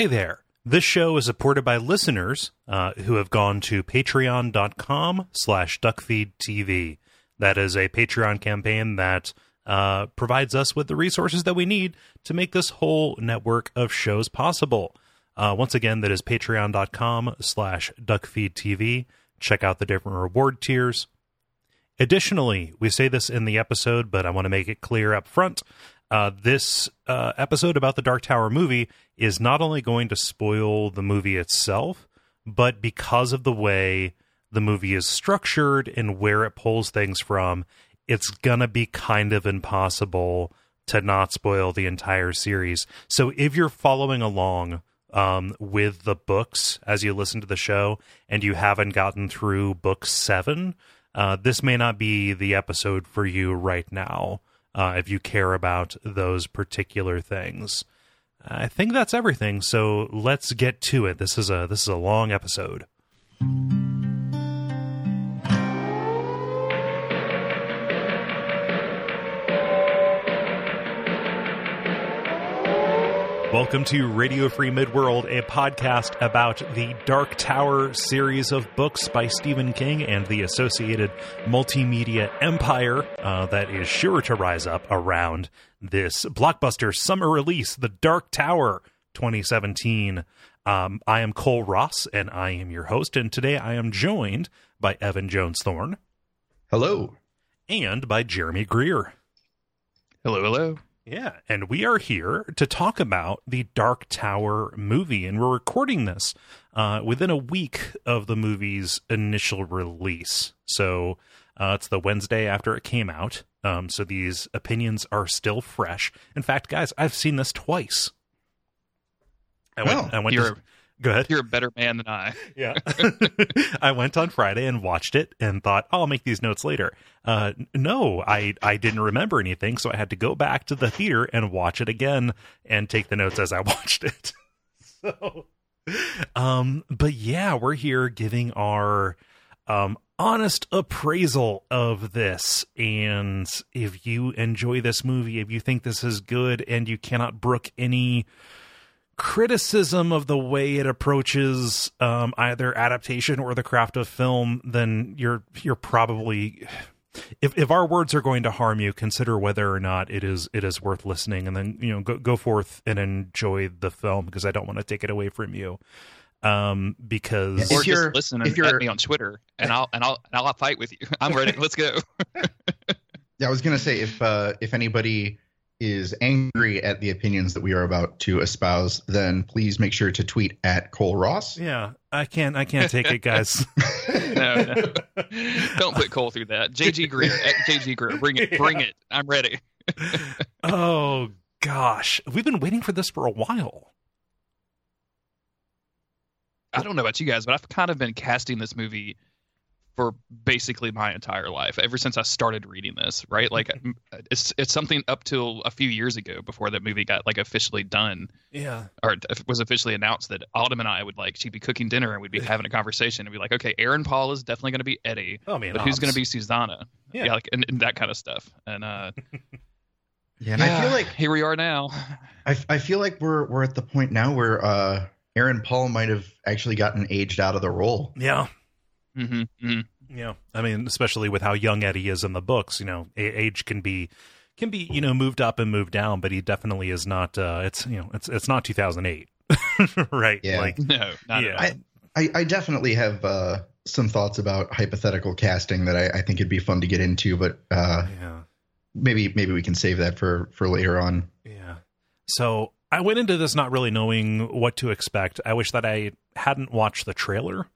Hey there. This show is supported by listeners uh, who have gone to patreon.com slash duckfeedtv. That is a Patreon campaign that uh, provides us with the resources that we need to make this whole network of shows possible. Uh, once again, that is patreon.com slash duckfeedtv. Check out the different reward tiers. Additionally, we say this in the episode, but I want to make it clear up front. Uh, this uh, episode about the Dark Tower movie is not only going to spoil the movie itself, but because of the way the movie is structured and where it pulls things from, it's gonna be kind of impossible to not spoil the entire series. So if you're following along um, with the books as you listen to the show and you haven't gotten through book seven, uh, this may not be the episode for you right now uh, if you care about those particular things. I think that's everything. So let's get to it. This is a this is a long episode. Welcome to Radio Free Midworld, a podcast about the Dark Tower series of books by Stephen King and the associated multimedia empire uh, that is sure to rise up around this blockbuster summer release, The Dark Tower 2017. Um, I am Cole Ross, and I am your host, and today I am joined by Evan Jones Thorne. Hello. And by Jeremy Greer. Hello, hello. Yeah, and we are here to talk about the Dark Tower movie, and we're recording this uh, within a week of the movie's initial release. So uh, it's the Wednesday after it came out. Um, so these opinions are still fresh. In fact, guys, I've seen this twice. I went. Oh, I went. you're- To, go ahead. You're a better man than I. Yeah. I went on Friday and watched it and thought, oh, I'll make these notes later. Uh, no, I, I didn't remember anything, so I had to go back to the theater and watch it again and take the notes as I watched it. so, um, but yeah, we're here giving our um, honest appraisal of this. And if you enjoy this movie, if you think this is good and you cannot brook any criticism of the way it approaches um, either adaptation or the craft of film, then you're you're probably if if our words are going to harm you, consider whether or not it is it is worth listening, and then you know go go forth and enjoy the film because I don't want to take it away from you. Um, because If or you're- just listen if and you're- at me on Twitter, and I'll and I'll and I'll fight with you. I'm ready. Let's go. Yeah, I was gonna say if uh, if anybody is angry at the opinions that we are about to espouse, then please make sure to tweet at Cole Ross. yeah, I can't I can't take it, guys. no, no. Don't put Cole through that. JG Greer, at JG Greer, bring it, bring it. I'm ready. oh gosh, we've been waiting for this for a while. I don't know about you guys, but I've kind of been casting this movie for basically my entire life ever since I started reading this. Right, like it's it's something up till a few years ago before that movie got like officially done. Yeah, or it was officially announced that Autumn and I would like she'd be cooking dinner and we'd be having a conversation and be like, okay, Aaron Paul is definitely going to be Eddie, oh man, but who's going to be Susanna? Yeah. like and, and that kind of stuff. And uh, Yeah, and I feel like here we are now. I, I feel like we're we're at the point now where uh, Aaron Paul might have actually gotten aged out of the role. Yeah, hmm hmm Yeah, I mean, especially with how young Eddie is in the books, you know, a- age can be can be you know moved up and moved down, but he definitely is not. uh It's you know, it's it's not 2008, right? Yeah. Like, No, not yeah, at all. I, I definitely have uh, some thoughts about hypothetical casting that I, I think it'd be fun to get into, but uh, yeah, maybe maybe we can save that for for later on. yeah. So I went into this not really knowing what to expect. I wish that I hadn't watched the trailer,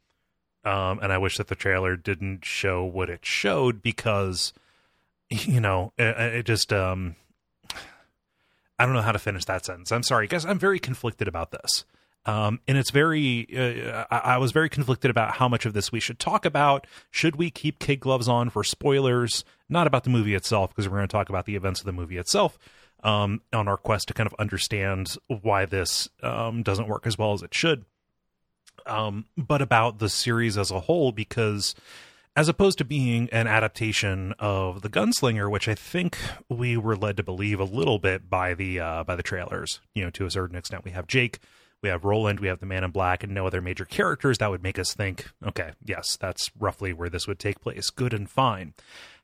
um, and I wish that the trailer didn't show what it showed because, you know, it, it just um. I don't know how to finish that sentence. I'm sorry, guys. I'm very conflicted about this. Um, and it's very, uh, I, I was very conflicted about how much of this we should talk about. Should we keep kid gloves on for spoilers? Not about the movie itself, because we're going to talk about the events of the movie itself um, on our quest to kind of understand why this um, doesn't work as well as it should. Um, but about the series as a whole, because as opposed to being an adaptation of the Gunslinger, which I think we were led to believe a little bit by the uh, by the trailers. You know, to a certain extent, we have Jake, we have Roland, we have the Man in Black, and no other major characters. That would make us think, okay, yes, that's roughly where this would take place. Good and fine.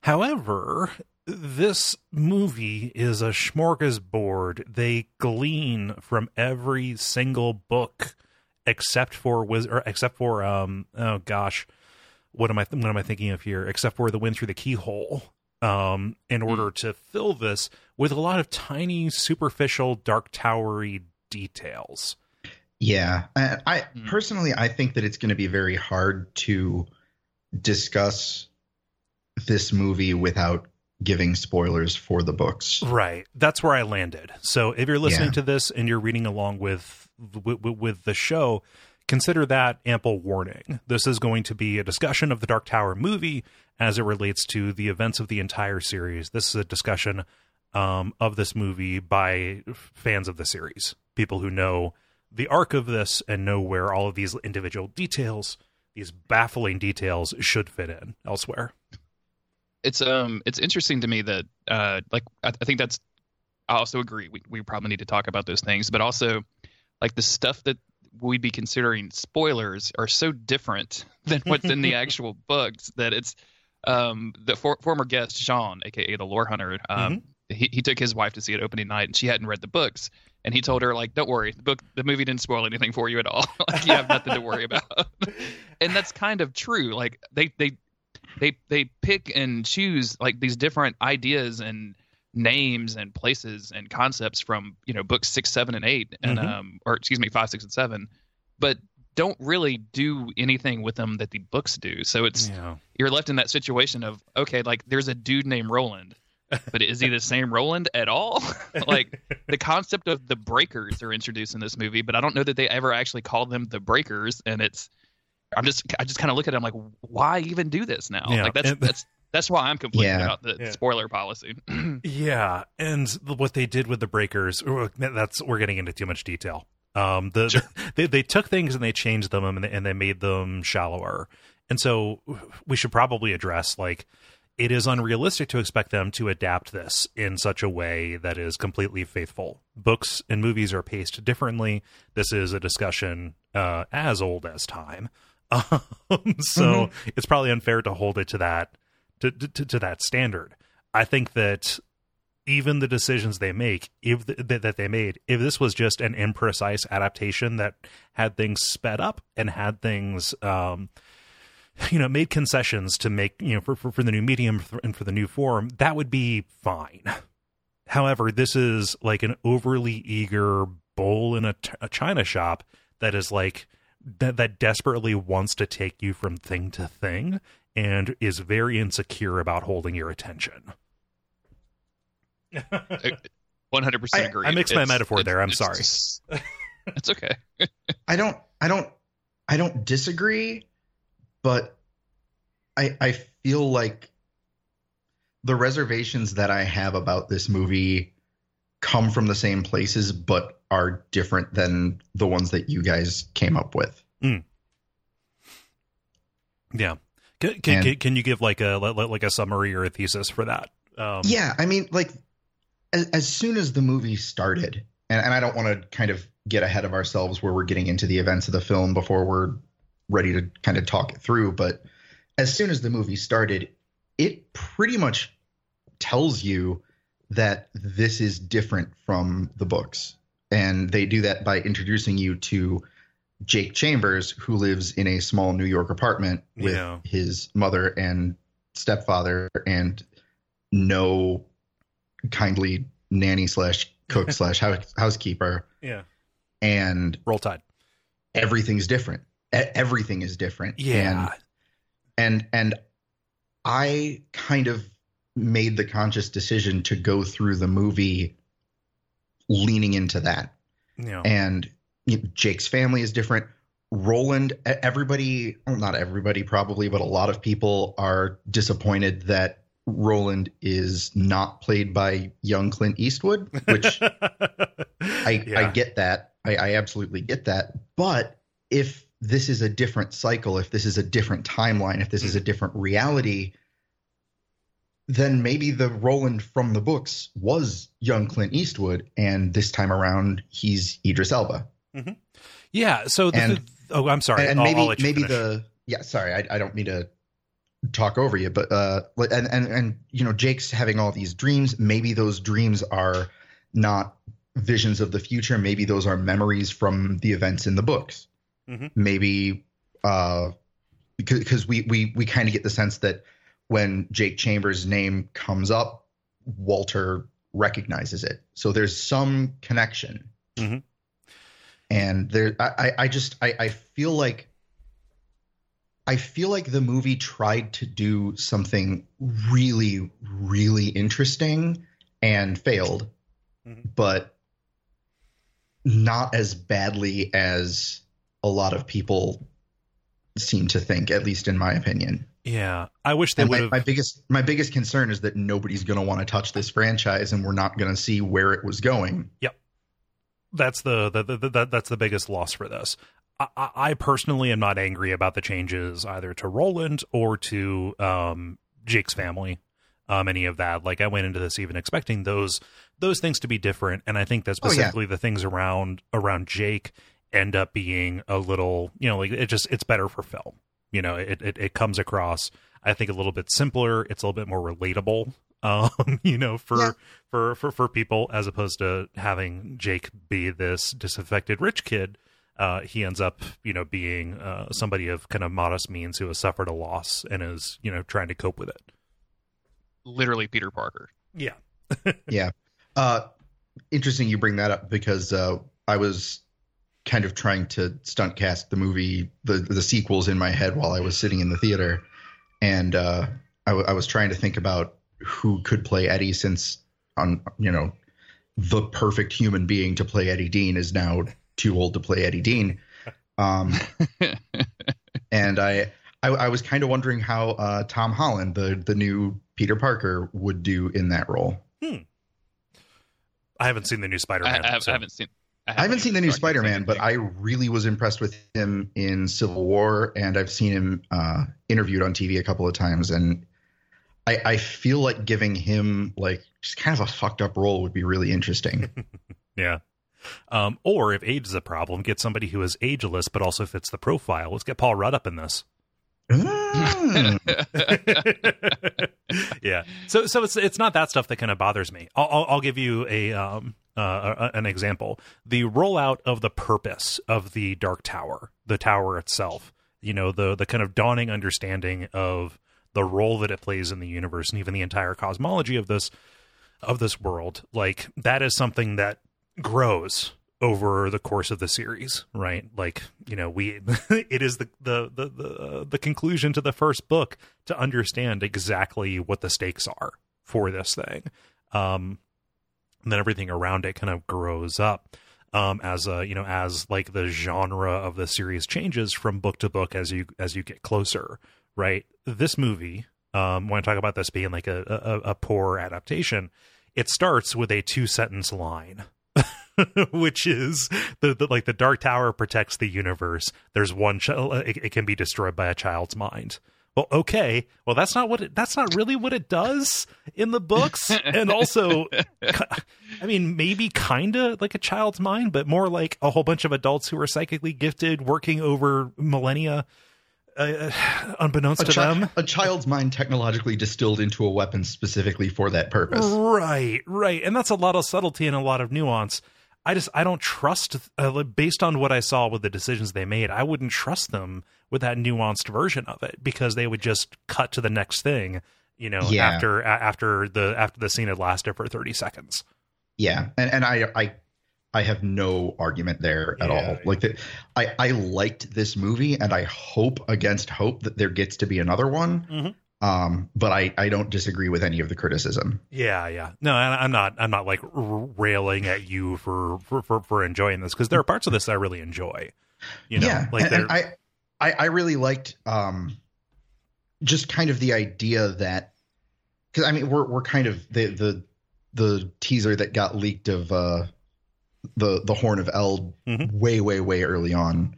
However, this movie is a smorgasbord. They glean from every single book except for Wiz- or except for um oh gosh, what am I what am I thinking of here? Except for the wind through the keyhole. Um, in order to fill this with a lot of tiny, superficial, dark towery details. Yeah, I, I Hmm. personally I think that it's going to be very hard to discuss this movie without giving spoilers for the books. Right. That's where I landed. So if you're listening Yeah. to this and you're reading along with, with with the show, consider that ample warning. This is going to be a discussion of the Dark Tower movie as it relates to the events of the entire series. This is a discussion um, of this movie by fans of the series, people who know the arc of this and know where all of these individual details, these baffling details, should fit in elsewhere. it's um it's interesting to me that uh like I, I think that's I also agree we we probably need to talk about those things, but also like the stuff that we'd be considering spoilers are so different than what's in the actual books that it's um the for, former guest Sean, aka the lore hunter, um he, he took his wife to see it opening night and she hadn't read the books. And he told her like don't worry the book the movie didn't spoil anything for you at all. Like you have nothing to worry about. And that's kind of true. Like they they they they pick and choose like these different ideas and names and places and concepts from you know books six seven and eight and Mhm. um or excuse me five six and seven but don't really do anything with them that the books do. So it's Yeah. you're left in that situation of okay like there's a dude named roland but is he the same roland at all? Like the concept of the breakers are introduced in this movie but i don't know that they ever actually call them the breakers. And it's i'm just i just kind of look at it i'm like why even do this now? Yeah, like that's and- that's that's why i'm complaining Yeah. about the Yeah. spoiler policy Yeah, and what they did with the breakers, oh, that's we're getting into too much detail. Um, the they they took things and they changed them and they, and they made them shallower, and so we should probably address like it is unrealistic to expect them to adapt this in such a way that is completely faithful. Books and movies are paced differently. This is a discussion uh, as old as time, um, so it's probably unfair to hold it to that to, to, to that standard. I think that even the decisions they make, if th- that they made, if this was just an imprecise adaptation that had things sped up and had things, um, you know, made concessions to make, you know, for, for, for the new medium and for the new form, that would be fine. However, this is like an overly eager bull in a china shop that is like that that desperately wants to take you from thing to thing and is very insecure about holding your attention. 100% I- agree I mixed my metaphor there, I'm sorry it's okay I don't I don't I don't disagree, but I I feel like the reservations that I have about this movie come from the same places but are different than the ones that you guys came up with. Hmm. Yeah. Can, can, And- can, you give like a like like a summary or a thesis for that? Um, Yeah, I mean, like as, as soon as the movie started, and, and I don't want to kind of get ahead of ourselves where we're getting into the events of the film before we're ready to kind of talk it through, but as soon as the movie started, it pretty much tells you that this is different from the books. And they do that by introducing you to Jake Chambers, who lives in a small New York apartment with Yeah. his mother and stepfather and no kindly nanny slash cook slash housekeeper. Yeah. And Roll Tide. everything's different. Everything is different. Yeah. And, and and I kind of made the conscious decision to go through the movie leaning into that. yeah. And Jake's family is different. Roland, everybody, well, not everybody probably, but a lot of people are disappointed that Roland is not played by young Clint Eastwood, which I, Yeah. I get that. I, I absolutely get that. But if this is a different cycle, if this is a different timeline, if this is a different reality, then maybe the Roland from the books was young Clint Eastwood, and this time around he's Idris Elba. Yeah. So the, And- oh, I'm sorry. and I'll- maybe I'll maybe finish. the yeah sorry I, I don't mean to talk over you but uh and and and you know jake's having all these dreams maybe those dreams are not visions of the future maybe those are memories from the events in the books Mhm. maybe uh because because we we we kind of get the sense that when jake chambers name comes up walter recognizes it so there's some connection Mhm. And there I, I just I, I feel like I feel like the movie tried to do something really, really interesting and failed, Mhm. but not as badly as a lot of people seem to think, at least in my opinion. yeah. I wish they would my, my biggest my biggest concern is that nobody's going to want to touch this franchise, and we're not going to see where it was going. That's the, the, the, the that's the biggest loss for this. I, I personally am not angry about the changes either to Roland or to um, Jake's family, um, any of that. Like I went into this even expecting those those things to be different, and I think that Oh, yeah. specifically the things around around Jake end up being a little, you know, like it just it's better for film. You know, it it, it comes across I think a little bit simpler. It's a little bit more relatable. Um, you know, for Yeah. for for for people as opposed to having Jake be this disaffected rich kid. Uh, he ends up, you know, being uh, somebody of kind of modest means who has suffered a loss and is, you know, trying to cope with it. Literally Peter Parker. Yeah. Yeah. Uh, interesting you bring that up because uh, I was kind of trying to stunt cast the movie, the the sequels in my head while I was sitting in the theater, and uh, I, w- I was trying to think about who could play Eddie since on you know the perfect human being to play Eddie Dean is now too old to play Eddie Dean. Um, and I, I I was kind of wondering how uh, Tom Holland, the the new Peter Parker, would do in that role. Hmm. I haven't seen the new Spider-Man. I, have, so- I haven't seen. I haven't seen the new Spider-Man, but I really was impressed with him in Civil War, and I've seen him uh, interviewed on TV a couple of times, and I, I feel like giving him like just kind of a fucked up role would be really interesting. Yeah. Um, or if age is a problem, get somebody who is ageless but also fits the profile. Let's get Paul Rudd up in this. Mm. yeah. So so it's it's not that stuff that kind of bothers me. I'll I'll, I'll give you a um uh, a- an example. The rollout of the purpose of the Dark Tower, the tower itself. You know the the kind of dawning understanding of the role that it plays in the universe and even the entire cosmology of this of this world. Like that is something that grows over the course of the series, right? Like, you know, we it is the the the the, the conclusion to the first book to understand exactly what the stakes are for this thing. Um and then everything around it kind of grows up um as a, you know, as like the genre of the series changes from book to book as you as you get closer, right? This movie um when I talk about this being like a a, a poor adaptation, it starts with a two sentence line which is the, the like the dark tower protects the universe. There's one ch- it, it can be destroyed by a child's mind. Well okay. Well that's not what it that's not really what it does in the books. And also i mean maybe kind of like a child's mind but more like a whole bunch of adults who are psychically gifted working over millennia uh, unbeknownst a, to chi- them a child's mind technologically distilled into a weapon specifically for that purpose. Right, right, and that's a lot of subtlety and a lot of nuance. I just I don't trust uh, based on what I saw with the decisions they made. I wouldn't trust them with that nuanced version of it because they would just cut to the next thing. You know, Yeah. after after the after the scene had lasted for thirty seconds. Yeah, and and I I I have no argument there at Yeah, all. Like that, I I liked this movie, and I hope against hope that there gets to be another one. Mhm. Um, but I I don't disagree with any of the criticism. Yeah, yeah. No, I'm not. I'm not like railing at you for for for, for enjoying this because there are parts of this I really enjoy. You know, yeah, like and, and I, I I really liked um, just kind of the idea that because I mean we're we're kind of the the the teaser that got leaked of uh the the Horn of Eld Mhm. way way way early on.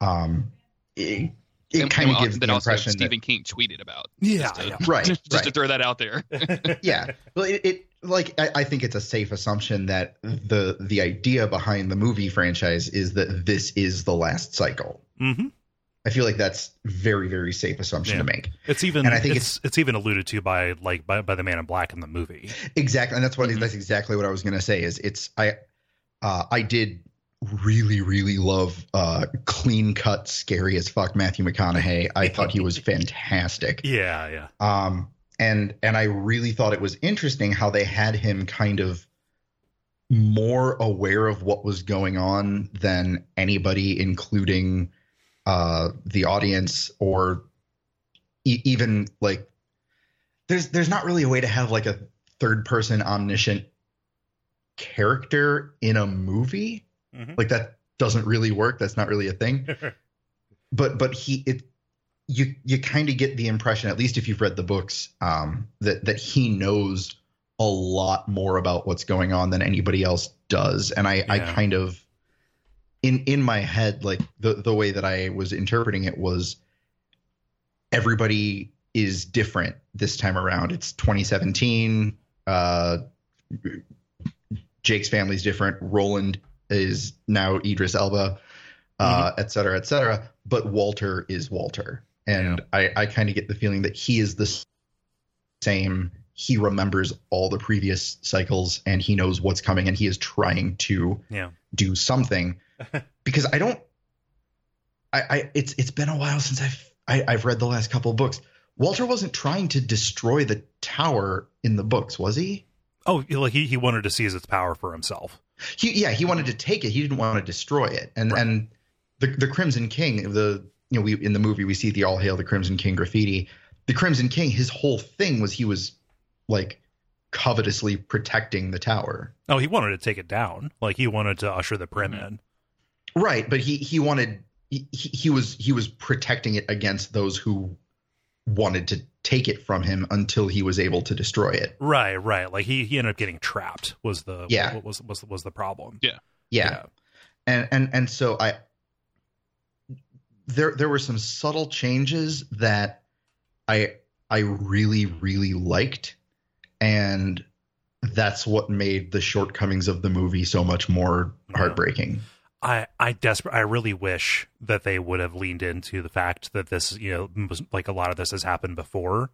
Um, it, it kind of gives the also impression that Stephen King tweeted about. yeah, just to, yeah. right just, just to throw that out there. yeah well it, it like I, I think it's a safe assumption that the the idea behind the movie franchise is that this is the last cycle. Mm-hmm. I feel like that's very very safe assumption Yeah. to make. It's even And I think it's, it's even alluded to by like by, by the Man in Black in the movie. Exactly, and that's what Mhm. that's exactly what I was gonna say. Is it's I uh, I did really really love uh, clean cut scary as fuck Matthew McConaughey. I thought he was fantastic. Yeah, yeah. Um, and and I really thought it was interesting how they had him kind of more aware of what was going on than anybody, including uh, the audience or e- even like there's there's not really a way to have like a third person omniscient character in a movie Mhm. like that doesn't really work. That's not really a thing. But but he it you you kind of get the impression at least if you've read the books um that that he knows a lot more about what's going on than anybody else does. And i i kind of in in my head like the the way that i was interpreting it was everybody is different this time around. It's 2017 uh jake's family's different roland is now idris elba uh, et cetera, et cetera. But Walter is Walter. And I, I kind of get the feeling that he is the same. He remembers all the previous cycles and he knows what's coming and he is trying to Yeah. do something. because I don't I, I it's it's been a while since I've I, I've read the last couple of books. Walter wasn't trying to destroy the tower in the books, was he? Oh, like he, he wanted to seize its power for himself. He yeah, he wanted to take it. He didn't want to destroy it. And Right. and the the Crimson King, the you know, we in the movie we see the all hail the Crimson King graffiti. The Crimson King, his whole thing was he was like covetously protecting the tower. Oh, he wanted to take it down. Like he wanted to usher the Prim Mhm. in. Right, but he he wanted he he was he was protecting it against those who wanted to take it from him until he was able to destroy it. Right, right. Like he, he ended up getting trapped. Was the Yeah. what was was was the problem? Yeah. Yeah. And and and so I there there were some subtle changes that I I really really liked and that's what made the shortcomings of the movie so much more Yeah. I I desperate. I really wish that they would have leaned into the fact that this, you know, was, like a lot of this has happened before.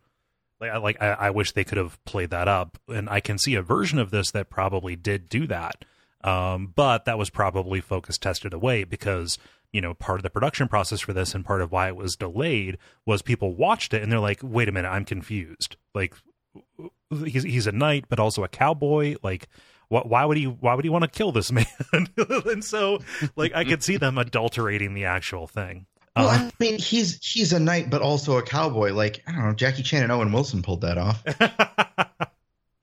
Like, I like I, I wish they could have played that up, and I can see a version of this that probably did do that. Um, but that was probably focus tested away because you know part of the production process for this and part of why it was delayed was people watched it and they're like, wait a minute, I'm confused. Like he's he's a knight, but also a cowboy. Like why would he why would he want to kill this man? and so like I could see them adulterating the actual thing. Well, Um, I mean, he's he's a knight, but also a cowboy. Like I don't know, Jackie Chan and Owen Wilson pulled that off.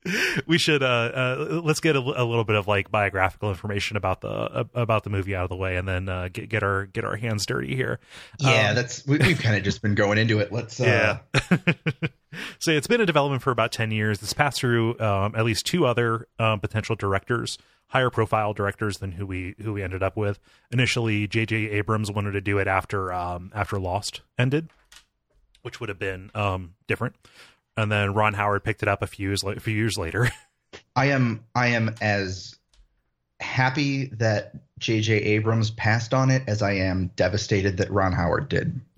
we should uh, uh let's get a, a little bit of like biographical information about the uh, about the movie out of the way and then uh get, get our get our hands dirty here. Yeah, Um, that's we, we've kind of just been going into it. Let's uh, yeah. So it's been in development for about 10 years. This passed through um, at least two other um, potential directors higher profile directors than who we who we ended up with. Initially jj abrams wanted to do it after um after lost ended which would have been um different and then ron howard picked it up a few years, a few years later I am I am as happy that J.J. Abrams passed on it as I am devastated that Ron Howard did.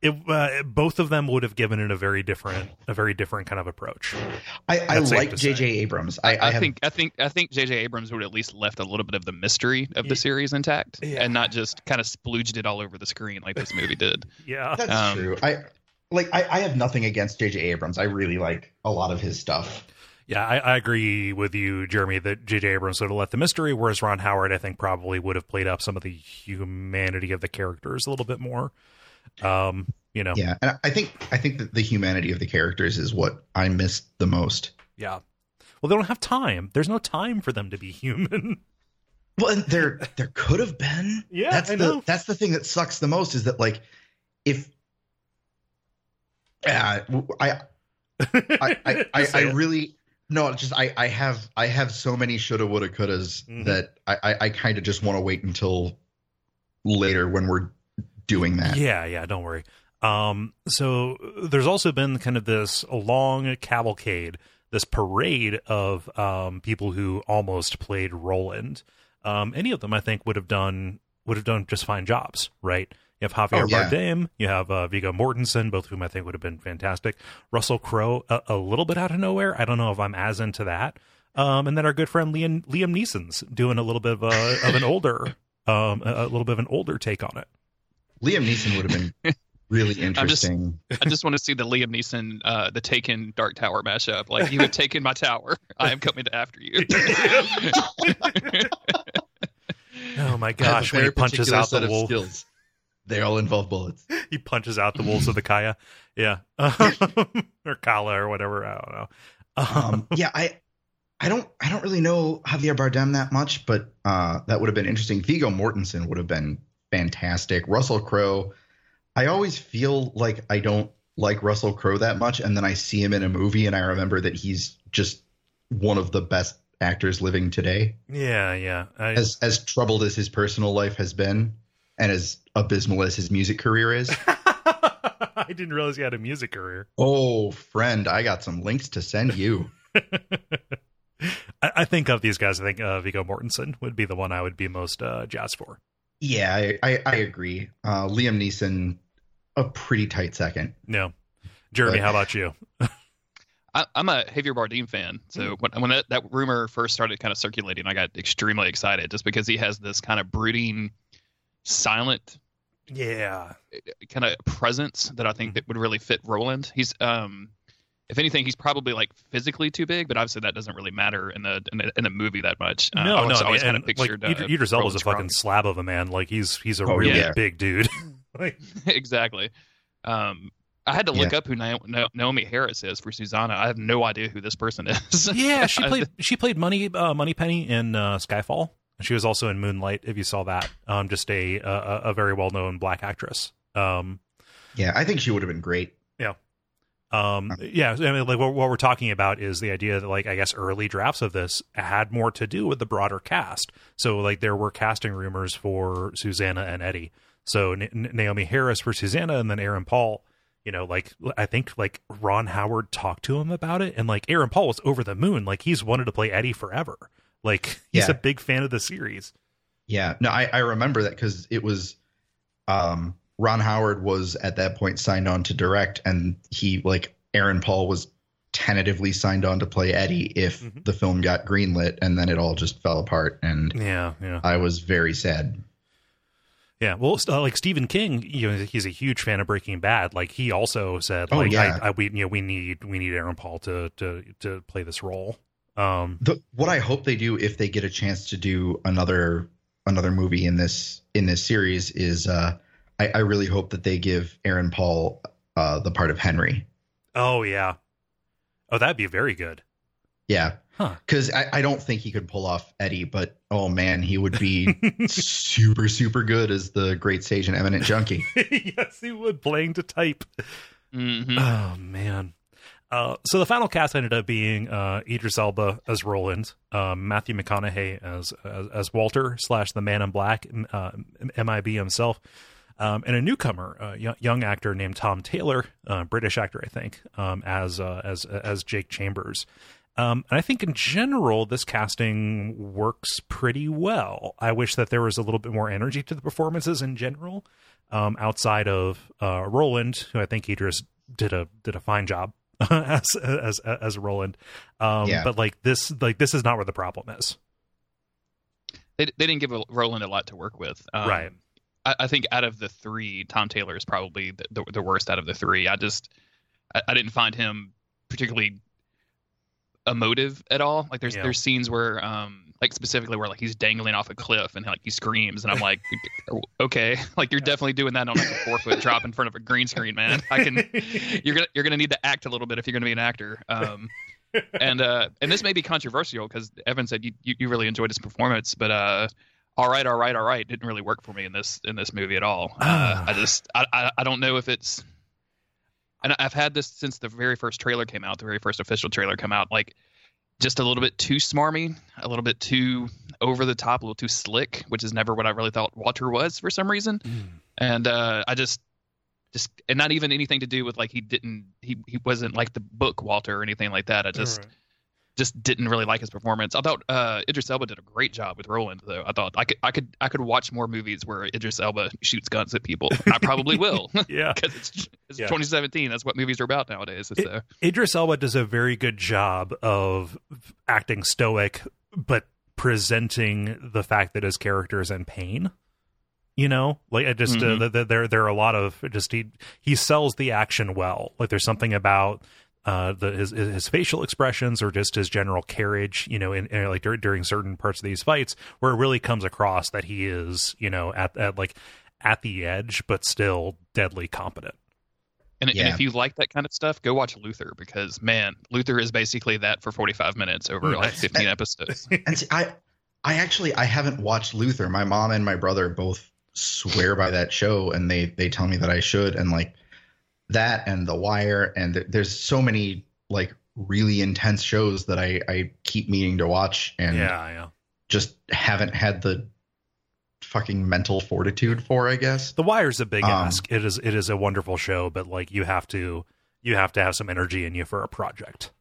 it uh, both of them would have given it a very different a very different kind of approach I, I like to J.J. Abrams. I, I, I, have, think I think I think J.J. Abrams would at least left a little bit of the mystery of Yeah. the series intact, Yeah. and not just kind of splooged it all over the screen like this movie did. yeah that's um, true. I like I, I have nothing against J.J. Abrams. I really like a lot of his stuff. yeah I, I agree with you jeremy that jj abrams would have left the mystery whereas ron howard i think probably would have played up some of the humanity of the characters a little bit more um you know Yeah, and I think I think that the humanity of the characters is what I missed the most. yeah well they don't have time there's no time for them to be human Well, and there there could have been. Yeah, that's I the know. that's the thing that sucks the most is that like if uh, I I I, I, I really no just I I have I have so many shoulda woulda couldas Mhm. that I I, I kind of just want to wait until later when we're doing that. Yeah, yeah, don't worry. Um, so there's also been kind of this long cavalcade this parade of um, people who almost played Roland. Um, any of them, I think, would have done would have done just fine jobs, right? You have Javier Oh, yeah. Bardem, you have uh, Viggo Mortensen, both of whom I think would have been fantastic. Russell Crowe, a, a little bit out of nowhere. I don't know if I'm as into that. Um, and then our good friend Liam Liam Neeson's doing a little bit of a of an older, um, a, a little bit of an older take on it. Liam Neeson would have been really just- interesting. I just want to see the Liam Neeson, uh, the Taken Dark Tower mashup. Like you have taken my tower, I am coming after you. Oh my I have a gosh! When he punches out the of wolf, skills. They all involve bullets. he punches out the wolves of the Kaya. Yeah, or Calla or whatever. I don't know. um, yeah, I, I don't, I don't really know Javier Bardem that much, but uh, that would have been interesting. Viggo Mortensen would have been fantastic. Russell Crowe, I always feel like I don't like Russell Crowe that much, and then I see him in a movie, and I remember that he's just one of the best actors living today. yeah, yeah. I, As as troubled as his personal life has been, and as abysmal as his music career is. I didn't realize he had a music career. oh, friend, I got some links to send you. I, I think of these guys. I think uh, Viggo Mortensen would be the one I would be most uh, jazzed for. Yeah, I, I, I agree. Uh, Liam Neeson, a pretty tight second. No, Jeremy, But- how about you? I, I'm a Javier Bardem fan, so when, when that, that rumor first started kind of circulating, I got extremely excited just because he has this kind of brooding, silent Yeah, kind of presence that I think that would really fit Roland. He's um if anything, he's probably like physically too big, but obviously that doesn't really matter in the in the, in the movie that much. Uh, no, I was no. always kind of pictured like, uh, Idris- Idris Elba's a fucking slab of a man. Like he's he's a Oh, really yeah. big dude. like, exactly. Um, I had to look Yeah. up who Na- Na- Naomie Harris is for Susanna. I have no idea who this person is. yeah, she played she played Money uh, Moneypenny in uh, Skyfall. She was also in Moonlight. If you saw that, um, just a a, a very well known black actress. Um, Yeah, I think she would have been great. um, yeah, I mean, like what, what we're talking about is the idea that, like, I guess early drafts of this had more to do with the broader cast. So, like, there were casting rumors for Susanna and Eddie. So Naomie Harris for Susanna, and then Aaron Paul. You know, like I think like Ron Howard talked to him about it, and like Aaron Paul was over the moon. Like he's wanted to play Eddie forever. Like he's Yeah. a big fan of the series. Yeah, no, I, I remember that because it was um, Ron Howard was at that point signed on to direct, and he like Aaron Paul was tentatively signed on to play Eddie if Mhm. the film got greenlit, and then it all just fell apart, and Yeah, yeah. I was very sad. Yeah, well, uh, like Stephen King, you know, he's a huge fan of Breaking Bad. Like he also said, Oh, like, yeah. I, I, we, you know, we need we need Aaron Paul to to to play this role. Um, The, what I hope they do if they get a chance to do another another movie in this in this series is uh, I, I really hope that they give Aaron Paul uh, the part of Henry. oh yeah, oh that'd be very good. Yeah, Huh. because I, I don't think he could pull off Eddie, but oh man, he would be super super good as the great sage and eminent junkie. yes, he would playing to type. Mhm. Oh man. Uh, so the final cast ended up being uh, Idris Elba as Roland, um, Matthew McConaughey as, as as Walter slash the Man in Black, uh, MIB himself, um, and a newcomer, a young, young actor named Tom Taylor, uh, British actor, I think, um, as uh, as as Jake Chambers. Um, and I think in general, this casting works pretty well. I wish that there was a little bit more energy to the performances in general, um, outside of uh, Roland, who I think Idris did a did a fine job as as as Roland. Um, Yeah. But like this, like this is not where the problem is. they they didn't give Roland a lot to work with. Um, Right. I, I think out of the three, Tom Taylor is probably the, the, the worst out of the three. I just I, I didn't find him particularly emotive at all. Like there's Yeah. there's scenes where um like specifically where like he's dangling off a cliff and like he screams and I'm like okay like you're definitely doing that on like a four foot drop in front of a green screen man. I can you're gonna you're gonna need to act a little bit if you're gonna be an actor. Um and uh and this may be controversial because Evan said you, you you really enjoyed his performance but uh all right all right all right didn't really work for me in this in this movie at all. Uh, Ah. I just I, I I don't know if it's and I've had this since the very first trailer came out the very first official trailer come out like just a little bit too smarmy, a little bit too over the top, a little too slick, which is never what I really thought Walter was for some reason. And uh, I just, just and not even anything to do with like he didn't he he wasn't like the book Walter or anything like that. I just Right. Just didn't really like his performance. I thought uh, Idris Elba did a great job with Roland, though. I thought I could I could I could watch more movies where Idris Elba shoots guns at people. I probably will yeah. because it's, it's Yeah. 2017. That's what movies are about nowadays. It- Idris Elba does a very good job of acting stoic, but presenting the fact that his character is in pain. You know, like I just uh, th- there there are a lot of just he he sells the action well. Like there's something about uh the his his facial expressions or just his general carriage, you know, in, in like dur- during certain parts of these fights where it really comes across that he is, you know, at at like at the edge, but still deadly competent. and, and if you like that kind of stuff, go watch Luther because man, Luther is basically that for 45 minutes over like Nice. 15 episodes. And see, I, I actually I haven't watched Luther. My mom and my brother both swear by that show, and they they tell me that I should. And like that, and The Wire, and th- there's so many like really intense shows that I I keep meaning to watch, and yeah, yeah. just haven't had the fucking mental fortitude for. I guess. The Wire's a big Um, ask. It is it is a wonderful show, but like you have to you have to have some energy in you for a project.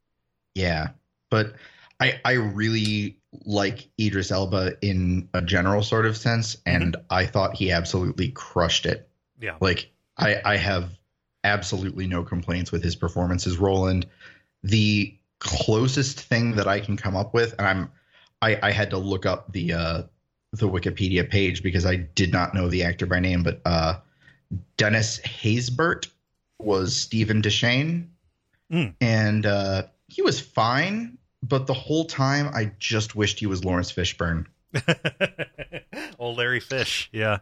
Yeah, but I I really like Idris Elba in a general sort of sense, and I thought he absolutely crushed it. Yeah. Like I I have absolutely no complaints with his performance as Roland. The closest thing that I can come up with, and I'm I I had to look up the uh the Wikipedia page because I did not know the actor by name, but uh Dennis Haysbert was Steven Deschain. Mm. And uh he was fine, but the whole time I just wished he was Laurence Fishburne. Old Larry Fish. Yeah.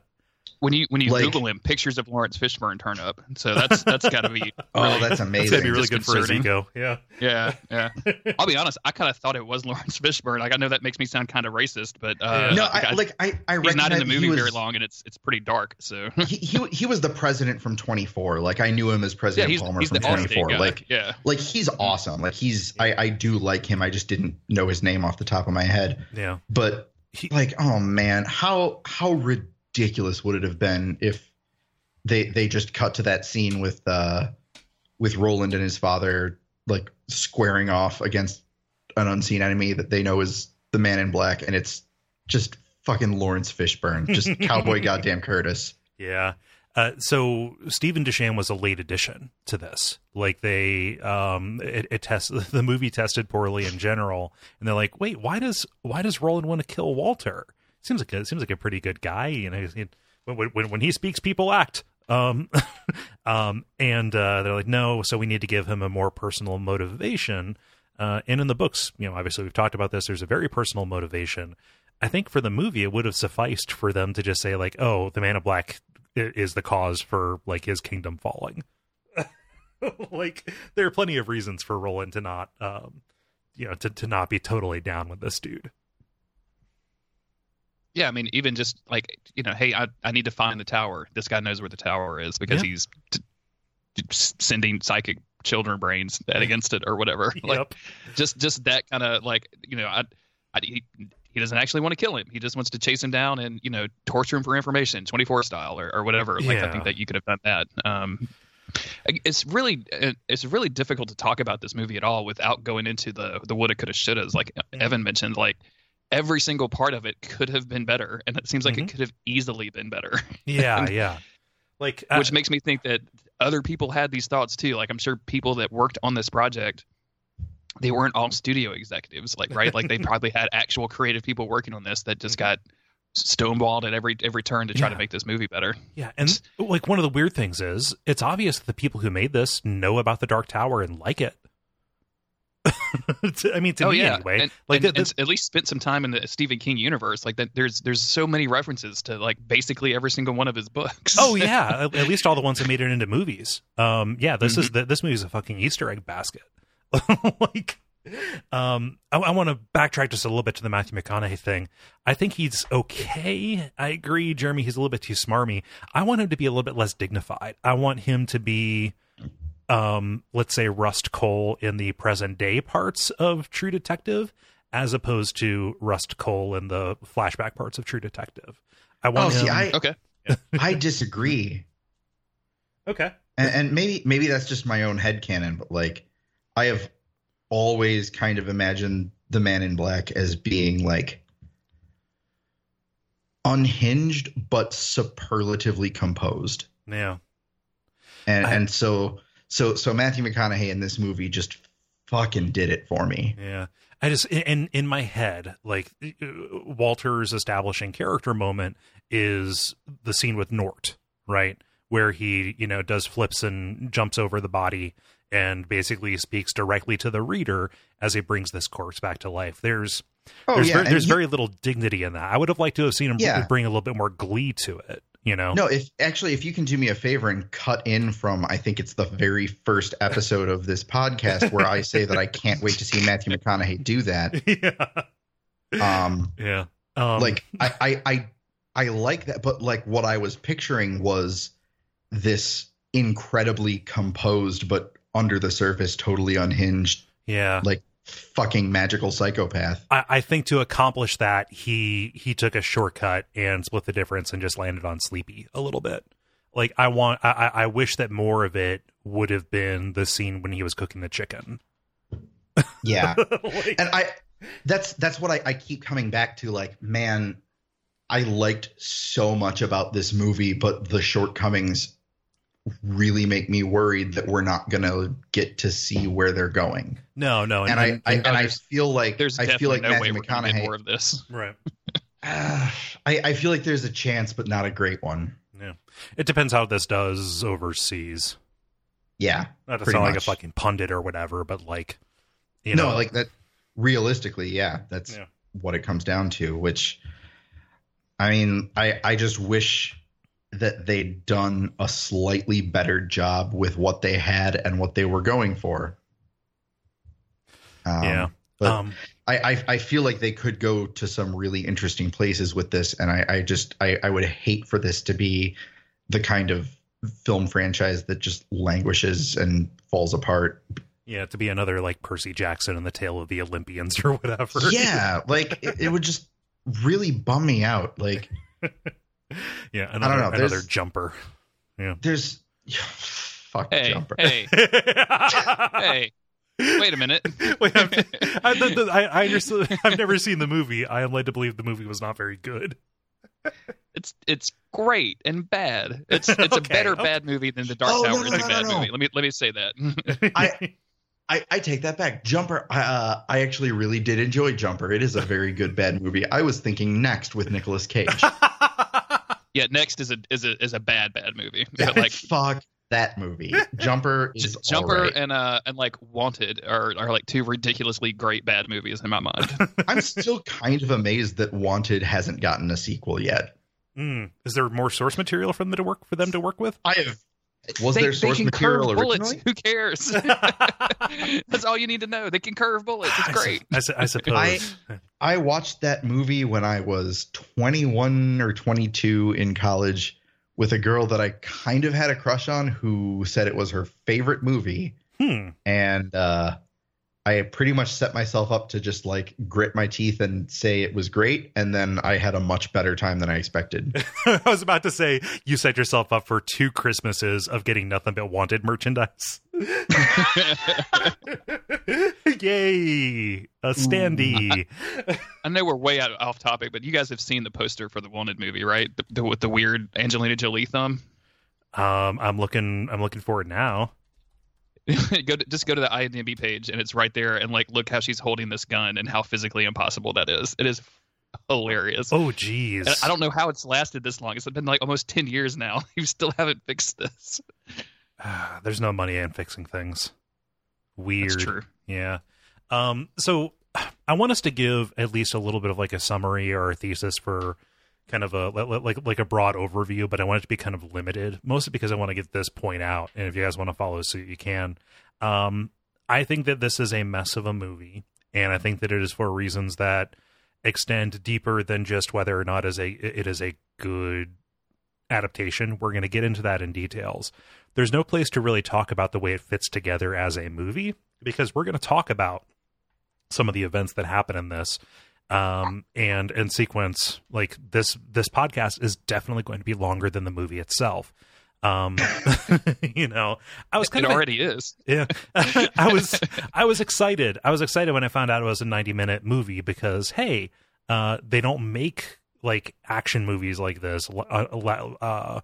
When you when you Like- Google him, pictures of Laurence Fishburne turn up. So that's that's got to be Oh, that's amazing. gonna be really good for his ego. Yeah. Yeah, yeah. I'll be honest. I kind of thought it was Laurence Fishburne. Like I know that makes me sound kind of racist, but uh, no, like, I, like I, I he's not in the movie was- very long, and it's it's pretty dark. So He, he he was the president from 24. Like I knew him as President yeah, President he's Palmer he's from 24. guy. Like yeah, like he's awesome. Like he's I I do like him. I just didn't know his name off the top of my head. Yeah. But He- like oh man, how how ridiculous would it have been if they they just cut to that scene with uh with Roland and his father like squaring off against an unseen enemy that they know is the man in black and it's just fucking Laurence Fishburne, just cowboy goddamn Curtis. Yeah. Uh, so Steven Deschain was a late addition to this. Like they, um, it, it test the movie tested poorly in general, and they're like, wait, why does why does Roland want to kill Walter? Seems like a, seems like a pretty good guy. You know, he- when when when he speaks, people act. Um, um, and uh, they're like, no, so we need to give him a more personal motivation. Uh, and in the books, you know, obviously we've talked about this. There's a very personal motivation. I think for the movie, it would have sufficed for them to just say like, "Oh, the Man of Black is the cause for like his kingdom falling." like, there are plenty of reasons for Roland to not, um, you know, to to not be totally down with this dude. Yeah. I mean, even just like you know, hey, I I need to find the tower. This guy knows where the tower is because Yeah. he's t- sending psychic children brains against it or whatever. Like yep. just just that kind of like you know I, I he, he doesn't actually want to kill him he just wants to chase him down and you know torture him for information 24 style or, or whatever like Yeah. i think that you could have done that um it's really it's really difficult to talk about this movie at all without going into the the woulda coulda shouldas like evan mentioned like every single part of it could have been better and it seems like Mhm. it could have easily been better Yeah, yeah. Like, uh, which makes me think that other people had these thoughts too. Like I'm sure people that worked on this project, they weren't all studio executives, like right? Like they probably had actual creative people working on this that just got stonewalled at every every turn to try to make this movie better. yeah, and like one of the weird things is, it's obvious that the people who made this know about the Dark Tower and like it. I mean, to oh me yeah, anyway. and, like and- the- and at least spent some time in the Stephen King universe. Like that, there's there's so many references to like basically every single one of his books. oh yeah, at at least all the ones that made it into movies. Um, yeah, this is this movie is a fucking Easter egg basket. like, um, I, I want to backtrack just a little bit to the Matthew McConaughey thing. I think he's okay. I agree, Jeremy. He's a little bit too smarmy. I want him to be a little bit less dignified. I want him to be, um, let's say Rust Cohle in the present day parts of True Detective, as opposed to Rust Cohle in the flashback parts of True Detective. I want Oh, him. see, I okay. I disagree. Okay. and, and maybe maybe that's just my own head canon, but like I have always kind of imagined the Man in Black as being like unhinged but superlatively composed, Yeah. and I- and so so so Matthew McConaughey in this movie just fucking did it for me. Yeah. I just in in my head, like uh, Walter's establishing character moment is the scene with Nort, right? Where he, you know, does flips and jumps over the body and basically speaks directly to the reader as he brings this corpse back to life. There's there's very, there's he- very little dignity in that. I would have liked to have seen him Yeah. bring a little bit more glee to it, you know. No, if actually, if you can do me a favor and cut in from, I think it's the very first episode of this podcast where I say that I can't wait to see Matthew McConaughey do that. yeah. Um, Yeah. Um, like I, I, I, I like that, but like what I was picturing was this incredibly composed, but under the surface, totally unhinged, yeah. like fucking magical psychopath. I, I think to accomplish that, he he took a shortcut and split the difference and just landed on Sleepy a little bit. Like I want, I, I wish that more of it would have been the scene when he was cooking the chicken. Yeah. Like- and I that's that's what I, I keep coming back to like man I liked so much about this movie but the shortcomings really make me worried that we're not gonna get to see where they're going no, no, and, I, I and I feel like There's I definitely feel like no way Matthew we're more of this. right. uh, I, I feel like there's a chance but not a great one Yeah, it depends how this does overseas. yeah Not to Pretty sound like a fucking pundit or whatever, but like, you no know, like that realistically yeah that's Yeah. what it comes down to which i mean i i just wish that they'd done a slightly better job with what they had and what they were going for um, yeah. but um, I, I i feel like they could go to some really interesting places with this and i i just i i would hate for this to be the kind of film franchise that just languishes and falls apart yeah, to be another like Percy Jackson and the Tale of the Olympians or whatever. yeah like it, it would just really bum me out like yeah, another, know, another there's- jumper. there's fuck Hey, jumper hey, hey! Wait a minute. Wait, I'm, I, the, the, I, I understood. I've never seen the movie. I am led to believe the movie was not very good. It's it's great and bad. It's it's a better okay. bad movie than the Dark Oh, Tower no, is a no, bad no. movie. Let me let me say that. I- I, I take that back. Jumper, uh, I actually really did enjoy Jumper. It is a very good bad movie. I was thinking next with Nicolas Cage. Yeah, next is a is a is a bad bad movie. But like fuck that movie. Jumper J- is Jumper alright. and uh and like Wanted are are like two ridiculously great bad movies in my mind. I'm still kind of amazed that Wanted hasn't gotten a sequel yet. Mm, is there more source material for them to work for them to work with? I have. Was they, there they source can material curve bullets. originally? Who cares? That's all you need to know. They can curve bullets. It's I su- great. I, su- I suppose. I watched that movie when I was 21 or 22 in college with a girl that I kind of had a crush on who said it was her favorite movie. hmm. And uh, I pretty much set myself up to just like grit my teeth and say it was great. And then I had a much better time than I expected. I was about to say you set yourself up for two Christmases of getting nothing but wanted merchandise. Yay! A standee. I know we're way out off topic, but you guys have seen the poster for the Wanted movie, right? The, the, with the weird Angelina Jolie thumb. Um, I'm looking. I'm looking for it now. go to, just go to the IMDb page, and it's right there. And like, look how she's holding this gun, and how physically impossible that is. It is hilarious. Oh, geez. I don't know how it's lasted this long. It's been like almost ten years now. You still haven't fixed this. There's no money in fixing things. Weird. That's true. Yeah. Um, so I want us to give at least a little bit of like a summary or a thesis for kind of a li- li- like like a broad overview, but I want it to be kind of limited, mostly because I want to get this point out. And if you guys want to follow suit, you can. Um, I think that this is a mess of a movie, and I think that it is for reasons that extend deeper than just whether or not is a it is a good adaptation. We're going to get into that in details. There's no place to really talk about the way it fits together as a movie because we're going to talk about some of the events that happen in this um and and sequence like this this podcast is definitely going to be longer than the movie itself Um, you know, I was kind it of already is. yeah. I was I was excited. I was excited when I found out it was a 90 minute movie because hey, uh, they don't make like action movies like this uh, uh,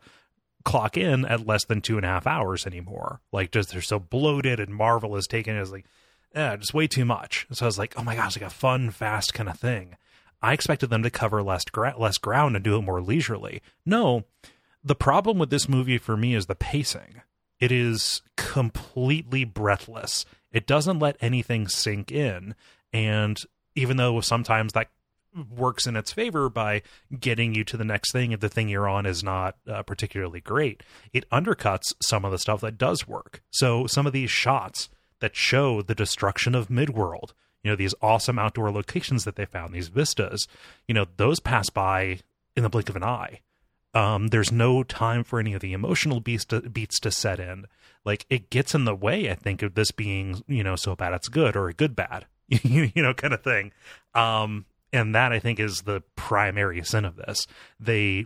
clock in at less than two and a half hours anymore. Like just they're so bloated and Marvel is taking it as like yeah, just way too much. So I was like, oh my gosh, like a fun, fast kind of thing. I expected them to cover less gra- less ground and do it more leisurely. No, the problem with this movie for me is the pacing. It is completely breathless. It doesn't let anything sink in, and even though sometimes that works in its favor by getting you to the next thing if the thing you're on is not uh, particularly great, it undercuts some of the stuff that does work. So some of these shots that show the destruction of Midworld, you know, these awesome outdoor locations that they found, these vistas, you know, those pass by in the blink of an eye. Um, there's no time for any of the emotional beats to, beats to set in. Like it gets in the way, I think, of this being, you know, so bad it's good or a good bad, you know, kind of thing. Um, and that I think is the primary sin of this. They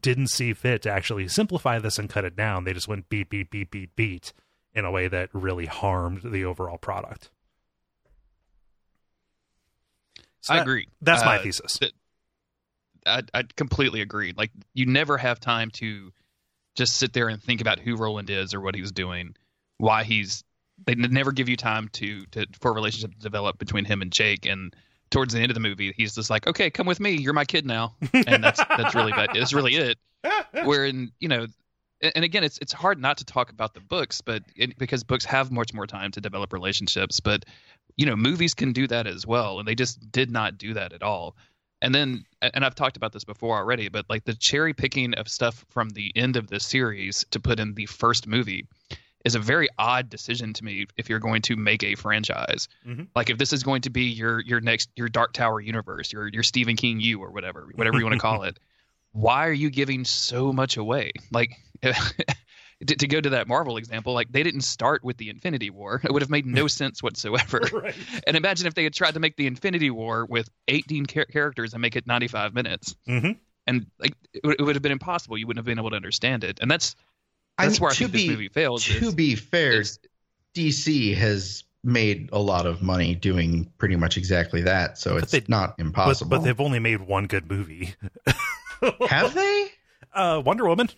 didn't see fit to actually simplify this and cut it down. They just went beat, beat, beat, beat, beat in a way that really harmed the overall product. So I that, agree. That's my uh, thesis. Th- I, I completely agree. Like you never have time to just sit there and think about who Roland is or what he's doing, why he's. They never give you time to, to for a relationship to develop between him and Jake. And towards the end of the movie, he's just like, "Okay, come with me. You're my kid now," and that's that's really bad. It's really it. Wherein you know, and again, it's it's hard not to talk about the books, but it, because books have much more time to develop relationships, but you know, movies can do that as well, and they just did not do that at all and then and I've talked about this before already, but like the cherry picking of stuff from the end of the series to put in the first movie is a very odd decision to me if you're going to make a franchise. Mm-hmm. Like if this is going to be your your next your Dark Tower universe, your your Stephen King U or whatever, whatever you want to call it. Why are you giving so much away? Like to, to, go to that Marvel example, like they didn't start with the Infinity War. It would have made no sense whatsoever. Right. And imagine if they had tried to make the Infinity War with 18 char- characters and make it 95 minutes. Mm-hmm. And like it, it, would have been impossible. You wouldn't have been able to understand it. And that's that's I mean, where I think be, this movie fails. To is, be fair, is, DC has made a lot of money doing pretty much exactly that. So it's they, not impossible. But, but, they've only made one good movie. have they? Uh, Wonder Woman.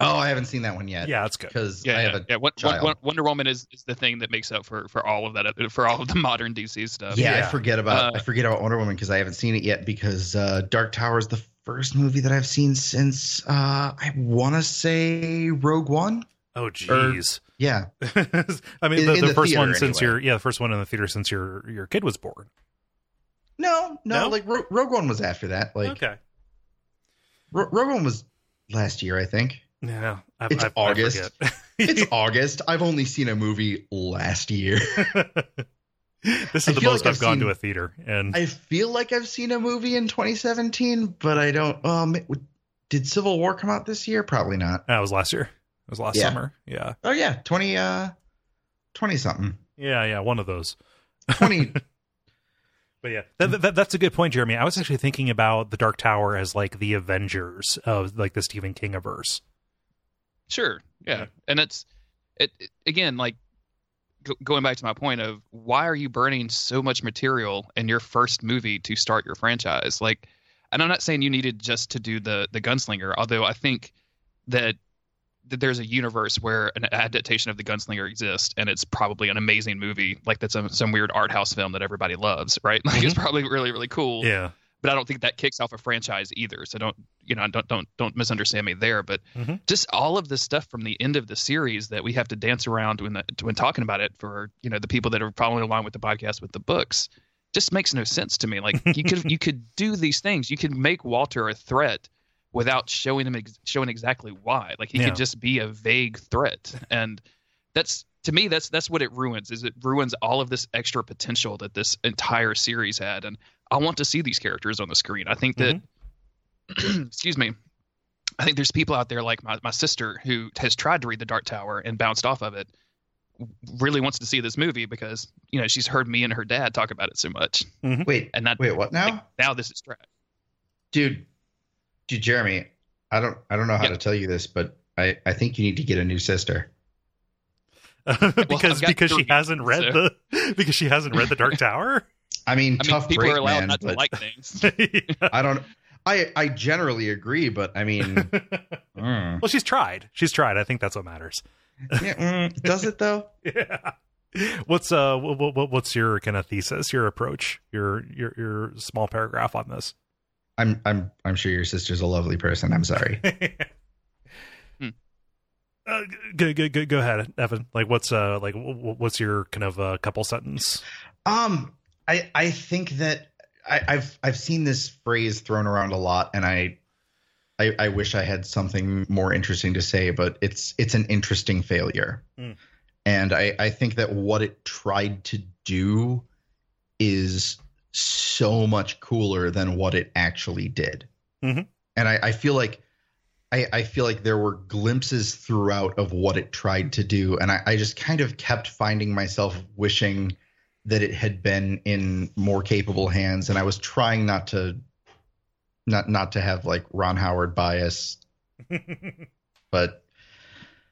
Oh, I haven't seen that one yet. Yeah, that's good. Because yeah, I yeah, have a yeah. Wonder, Wonder Woman is, is the thing that makes up for, for all of that for all of the modern DC stuff. Yeah, yeah. I forget about uh, I forget about Wonder Woman because I haven't seen it yet because uh, Dark Tower is the first movie that I've seen since uh, I want to say Rogue One. Oh, jeez. Yeah. I mean, in, the, the, the, first one since anyway. your yeah, the first one in the theater since your your kid was born. No, no, no? like Ro- Rogue One was after that. Like okay, Ro- Rogue One was last year, I think. Yeah, I, it's I, August. I it's August. I've only seen a movie last year. this is the most like I've, I've gone seen, to a theater, and I feel like I've seen a movie in 2017, but I don't. Um, did Civil War come out this year? Probably not. That was last year. It was last yeah. summer. Yeah. Oh yeah, 20 uh, 20 something. Yeah, yeah, one of those. 20 But yeah, that, that, that's a good point, Jeremy. I was actually thinking about the Dark Tower as like the Avengers of like the Stephen King averse. Sure. Yeah. And it's it, it again like go, going back to my point of why are you burning so much material in your first movie to start your franchise? Like and I'm not saying you needed just to do the the gunslinger, although I think that there's a universe where an adaptation of the gunslinger exists and it's probably an amazing movie like that's some, some weird art house film that everybody loves right like mm-hmm. it's probably really really cool yeah but I don't think that kicks off a franchise either. So don't you know don't don't don't misunderstand me there. But mm-hmm. just all of this stuff from the end of the series that we have to dance around when the, when talking about it for you know the people that are following along with the podcast with the books just makes no sense to me. Like you could you could do these things. You could make Walter a threat without showing him ex- showing exactly why. Like he yeah. could just be a vague threat, and that's to me that's that's what it ruins. Is it ruins all of this extra potential that this entire series had, and I want to see these characters on the screen. I think that, mm-hmm. excuse me, I think there's people out there like my, my sister who has tried to read The Dark Tower and bounced off of it, really wants to see this movie because you know she's heard me and her dad talk about it so much. Mm-hmm. Wait, and that wait, what now? Like, now this is trash, dude. Dude, Jeremy, I don't I don't know how to tell you this, but I, I think you need to get a new sister. because got because she three, hasn't read so- the because she hasn't read the Dark Tower. I mean, I mean, tough people break, are allowed man, not to like things. I don't. I I generally agree, but I mean, mm. well, she's tried. She's tried. I think that's what matters. Yeah, mm, does it though? Yeah. What's uh what, what, what's your kind of thesis, your approach, your your your small paragraph on this? I'm I'm I'm sure your sister's a lovely person. I'm sorry. Hmm. Uh, go, go, go, go ahead, Evan. Like, what's uh, like, wh- wh- what's your kind of uh, couple sentence? Um, I I think that I, I've I've seen this phrase thrown around a lot, and I, I I wish I had something more interesting to say, but it's it's an interesting failure, Hmm. and I I think that what it tried to do is so much cooler than what it actually did, Mhm. and I I feel like. I, I feel like there were glimpses throughout of what it tried to do, and I, I just kind of kept finding myself wishing that it had been in more capable hands and i was trying not to not not to have like ron howard bias but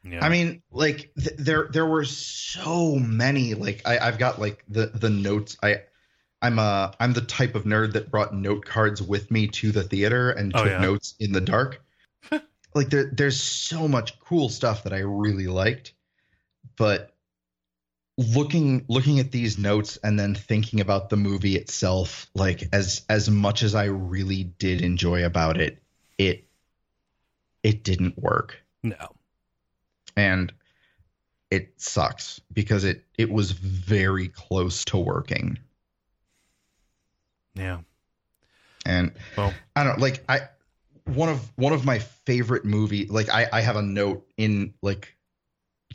yeah. i mean like th- there there were so many like I, i've got like the the notes i i'm uh i'm the type of nerd that brought note cards with me to the theater and Oh, took yeah. notes in the dark like there there's so much cool stuff that i really liked but looking looking at these notes and then thinking about the movie itself like as as much as i really did enjoy about it it it didn't work no. and it sucks because it it was very close to working Yeah. and Well. i don't like i one of one of my favorite movie like i i have a note in like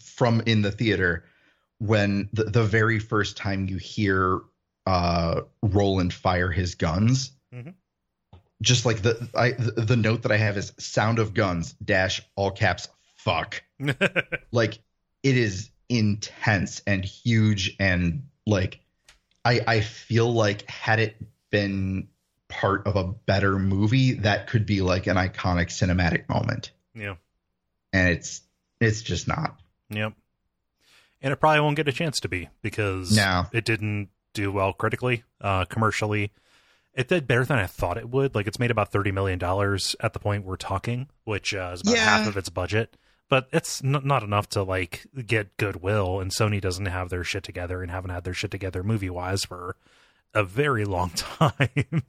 from in the theater when the, the very first time you hear uh roland fire his guns mm-hmm. just like the i the, the note that i have is sound of guns dash all caps fuck like it is intense and huge and like i i feel like had it been part of a better movie that could be like an iconic cinematic moment yeah. and it's it's just not Yep. And it probably won't get a chance to be because No. it didn't do well critically, uh, commercially. It did better than I thought it would. Like it's made about thirty million dollars at the point we're talking, which uh, is about Yeah. half of its budget. But it's n- not enough to like get goodwill. And Sony doesn't have their shit together and haven't had their shit together movie wise for a very long time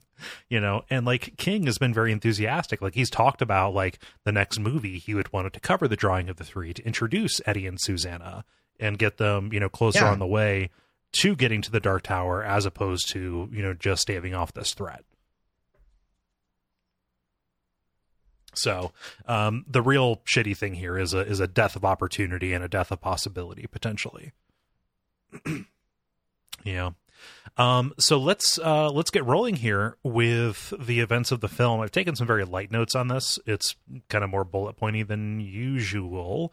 you know and like king has been very enthusiastic. Like he's talked about like the next movie he would want it to cover the drawing of the three to introduce eddie and susanna and get them you know closer Yeah. on the way to getting to the dark tower as opposed to you know just staving off this threat. So um the real shitty thing here is a is a death of opportunity and a death of possibility potentially yeah um, so let's uh, let's get rolling here with the events of the film. I've taken some very light notes on this. It's kind of more bullet pointy than usual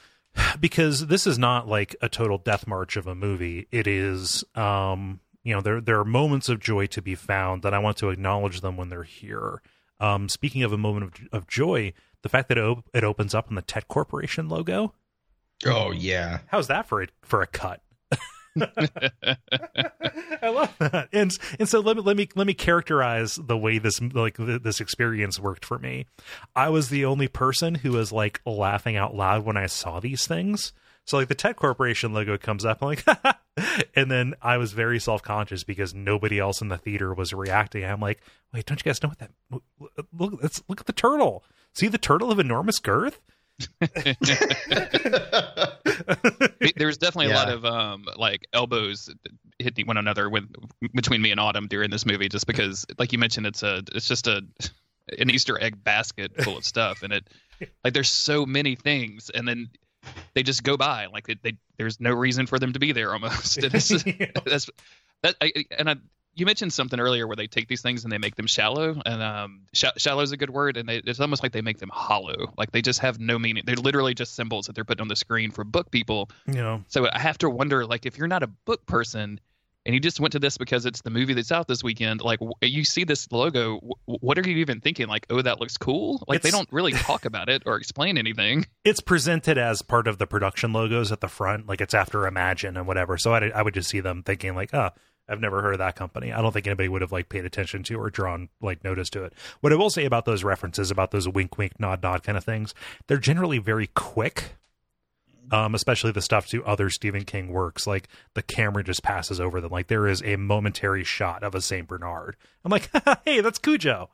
because this is not like a total death march of a movie. It is, um, you know, there there are moments of joy to be found, and I want to acknowledge them when they're here. Um, speaking of a moment of, of joy, the fact that it, op- it opens up on the Tet Corporation logo. oh yeah How's that for a, for a cut? I love that. And and so let me let me let me characterize the way this like th- this experience worked for me. I was the only person who was like laughing out loud when I saw these things. So like the Tet Corporation logo comes up, I'm like, and then I was very self conscious because nobody else in the theater was reacting. I'm like, wait, don't you guys know what that? Look, let's look at the turtle. See the turtle of enormous girth. there was definitely a lot of um like elbows hitting one another with between me and Autumn during this movie, just because, like you mentioned, it's a it's just a an Easter egg basket full of stuff, and it like there's so many things, and then they just go by like they, they there's no reason for them to be there almost. It's, that's that I, and I, you mentioned something earlier where they take these things and they make them shallow and um sh- shallow is a good word and they, it's almost like they make them hollow like they just have no meaning they're literally just symbols that they're putting on the screen for book people you know, so i have to wonder like if you're not a book person and you just went to this because it's the movie that's out this weekend. Like w- you see this logo, w- what are you even thinking? Like, oh, that looks cool. Like they don't really talk about it or explain anything. it's presented as part of the production logos at the front, like it's after Imagine and whatever. So I, I would just see them thinking like, oh, I've never heard of that company. I don't think anybody would have like paid attention to or drawn like notice to it. What I will say about those references, about those wink, wink, nod, nod kind of things, they're generally very quick. Um, especially the stuff to other Stephen King works, like the camera just passes over them. Like there is a momentary shot of a Saint Bernard. I'm like, hey, that's Cujo.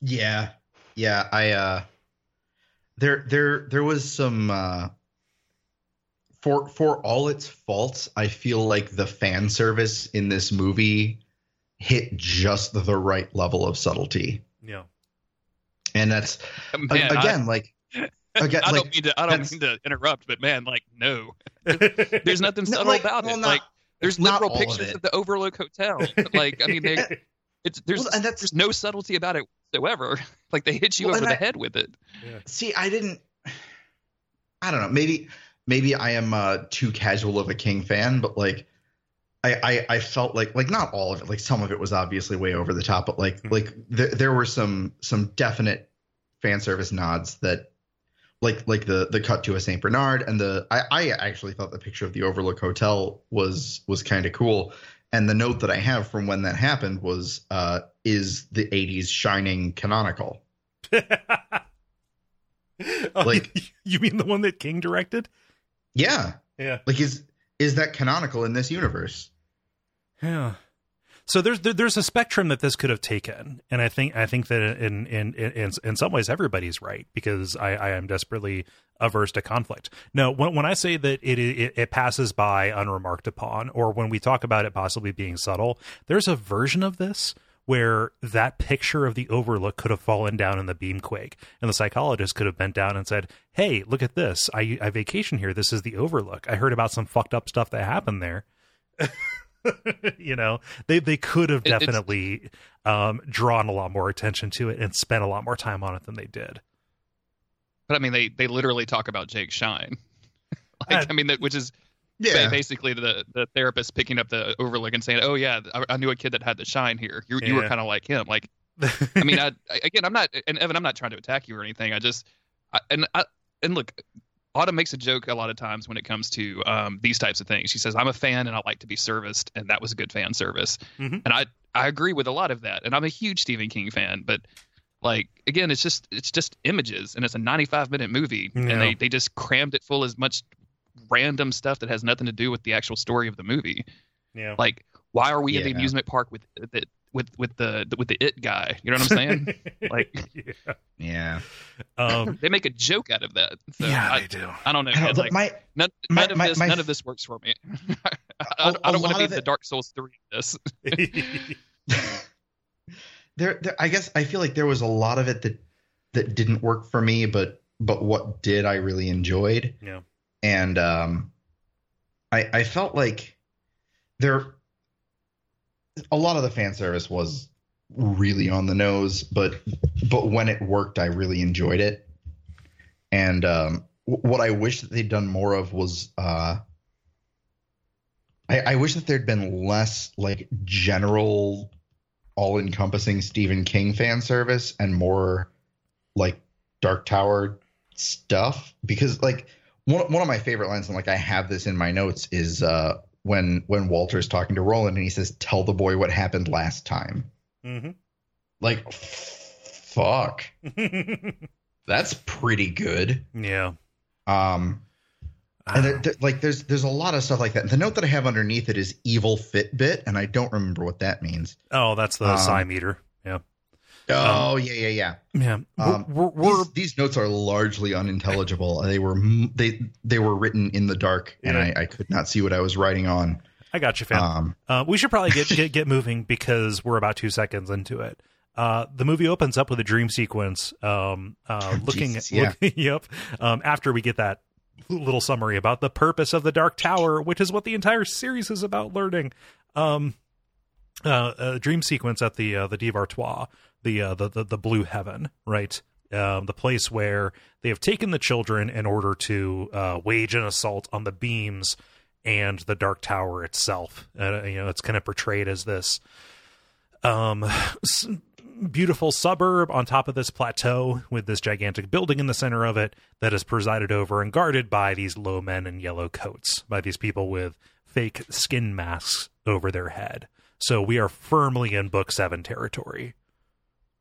Yeah. Yeah, I uh there there there was some uh for for all its faults, I feel like the fan service in this movie hit just the right level of subtlety. Yeah. And that's a- Man, I- again like again I, like don't mean to. I don't mean to interrupt, but man, like no, there's nothing No, subtle like, about well, it. not- like there's literal all of pictures of, the Overlook Hotel. like I mean, they, it's there's Well, and that's there's no subtlety about it whatsoever. Like they hit you Well, over the I- head with it. See, I didn't. I don't know. Maybe maybe I am uh, too casual of a King fan, but like, I, I I felt like like not all of it. Like some of it was obviously way over the top, but like Mhm. like there there were some some definite fan service nods that. Like like the the cut to a Saint Bernard and the I, I actually thought the picture of the Overlook Hotel was was kind of cool and the note that I have from when that happened was uh is the 80s shining canonical Oh, Like- you mean the one that King directed? Yeah Yeah. Like is is that canonical in this universe? Yeah. So there's there, there's a spectrum that this could have taken, and I think I think that in in in in some ways everybody's right because I, I am desperately averse to conflict. No, when when I say that it, it it passes by unremarked upon, or when we talk about it possibly being subtle, there's a version of this where that picture of the overlook could have fallen down in the beamquake and the psychologist could have bent down and said hey look at this. I, I vacation here. This is the overlook. I heard about some fucked up stuff that happened there. You know they they could have definitely um drawn a lot more attention to it and spent a lot more time on it than they did. But I mean, they they literally talk about Jake Shine. like Uh, I mean, that which is Yeah. basically the the therapist picking up the Overlook and saying, "Oh yeah, I, I knew a kid that had the shine here. You you were kind of like him." Like I mean, I, again, I'm not, and Evan, I'm not trying to attack you or anything. I just, I, and I, and look, Autumn makes a joke a lot of times when it comes to um, these types of things. She says, "I'm a fan and I like to be serviced," and that was a good fan service. Mhm. And I, I agree with a lot of that. And I'm a huge Stephen King fan, but like again, it's just, it's just images, and it's a 95 minute movie, Yeah. and they they just crammed it full as much random stuff that has nothing to do with the actual story of the movie. yeah Like, why are we at the amusement park with the with with the with the it guy? You know what I'm saying? like yeah. yeah. um they make a joke out of that. So yeah I, they do I don't know. I don't, like, my none, my- none of my- this, my- none of this works for me. I, A- I a don't want to be of the Dark Souls three. of This. there, there I guess I feel like there was a lot of it that that didn't work for me, but but what did I really enjoyed. yeah And um I I felt like there a lot of the fan service was really on the nose, but but when it worked, I really enjoyed it. And um, w- what I wish that they'd done more of was, uh, I, I wish that there'd been less like general, all-encompassing Stephen King fan service and more like Dark Tower stuff. Because like one one of my favorite lines, and like I have this in my notes, is uh, when when Walter's talking to Roland and he says, "Tell the boy what happened last time." hmm Like, f- fuck, that's pretty good. yeah Um, and there, there- like, there's there's a lot of stuff like that. The note that I have underneath it is "evil Fitbit," and I don't remember what that means. oh that's the Um, psi meter yeah Oh yeah, yeah, yeah. yeah Um, we're, we're, these, these notes are largely unintelligible. They were they they were written in the dark, and Yeah. I, I could not see what I was writing on. I got you, fam. Um, Uh, we should probably get, get get moving because we're about two seconds into it. Uh, the movie opens up with a dream sequence. Um, uh, looking, Jesus, yeah. look- yep. Um, after we get that little summary about the purpose of the Dark Tower, which is what the entire series is about learning. Um, uh, a dream sequence at the uh, the Devar-Toi, the, uh, the the the blue heaven, right? Um, the place where they have taken the children in order to uh, wage an assault on the beams and the Dark Tower itself. Uh, you know, it's kind of portrayed as this um, beautiful suburb on top of this plateau with this gigantic building in the center of it that is presided over and guarded by these low men in yellow coats, by these people with fake skin masks over their head. So we are firmly in book seven territory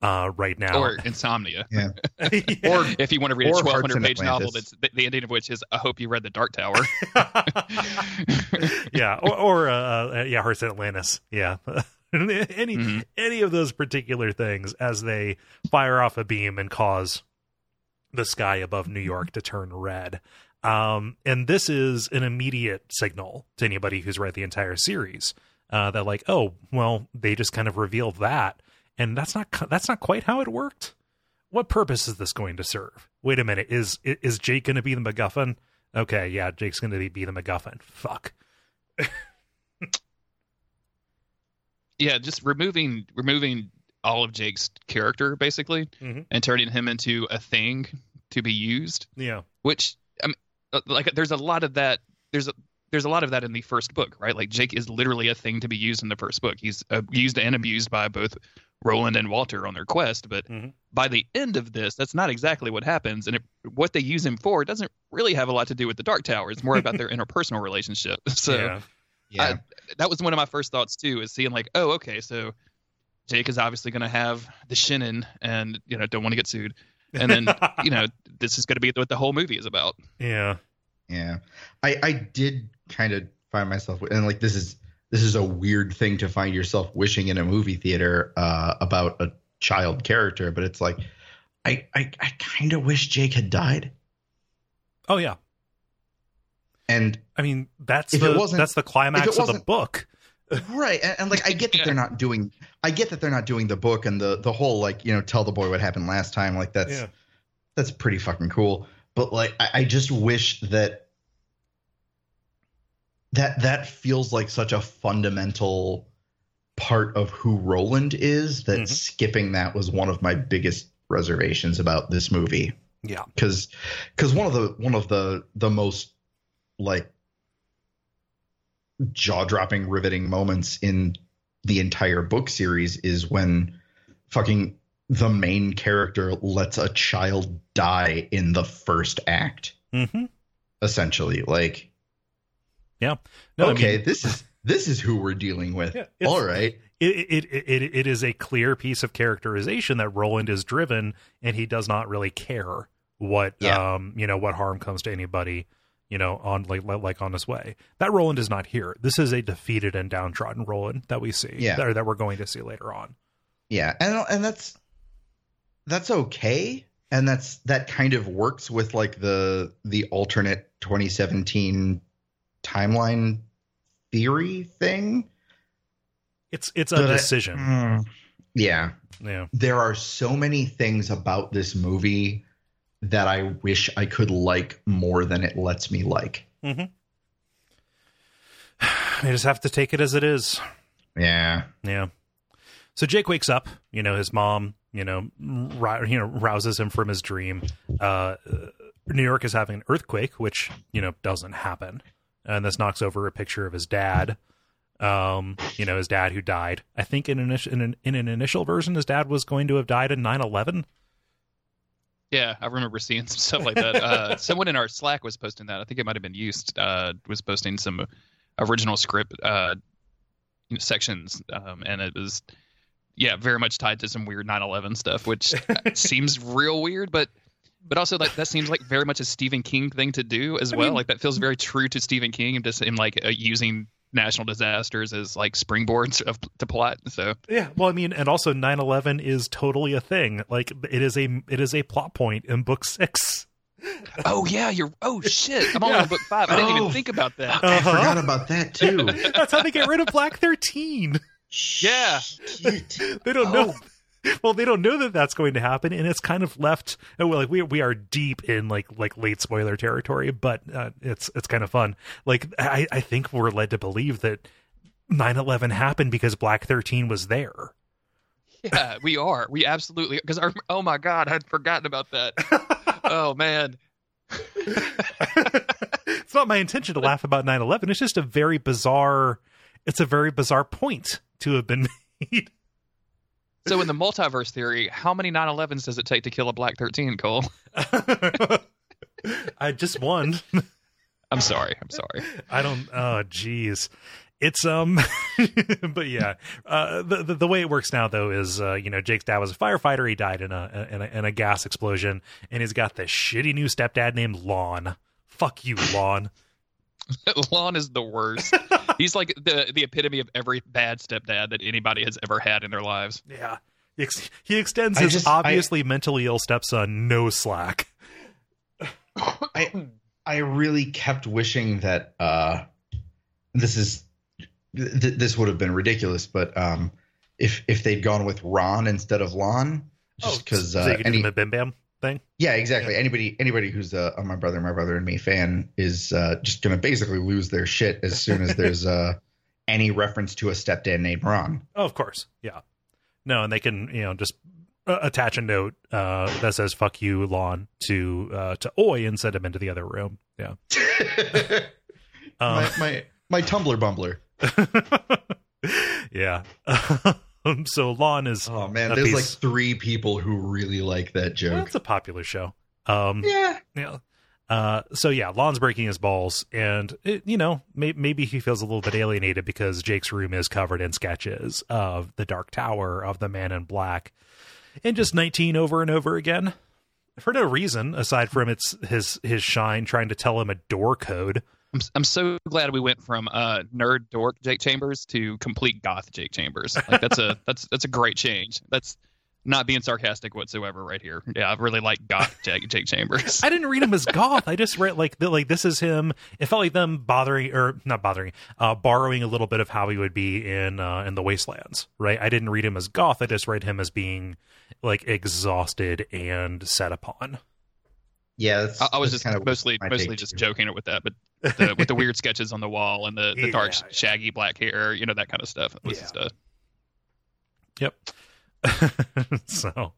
uh, right now. Or Insomnia. Yeah. or If you want to read a 1200 in page novel, Atlantis. that's the, the ending of which is, I hope you read The Dark Tower. yeah, or, or uh, uh, yeah, Hearts in Atlantis. Yeah, any Mhm. any of those particular things as they fire off a beam and cause the sky above New York to turn red. Um, and this is an immediate signal to anybody who's read the entire series uh, that, like, oh, well, they just kind of revealed that, and that's not that's not quite how it worked. What purpose is this going to serve? Wait a minute, is is Jake going to be the MacGuffin? Okay, yeah, Jake's going to be the MacGuffin. Fuck. yeah, just removing removing all of Jake's character basically, Mhm. and turning him into a thing to be used. Yeah. Which I mean, uh, like there's a lot of that. There's a there's a lot of that in the first book, right? Like Jake is literally a thing to be used in the first book. He's uh, used and abused by both Roland and Walter on their quest, but Mhm. by the end of this, that's not exactly what happens. And it, what they use him for doesn't really have a lot to do with the Dark Tower. It's more about their interpersonal relationship. So yeah. Yeah. that was one of my first thoughts too, is seeing like, oh, okay, so Jake is obviously going to have the Shannon, and you know, don't want to get sued, and then you know, this is going to be what the whole movie is about. yeah. Yeah, I I did kind of find myself and like this is this is a weird thing to find yourself wishing in a movie theater uh, about a child character, but it's like I I, I kind of wish Jake had died. Oh yeah. And I mean, that's the that's the climax of the book. right, and, and like I get that they're not doing I get that they're not doing the book and the the whole like you know tell the boy what happened last time like that's Yeah. that's pretty fucking cool. But like, I, I just wish that that that feels like such a fundamental part of who Roland is that Mhm. skipping that was one of my biggest reservations about this movie Yeah. because because one of the one of the the most like jaw-dropping riveting moments in the entire book series is when fucking the main character lets a child die in the first act Mm-hmm. essentially like No, I okay mean, this is this is who we're dealing with Yeah, all right it, it it it is a clear piece of characterization that Roland is driven, and he does not really care what Yeah. um you know what harm comes to anybody. You know, on like like on his way. That Roland is not here. This is a defeated and downtrodden Roland that we see. Yeah. or that we're going to see later on. Yeah, and and that's that's okay, and that's that kind of works with like the the alternate 2017 timeline theory thing. It's it's a But I- decision. Mm. Yeah, yeah. there are so many things about this movie that I wish I could like more than it lets me like. You just have to take it as it is. Yeah, Yeah. So Jake wakes up. You know, his mom, you know, rou- you know, rouses him from his dream. Uh, New York is having an earthquake, which you know doesn't happen, and this knocks over a picture of his dad. Um, you know, his dad who died. I think in an initial in an, in an initial version, his dad was going to have died in 9-11. Yeah, I remember seeing some stuff like that. Uh, someone in our Slack was posting that. I think it might have been used. Uh, was posting some original script uh, you know, sections, um, and it was yeah, very much tied to some weird 9/11 stuff, which seems real weird, but but also like that seems like very much a Stephen King thing to do as I well. mean- like that feels very true to Stephen King and just in like uh, using national disasters as like springboards of to plot. So Yeah, well, I mean, and also 9-11 is totally a thing. Like it is a it is a plot point in book six. oh yeah, you're oh shit, I'm Yeah. on book five. I didn't Oh. even think about that. I Uh-huh. forgot about that too. That's how they get rid of Black Thirteen. Yeah. Shit. they don't know. Well, they don't know that that's going to happen, and it's kind of left. and we're like we we are deep in like like late spoiler territory, but uh, it's it's kind of fun. Like I I think we're led to believe that 9-11 happened because Black Thirteen was there. Yeah, we are. We absolutely because our oh my god, I'd forgotten about that. oh man. it's not my intention to laugh about 9-11 it's just a very bizarre it's a very bizarre point to have been made So in the multiverse theory, how many 9/11s does it take to kill a Black 13, Cole? i just won I'm sorry. I'm sorry. I don't. Oh, jeez. It's um, but yeah, uh, the, the the way it works now though is uh, you know Jake's dad was a firefighter. He died in a in a, in a gas explosion, and he's got this shitty new stepdad named Lon. Fuck you, Lon. Lon is the worst. He's like the the epitome of every bad stepdad that anybody has ever had in their lives. Yeah, he, ex- he extends I his just- obviously mentally ill stepson no slack. I I really kept wishing that uh, this is th- this would have been ridiculous, but um, if if they'd gone with Ron instead of Lon, just because Oh, so you uh, can any bim bam thing. yeah exactly anybody anybody who's a, a my brother my brother and me fan is uh, just gonna basically lose their shit as soon as there's uh, any reference to a stepdad named Ron. Oh, of course, yeah. No, and they can you know just uh, attach a note uh, that says "fuck you, Lon" to uh, to Oi and send him into the other room. Yeah. Um, my, my my Tumblr bumbler. yeah. Um, so Lon is Oh man, there's piece- like three people who really like that well, joke. it's a popular show. Um, Yeah. yeah. Uh, so yeah, Lon's breaking his balls, and it, you know may- maybe he feels a little bit alienated because Jake's room is covered in sketches of the Dark Tower, of the Man in Black, and just 19 over and over again for no reason aside from it's his his shine trying to tell him a door code. I'm I'm so glad we went from uh nerd dork Jake Chambers to complete goth Jake Chambers. Like that's a that's that's a great change. That's not being sarcastic whatsoever right here. Yeah, I really like goth Jake, Jake Chambers. I didn't read him as goth. I just read like the, like this is him. It felt like them bothering or not bothering, uh, borrowing a little bit of how he would be in uh, in the Wastelands. Right. I didn't read him as goth. I just read him as being like exhausted and set upon. Yeah, that's, I, I was that's just kind of mostly mostly just too. joking with that, but the, with the weird sketches on the wall and the, the dark Yeah, yeah. shaggy black hair, you know that kind of stuff. It was Yeah. just uh, Yep. so,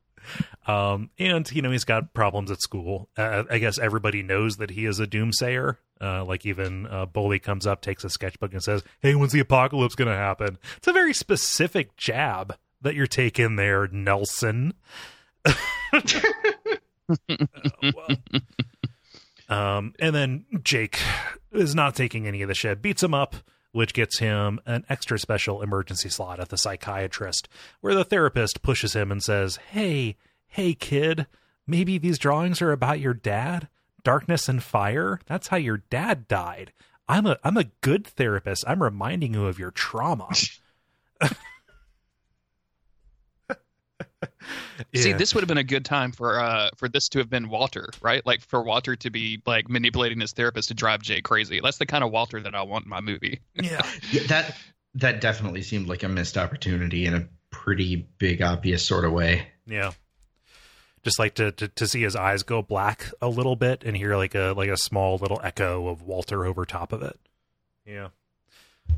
um, and you know he's got problems at school. Uh, I guess everybody knows that he is a doomsayer. Uh, like even uh, Bully comes up, takes a sketchbook, and says, "Hey, when's the apocalypse going to happen?" It's a very specific jab that you're taking there, Nelson. Um, and then Jake is not taking any of the shit, beats him up, which gets him an extra special emergency slot at the psychiatrist, where the therapist pushes him and says, Hey, hey, kid, maybe these drawings are about your dad? Darkness and fire? That's how your dad died. I'm a I'm a good therapist. I'm reminding you of your trauma. See, this would have been a good time for uh for this to have been Walter, right? Like for Walter to be like manipulating his therapist to drive Jay crazy. That's the kind of Walter that I want in my movie. yeah. Yeah, that that definitely seemed like a missed opportunity in a pretty big, obvious sort of way. Yeah. Just like to, to to see his eyes go black a little bit and hear like a like a small little echo of Walter over top of it. Yeah.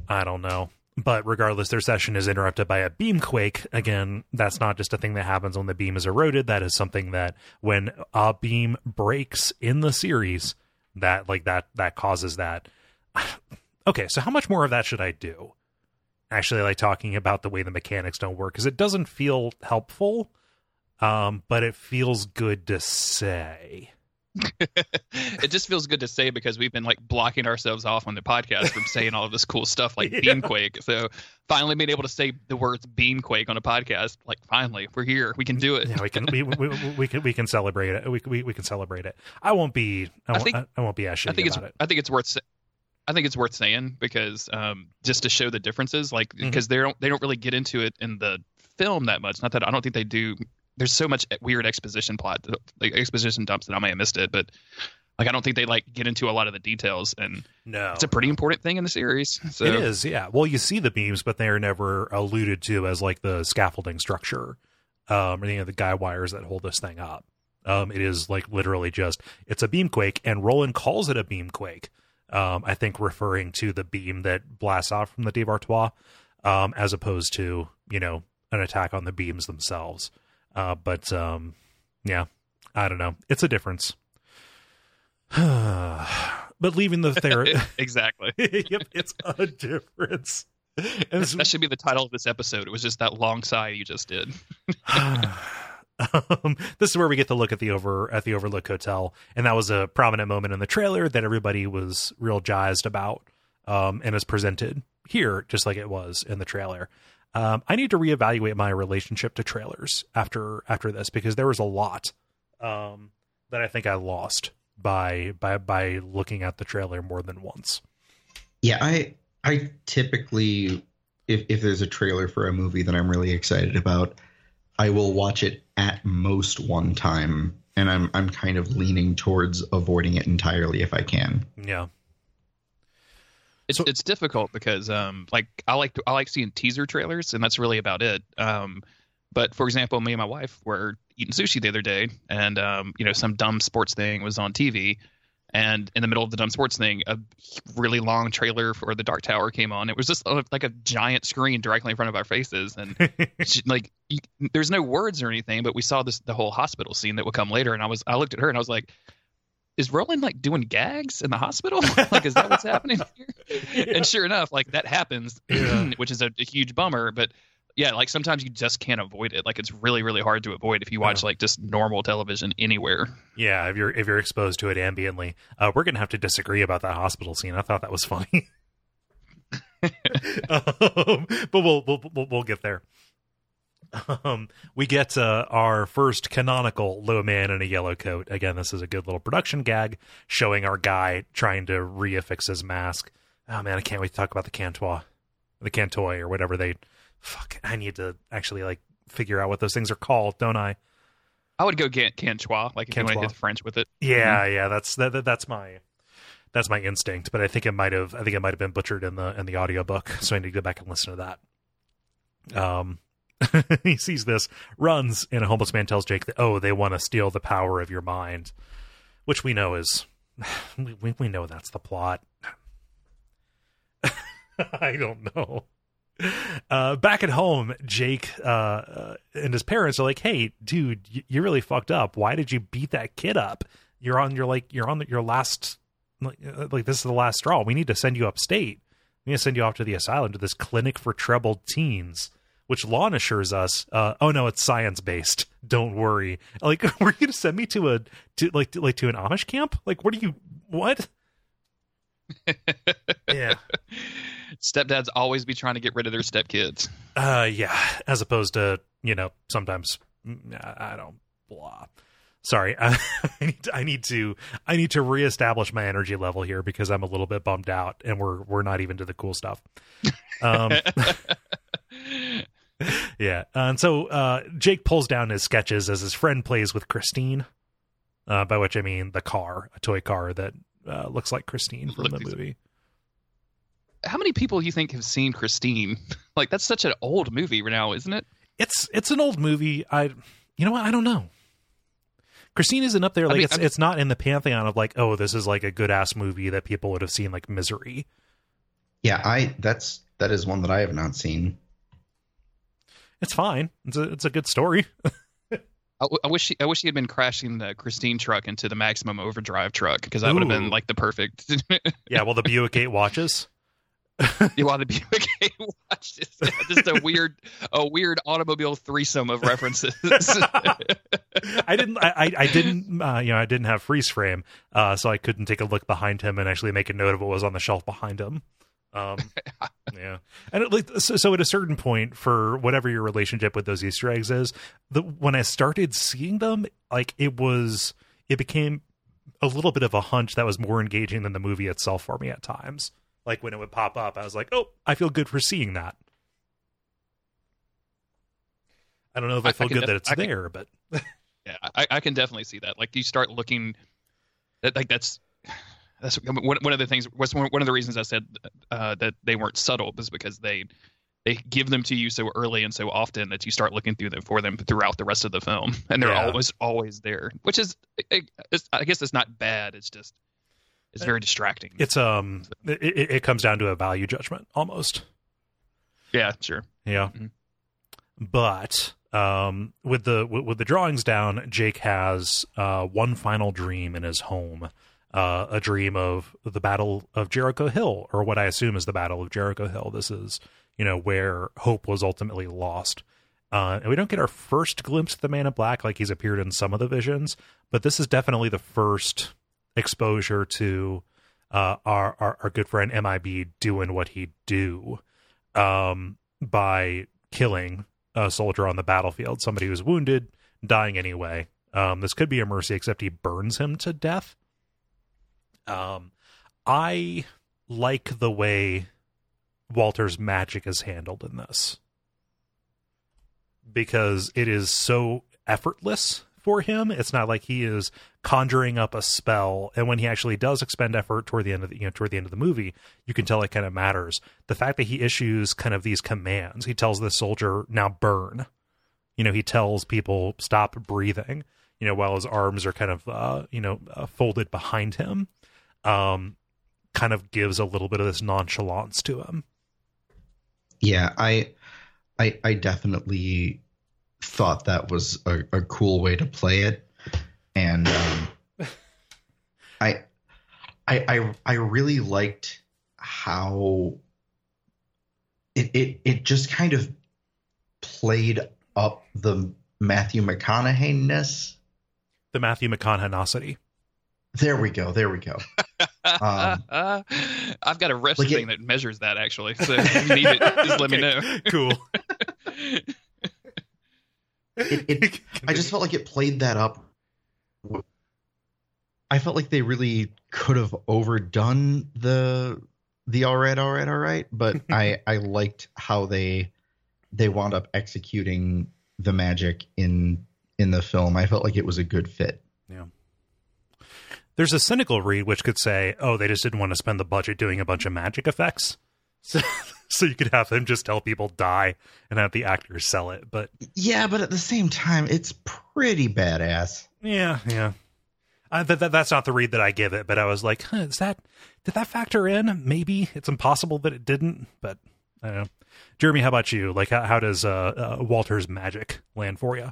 I don't know. But regardless, their session is interrupted by a beam quake. Again, that's not just a thing that happens when the beam is eroded. That is something that when a beam breaks in the series, that like that that causes that. okay, so how much more of that should I do? Actually, like talking about the way the mechanics don't work because it doesn't feel helpful um, but it feels good to say. it just feels good to say because we've been like blocking ourselves off on the podcast from saying all of this cool stuff like Yeah. beamquake. So finally being able to say the words beamquake on a podcast, like finally we're here, we can do it. Yeah, we can we, we, we can we can celebrate it. We, we we can celebrate it. I won't be. I, I won't, think- I, won't be as shitty I think it's it. I think it's worth I think it's worth saying because um, just to show the differences, like Mhm. because they don't they don't really get into it in the film that much. Not that I don't think they do. There's so much weird exposition plot, like exposition dumps that I may have missed it, but like I don't think they like get into a lot of the details, and No, it's a pretty important thing in the series. So it is. Yeah. Well, you see the beams, but they are never alluded to as like the scaffolding structure, um, or any of the guy wires that hold this thing up. Um, it is like literally just it's a beam quake, and Roland calls it a beam quake. Um, I think referring to the beam that blasts out from the Devar-Toi, um, as opposed to you know an attack on the beams themselves. Uh, but um, yeah, I don't know. It's a difference. but leaving the therapy. exactly. yep, it's a difference. And that should be the title of this episode. It was just that long sigh you just did. um, this is where we get to look at the over at the Overlook Hotel, and that was a prominent moment in the trailer that everybody was real jazzed about, um, and is presented here just like it was in the trailer. Um, I need to reevaluate my relationship to trailers after after this because there was a lot um, that I think I lost by by by looking at the trailer more than once. Yeah, I I typically if if there's a trailer for a movie that I'm really excited about, I will watch it at most one time and I'm I'm kind of leaning towards avoiding it entirely if I can. Yeah. It's so, it's difficult because um like I like I like seeing teaser trailers and that's really about it. Um but for example, me and my wife were eating sushi the other day and um you know some dumb sports thing was on TV and in the middle of the dumb sports thing a really long trailer for the dark tower came on it was just like a giant screen directly in front of our faces and she, like you, there's no words or anything but we saw this the whole hospital scene that would come later and i was i looked at her and i was like is Roland like doing gags in the hospital? like, is that what's happening here? Yeah. And sure enough, like that happens, yeah. which is a, a, huge bummer. But yeah, like sometimes you just can't avoid it. Like it's really, really hard to avoid if you watch yeah. like just normal television anywhere. Yeah, if you're if you're exposed to it ambiently, uh, we're gonna have to disagree about that hospital scene. I thought that was funny, um, but we'll, we'll we'll we'll get there. Um, we get uh, our first canonical low man in a yellow coat. Again, this is a good little production gag showing our guy trying to reaffix his mask. Oh man, I can't wait to talk about the Cantois, the Cantoi, or whatever they fuck, I need to actually like figure out what those things are called, don't I? I would go get Cantois, like if Cantois. you want to hit the French with it. Yeah, mm-hmm. yeah, that's that, that, that's my that's my instinct, but I think it might have I think it might have been butchered in the in the audiobook, so I need to go back and listen to that. Um he sees this, runs, and a homeless man tells Jake that oh, they want to steal the power of your mind, which we know is we we know that's the plot. I don't know. Uh, back at home, Jake uh, uh, and his parents are like, "Hey, dude, you, you really fucked up. Why did you beat that kid up? You're on your like you're on the, your last like, uh, like this is the last straw. We need to send you upstate. We need to send you off to the asylum to this clinic for troubled teens." Which Lon assures us, uh, oh no, it's science based. Don't worry. Like, were you gonna send me to a to like to, like to an Amish camp? Like, what are you? What? yeah stepdads always be trying to get rid of their stepkids. Uh, yeah, as opposed to you know sometimes mm, I don't blah. Sorry, I, need to, I need to I need to reestablish my energy level here because I'm a little bit bummed out, and we're we're not even to the cool stuff. Um, yeah, and so uh, Jake pulls down his sketches as his friend plays with Christine. Uh, by which I mean the car, a toy car that uh, looks like Christine from Look, the movie how many people do you think have seen Christine? like that's such an old movie right now, isn't it? It's it's an old movie. I you know what? I don't know. Christine isn't up there like I mean, it's I mean, it's not in the pantheon of like oh this is like a good ass movie that people would have seen like Misery. Yeah, I that's that is one that I have not seen. It's fine. It's a it's a good story. I, I wish he, I wish he had been crashing the Christine truck into the Maximum Overdrive truck because that would have been like the perfect. yeah, well, the Buick Eight watches. you want the Buick okay? Watch. Yeah, just a weird, a weird automobile threesome of references. I didn't, I, I didn't, uh, you know, I didn't have freeze frame, uh, so I couldn't take a look behind him and actually make a note of what was on the shelf behind him. Um, yeah, and it, like so, so, at a certain point, for whatever your relationship with those Easter eggs is, the when I started seeing them, like it was, it became a little bit of a hunch that was more engaging than the movie itself for me at times like when it would pop up, I was like, oh, I feel good for seeing that. I don't know if I, I feel good def- that it's can, there, but yeah, I, I, can definitely see that. Like you start looking, that like that's that's one, one of the things. Was one, one of the reasons I said uh, that they weren't subtle was because they they give them to you so early and so often that you start looking through them for them throughout the rest of the film, and they're yeah. always always there. Which is, I guess, it's not bad. It's just it's very distracting. It's um, it, it comes down to a value judgment almost. Yeah, sure. Yeah, mm-hmm. but um, with the with, with, the drawings down, Jake has uh one final dream in his home. Uh, a dream of the Battle of Jericho Hill, or what I assume is the Battle of Jericho Hill. This is, you know, where hope was ultimately lost. Uh, and we don't get our first glimpse of the Man in Black like he's appeared in some of the visions, but this is definitely the first exposure to uh, our, our, our good friend MIB doing what he do um, by killing a soldier on the battlefield, somebody who's wounded, dying anyway. Um, this could be a mercy, except he burns him to death. Um, I like the way Walter's magic is handled in this because it is so effortless for him. It's not like he is conjuring up a spell, and when he actually does expend effort toward the end of the you know toward the end of the movie, you can tell it kind of matters. The fact that he issues kind of these commands, he tells the soldier now burn. You know, he tells people stop breathing. You know, while his arms are kind of uh, you know uh, folded behind him, um, kind of gives a little bit of this nonchalance to him. Yeah, I, I, I definitely thought that was a, a cool way to play it, and um, I, I, I, I really liked how it, it, it just kind of played up the Matthew McConaughey ness. The Matthew McConaughey There we go. There we go. Um, I've got a wrist like thing it, that measures that actually. So if you need it, just let okay. me know. Cool. it, it, I just felt like it played that up. I felt like they really could have overdone the the all right, all right, all right, but I I liked how they they wound up executing the magic in in the film. I felt like it was a good fit. Yeah. There's a cynical read which could say, "Oh, they just didn't want to spend the budget doing a bunch of magic effects." So, so you could have them just tell people die and have the actors sell it. But yeah, but at the same time, it's pretty badass. Yeah, yeah. Uh, that, that, that's not the read that I give it, but I was like, huh, is that did that factor in? Maybe it's impossible that it didn't, but I don't know. Jeremy, how about you? Like, how, how does uh, uh, Walter's magic land for you?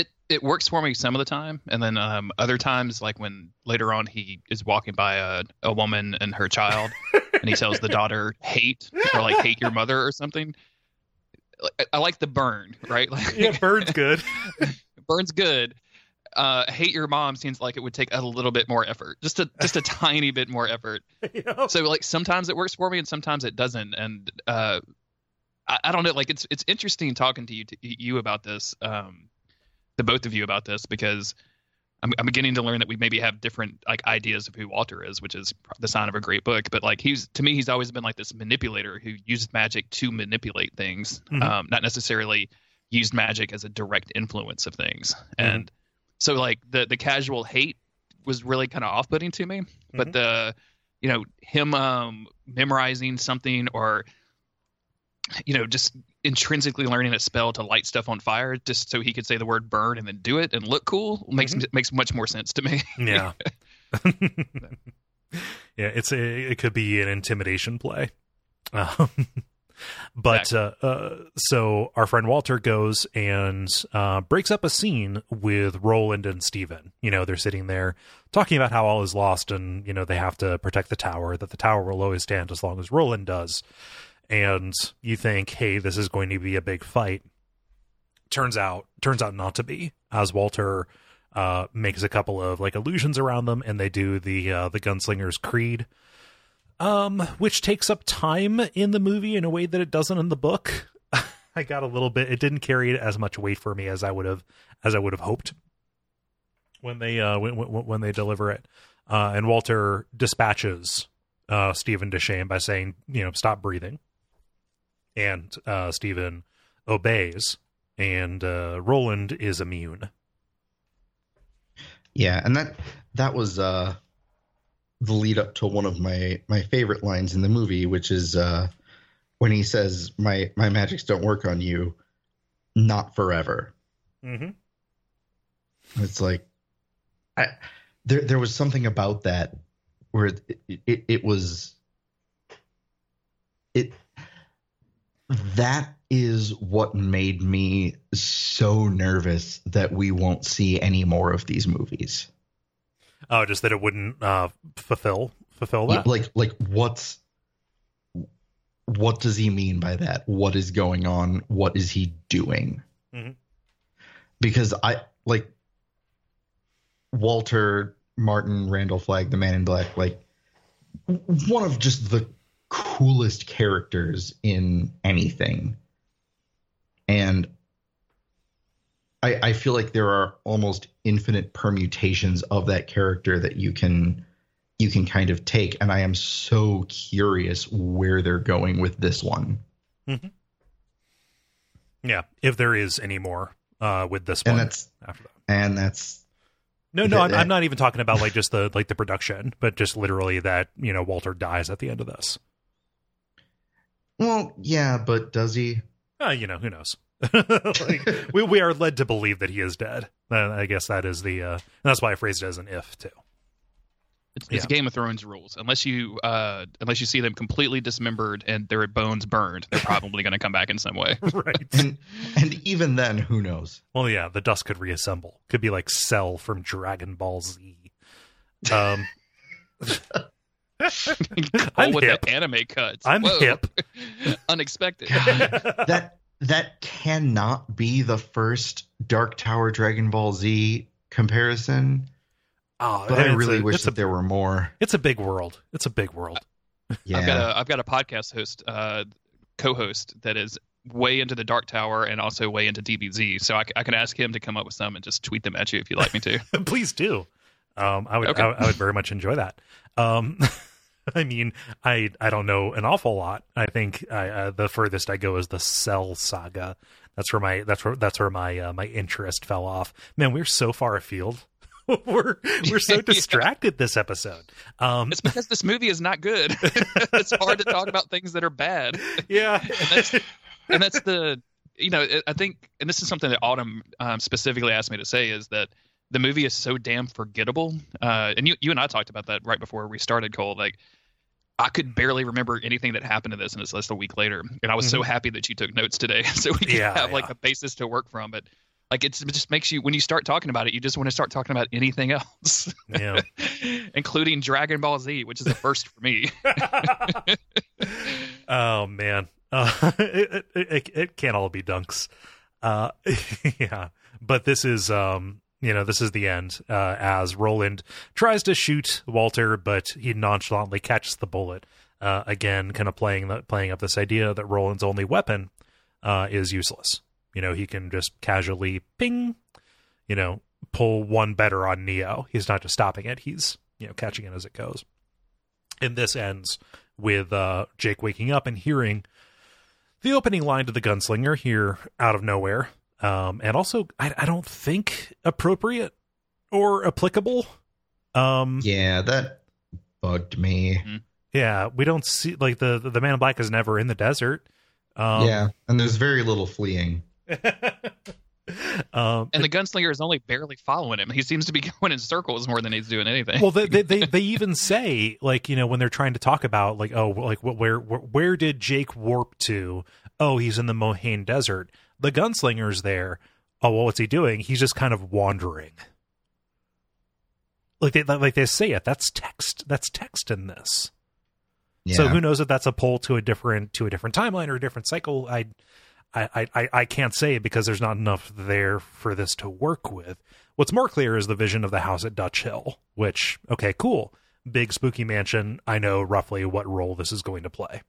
It it works for me some of the time, and then um, other times, like when later on he is walking by a, a woman and her child, and he tells the daughter hate or like hate your mother or something. I, I like the burn, right? Like, yeah, burn's good. burn's good. Uh, hate your mom seems like it would take a little bit more effort, just a just a tiny bit more effort. Yep. So like sometimes it works for me and sometimes it doesn't, and uh, I, I, don't know. Like it's it's interesting talking to you to you about this. Um, to both of you about this because I'm, I'm beginning to learn that we maybe have different like ideas of who Walter is, which is the sign of a great book. But like he's to me, he's always been like this manipulator who used magic to manipulate things, mm-hmm. um, not necessarily used magic as a direct influence of things. Mm-hmm. And so like the the casual hate was really kind of off putting to me, mm-hmm. but the you know him um, memorizing something or you know just intrinsically learning a spell to light stuff on fire just so he could say the word burn and then do it and look cool makes mm-hmm. makes much more sense to me. yeah. yeah, it's a, it could be an intimidation play. Um, but uh, uh, so our friend Walter goes and uh, breaks up a scene with Roland and Steven. You know, they're sitting there talking about how all is lost and, you know, they have to protect the tower, that the tower will always stand as long as Roland does and you think, hey, this is going to be a big fight. Turns out, turns out not to be. As Walter uh, makes a couple of like illusions around them, and they do the uh, the gunslinger's creed, um, which takes up time in the movie in a way that it doesn't in the book. I got a little bit. It didn't carry as much weight for me as I would have as I would have hoped when they uh, when, when, they deliver it. Uh, and Walter dispatches uh, Steven Deschain by saying, you know, stop breathing and uh, Steven obeys, and uh, Roland is immune. Yeah, and that that was uh, the lead up to one of my my favorite lines in the movie, which is uh, when he says, "My my magics don't work on you, not forever." Mm-hmm. It's like, I there there was something about that where it, it, it was it that is what made me so nervous that we won't see any more of these movies. Oh, just that it wouldn't uh, fulfill fulfill that. Like like what's what does he mean by that? What is going on? What is he doing? Mhm. Because I like Walter Marten Randall Flagg, the Man in Black, like one of just the coolest characters in anything. And I, I feel like there are almost infinite permutations of that character that you can you can kind of take and i am so curious where they're going with this one Yeah, if there is any more uh, with this and one that's after that. and that's No, no, I'm, I'm not even talking about like just the like the production, but just literally that you know Walter dies at the end of this. Well yeah but does he Uh, you know, who knows? like, we we are led to believe that he is dead. Uh, I guess that is the uh, that's why I phrased it as an if too. It's, it's Game of Thrones rules. Unless you uh, unless you see them completely dismembered and their bones burned, they're probably going to come back in some way. right. and and even then who knows Well, yeah, the dust could reassemble. Could be like Cell from Dragon Ball Z. Um, Cole I'm with hip. the anime cuts. I'm Whoa. hip. Unexpected. that that cannot be the first dark tower dragon ball z comparison Oh, but i really a, wish that a there were more it's a big world. It's a big world. yeah I've got a I've got a podcast host, uh, co-host that is way into the Dark Tower and also way into DBZ. So I can ask him to come up with some and just tweet them at you if you'd like me to. Please do. Um, I would Okay. I, I would very much enjoy that. Um, I mean, I I don't know an awful lot. I think I, uh, the furthest I go is the Cell saga. That's where my that's where that's where my uh, my interest fell off. Man, we're so far afield. we're we're so Yeah. distracted this episode. Um, It's because this movie is not good. it's hard to talk about things that are bad. yeah, And that's, and that's the you know I think and this is something that Autumn um, specifically asked me to say is that the movie is so damn forgettable. Uh, and you you and I talked about that right before we started, Cole. Like I could barely remember anything that happened to this, and it's just a week later. And I was so happy that you took notes today, so we could Yeah, have like a basis to work from. But like it's, it just makes you when you start talking about it, you just want to start talking about anything else, yeah. including Dragon Ball Z, which is a first for me. oh man, uh, it, it, it it can't all be dunks. Uh, yeah, but this is um, you know, this is the end. Uh, as Roland tries to shoot Walter, but he nonchalantly catches the bullet. Uh, again, kind of playing the, playing up this idea that Roland's only weapon uh, is useless. You know, he can just casually ping, you know, pull one better on Neo. He's not just stopping it; he's you know catching it as it goes. And this ends with uh, Jake waking up and hearing the opening line to the gunslinger here out of nowhere. Um, and also, I, I don't think appropriate or applicable. Um, yeah that bugged me yeah, we don't see like the the man in black is never in the desert. Um, yeah and there's very little fleeing um, And the gunslinger is only barely following him. He seems to be going in circles more than he's doing anything. well, they, they they they even say like you know when they're trying to talk about like oh like what where where, where did Jake warp to? Oh, he's in the Mohaine Desert. The gunslinger's there. Oh, well, what's he doing? He's just kind of wandering. Like they like they say it. That's text. That's text in this. yeah. So who knows if that's a pull to a different to a different timeline or a different cycle? I, I, I, I can't say because there's not enough there for this to work with. What's more clear is the vision of the house at Dutch Hill, which okay, cool, big spooky mansion. I know roughly what role this is going to play.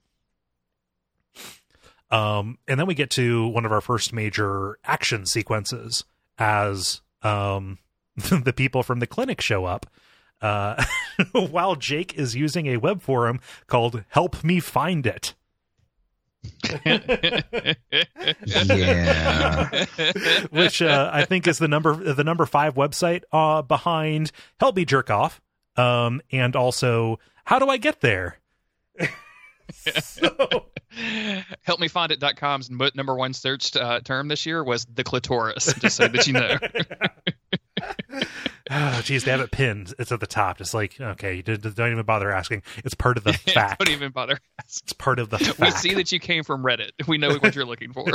Um, and then we get to one of our first major action sequences as um the people from the clinic show up uh, while Jake is using a web forum called Help Me Find It. yeah Which uh, I think is the number the number five website uh, behind Help Me Jerk Off, um, and also How Do I Get There? So, Helpmefindit.com's mo- number one searched uh, term this year was the clitoris, just so that you know. oh, geez, they have it pinned. It's at the top. Just like okay, you did- don't even bother asking. It's part of the fact. Don't even bother. asking. It's part of the fact. We see that you came from Reddit. We know what you're looking for.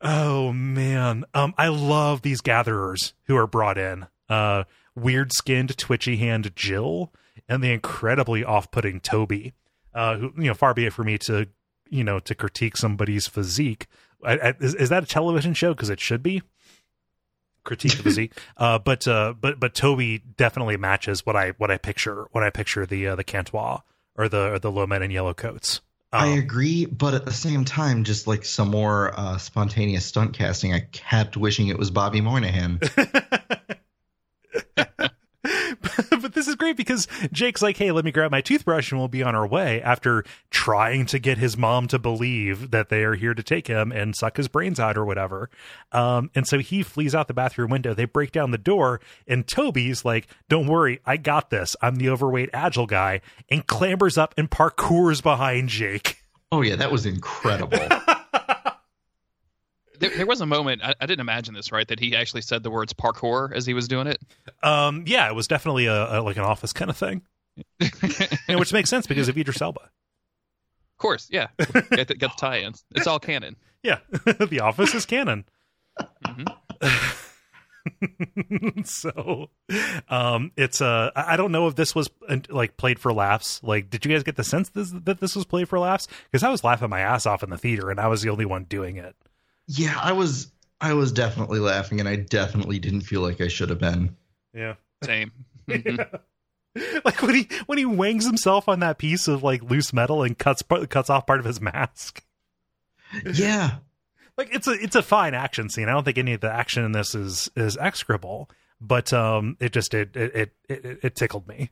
oh man um i love these gatherers who are brought in uh weird skinned, twitchy hand Jill and the incredibly off putting Toby. Uh, who you know, far be it for me to you know to critique somebody's physique. I, I, is, is that a television show? Because it should be critique the physique. Uh, but uh, but but Toby definitely matches what I what I picture when I picture the uh, the Cantois or the or the low men in yellow coats. I agree, but at the same time, just like some more uh, spontaneous stunt casting, I kept wishing it was Bobby Moynihan. this is great because Jake's like, "Hey, let me grab my toothbrush and we'll be on our way." After trying to get his mom to believe that they are here to take him and suck his brains out or whatever, um, and so he flees out the bathroom window. They break down the door, and Toby's like, "Don't worry, I got this. I'm the overweight agile guy," and clambers up and parkours behind Jake. Oh yeah, that was incredible. There, there was a moment I, I didn't imagine this right that he actually said the words parkour as he was doing it. Um, yeah, it was definitely a, a like an office kind of thing, know, which makes sense because of Idris Elba. Of course, yeah. Get the, the tie-ins. It's all canon. Yeah, the office is canon. hmm so um it's uh i I don't know if this was uh, like played for laughs like did you guys get the sense this, that this was played for laughs because i was laughing my ass off in the theater and i was the only one doing it yeah, I was I was definitely laughing, and I definitely didn't feel like I should have been. yeah Same. Mhm. like when he when he wangs himself on that piece of like loose metal and cuts cuts off part of his mask Yeah, like it's a it's a fine action scene i don't think any of the action in this is is execrable but um it just it it it, it, it tickled me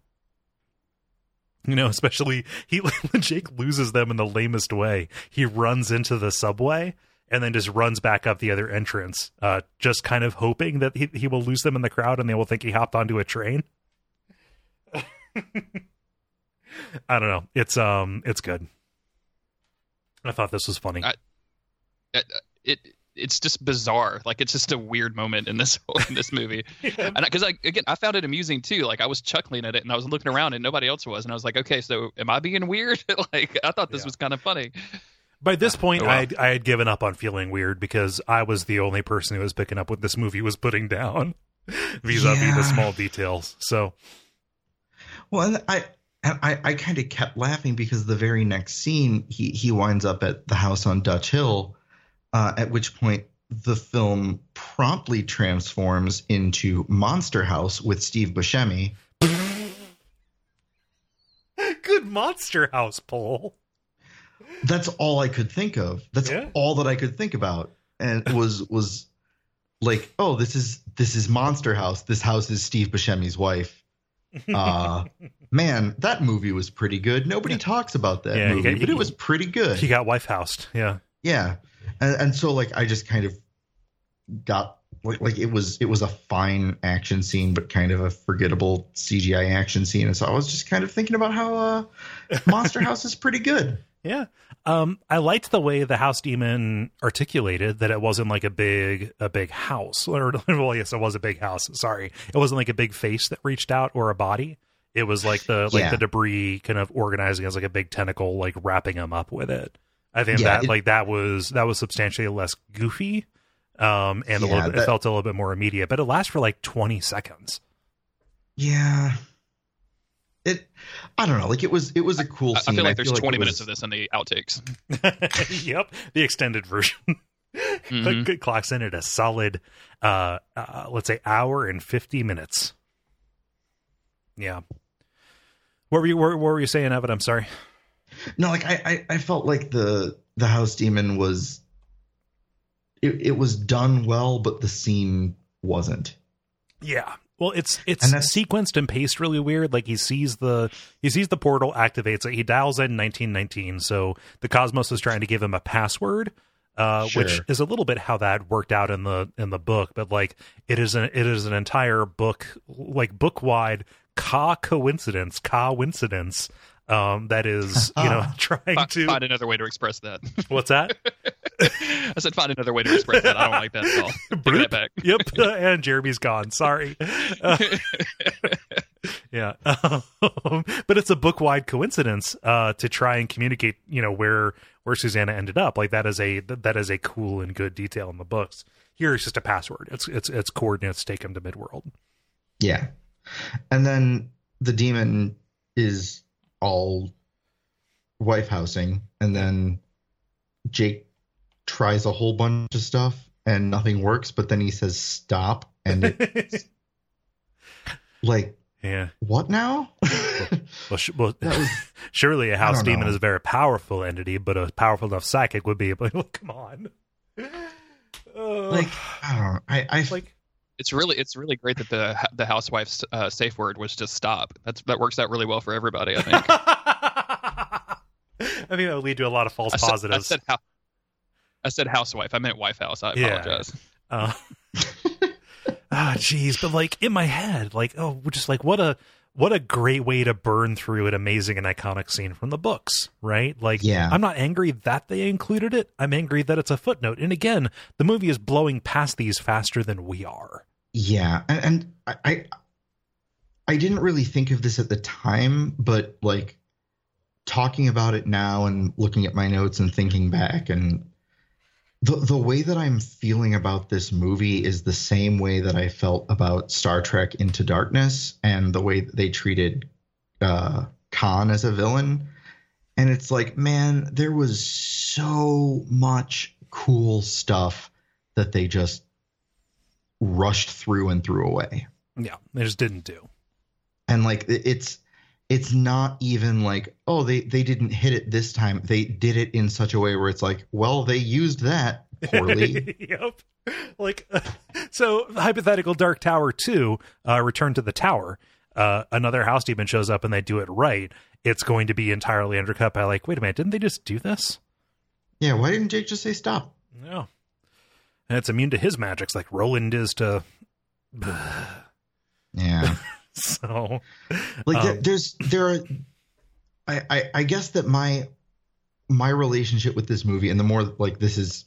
you know especially he when jake loses them in the lamest way he runs into the subway and then just runs back up the other entrance uh just kind of hoping that he, he will lose them in the crowd and they will think he hopped onto a train i don't know it's um it's good i thought this was funny I- it, it it's just bizarre. Like it's just a weird moment in this in this movie. And because I again I found it amusing too. Like I was chuckling at it and I was looking around and nobody else was and I was like, okay, so am I being weird? like I thought this Yeah. was kind of funny. By this point, Oh, wow. I had, I had given up on feeling weird because I was the only person who was picking up what this movie was putting down, vis-a-vis Yeah. the small details. So Well, I and I, I kind of kept laughing because the very next scene he he winds up at the house on Dutch Hill, uh, at which point the film promptly transforms into Monster House with Steve Buscemi. good Monster House poll. That's all I could think of. That's Yeah. all that I could think about, and was was like, oh, this is this is Monster House. This house is Steve Buscemi's wife. Uh, man, that movie was pretty good. Nobody talks about that Yeah, movie, got- but it was pretty good. He got wife housed. Yeah. yeah and, and so like i just kind of got like, like it was it was a fine action scene but kind of a forgettable cgi action scene and so i was just kind of thinking about how uh monster house is pretty good Yeah. Um, I liked the way the house demon articulated that it wasn't like a big a big house. Or well, yes, it was a big house. Sorry. It wasn't like a big face that reached out or a body. It was like the like Yeah. the debris kind of organizing as like a big tentacle, like wrapping him up with it. I think Yeah, that it- like that was that was substantially less goofy. Um and a little bit, it felt a little bit more immediate, but it lasts for like twenty seconds. yeah it i don't know like it was it was a cool I, I scene feel like there's 20 it minutes was- of this in the outtakes. yep, the extended version. Mhm. It clocks in at a solid, uh, uh, let's say, hour and fifty minutes. Yeah. What were you? What, what were you saying, Evan? I'm sorry. no like I, I i felt like the the house demon was it, it was done well but the scene wasn't Yeah. Well, it's it's And sequenced and paced really weird. Like he sees the he sees the portal activates it. He dials in 1919. So the Cosmos is trying to give him a password, uh, which is a little bit how that worked out in the in the book. But like it is an it is an entire book like book wide ca coincidence coincidence um that is you know trying Fi- to find another way to express that. what's that I said find another way to express that. I don't like that at all. Take Bloop. that back. yep. And jeremy's gone. Sorry. Uh, yeah. Um, but it's a book wide coincidence uh to try and communicate you know where where susannah ended up. Like that is a that is a cool and good detail in the books. Here it's just a password. It's it's it's coordinates. Take him to midworld. Yeah. And then the demon is all wife housing, and then Jake tries a whole bunch of stuff and nothing works, but then he says stop, and it's like, yeah. what now? Well, sh- well was- surely a house demon know. is a very powerful entity, but a powerful enough psychic would be able. Well, come on. Uh, like, I don't know. I, I like It's really it's really great that the the housewife's uh, safe word was just stop. That's that works out really well for everybody. I think. I think that would lead to a lot of false I said, positives. I said, hou- I said housewife. I meant wife house. I Yeah. apologize. Uh, ah, jeez, but like in my head, like oh, just like what a what a great way to burn through an amazing and iconic scene from the books, right? Like, Yeah. I'm not angry that they included it. I'm angry that it's a footnote. And again, the movie is blowing past these faster than we are. Yeah, and, and I, I I didn't really think of this at the time, but like talking about it now and looking at my notes and thinking back and the the way that I'm feeling about this movie is the same way that I felt about Star Trek Into Darkness and the way that they treated uh Khan as a villain. And it's like, man, there was so much cool stuff that they just rushed through and threw away. Yeah, they just didn't do. And like it's it's not even like, oh, they they didn't hit it this time. They did it in such a way where it's like, well, they used that poorly. yep. Like, so hypothetical Dark Tower 2, uh, Return to the Tower, uh, another house demon shows up and they do it right. It's going to be entirely undercut by, like, wait a minute, didn't they just do this? yeah, why didn't Jake just say stop? No. And it's immune to his magics, like Roland is to. Yeah. so, like there- Um, there's there are I, I i guess that my my relationship with this movie and the more like this is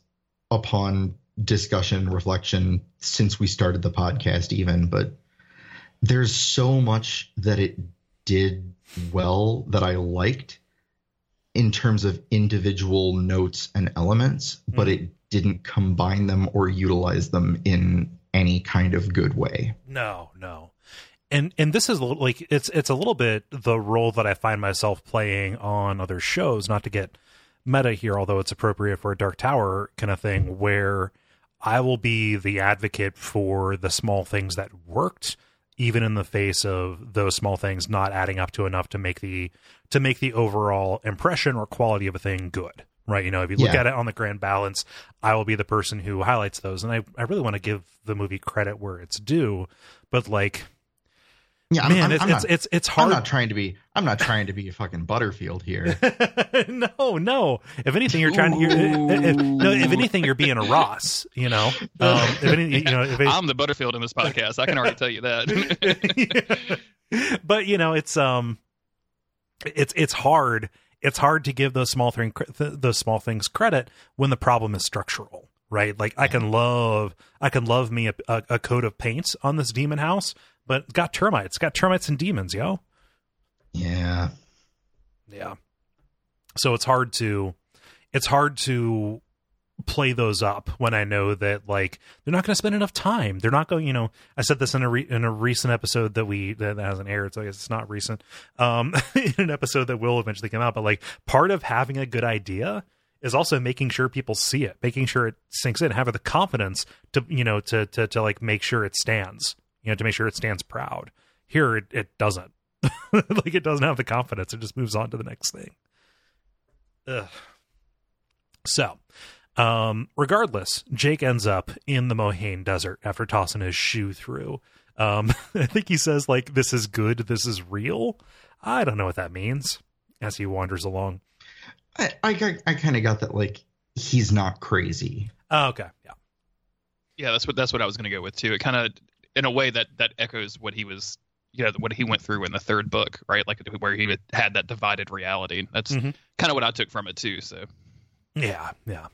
upon discussion reflection since we started the podcast even but there's so much that it did well that i liked in terms of individual notes and elements but it didn't combine them or utilize them in any kind of good way no, no. And and this is like it's it's a little bit the role that I find myself playing on other shows, not to get meta here, although it's appropriate for a Dark Tower kind of thing, where I will be the advocate for the small things that worked, even in the face of those small things not adding up to enough to make the to make the overall impression or quality of a thing good. Right. You know, if you look Yeah. at it on the grand balance, I will be the person who highlights those. And I, I really want to give the movie credit where it's due. But like yeah man, I'm, it's, I'm it's not, it's it's I'm hard. not trying to be i'm not trying to be a fucking butterfield here no, no. If anything, you're trying to. You're, if, if- no, if anything, you're being a Ross. You know. Um, if any, you know, if it, I'm the Butterfield in this podcast. I can already tell you that. but you know, it's um, it's it's hard. It's hard to give those small thing those small things credit when the problem is structural, right? Like I can love I can love me a, a, a coat of paint on this demon house, but it's got termites, it's got termites and demons, yo. yeah Yeah. So it's hard to it's hard to play those up when I know that like they're not going to spend enough time. They're not going, you know, I said this in a re- in a recent episode that we that hasn't aired, so I guess it's not recent. Um in an episode that will eventually come out, but like part of having a good idea is also making sure people see it, making sure it sinks in, having the confidence to, you know, to to to like make sure it stands, you know, to make sure it stands proud. Here it, it doesn't. like it doesn't have the confidence. It just moves on to the next thing. Ugh. So, um, regardless, Jake ends up in the Mohaine Desert after tossing his shoe through. Um, I think he says like, "This is good. This is real." I don't know what that means as he wanders along. I I, I kind of got that like he's not crazy. Oh, okay, yeah, yeah, that's what that's what I was going to go with too. It kind of, in a way, that that echoes what he was, you know, what he went through in the third book, right? Like where he had that divided reality. That's Mhm. kind of what I took from it too. So yeah, yeah.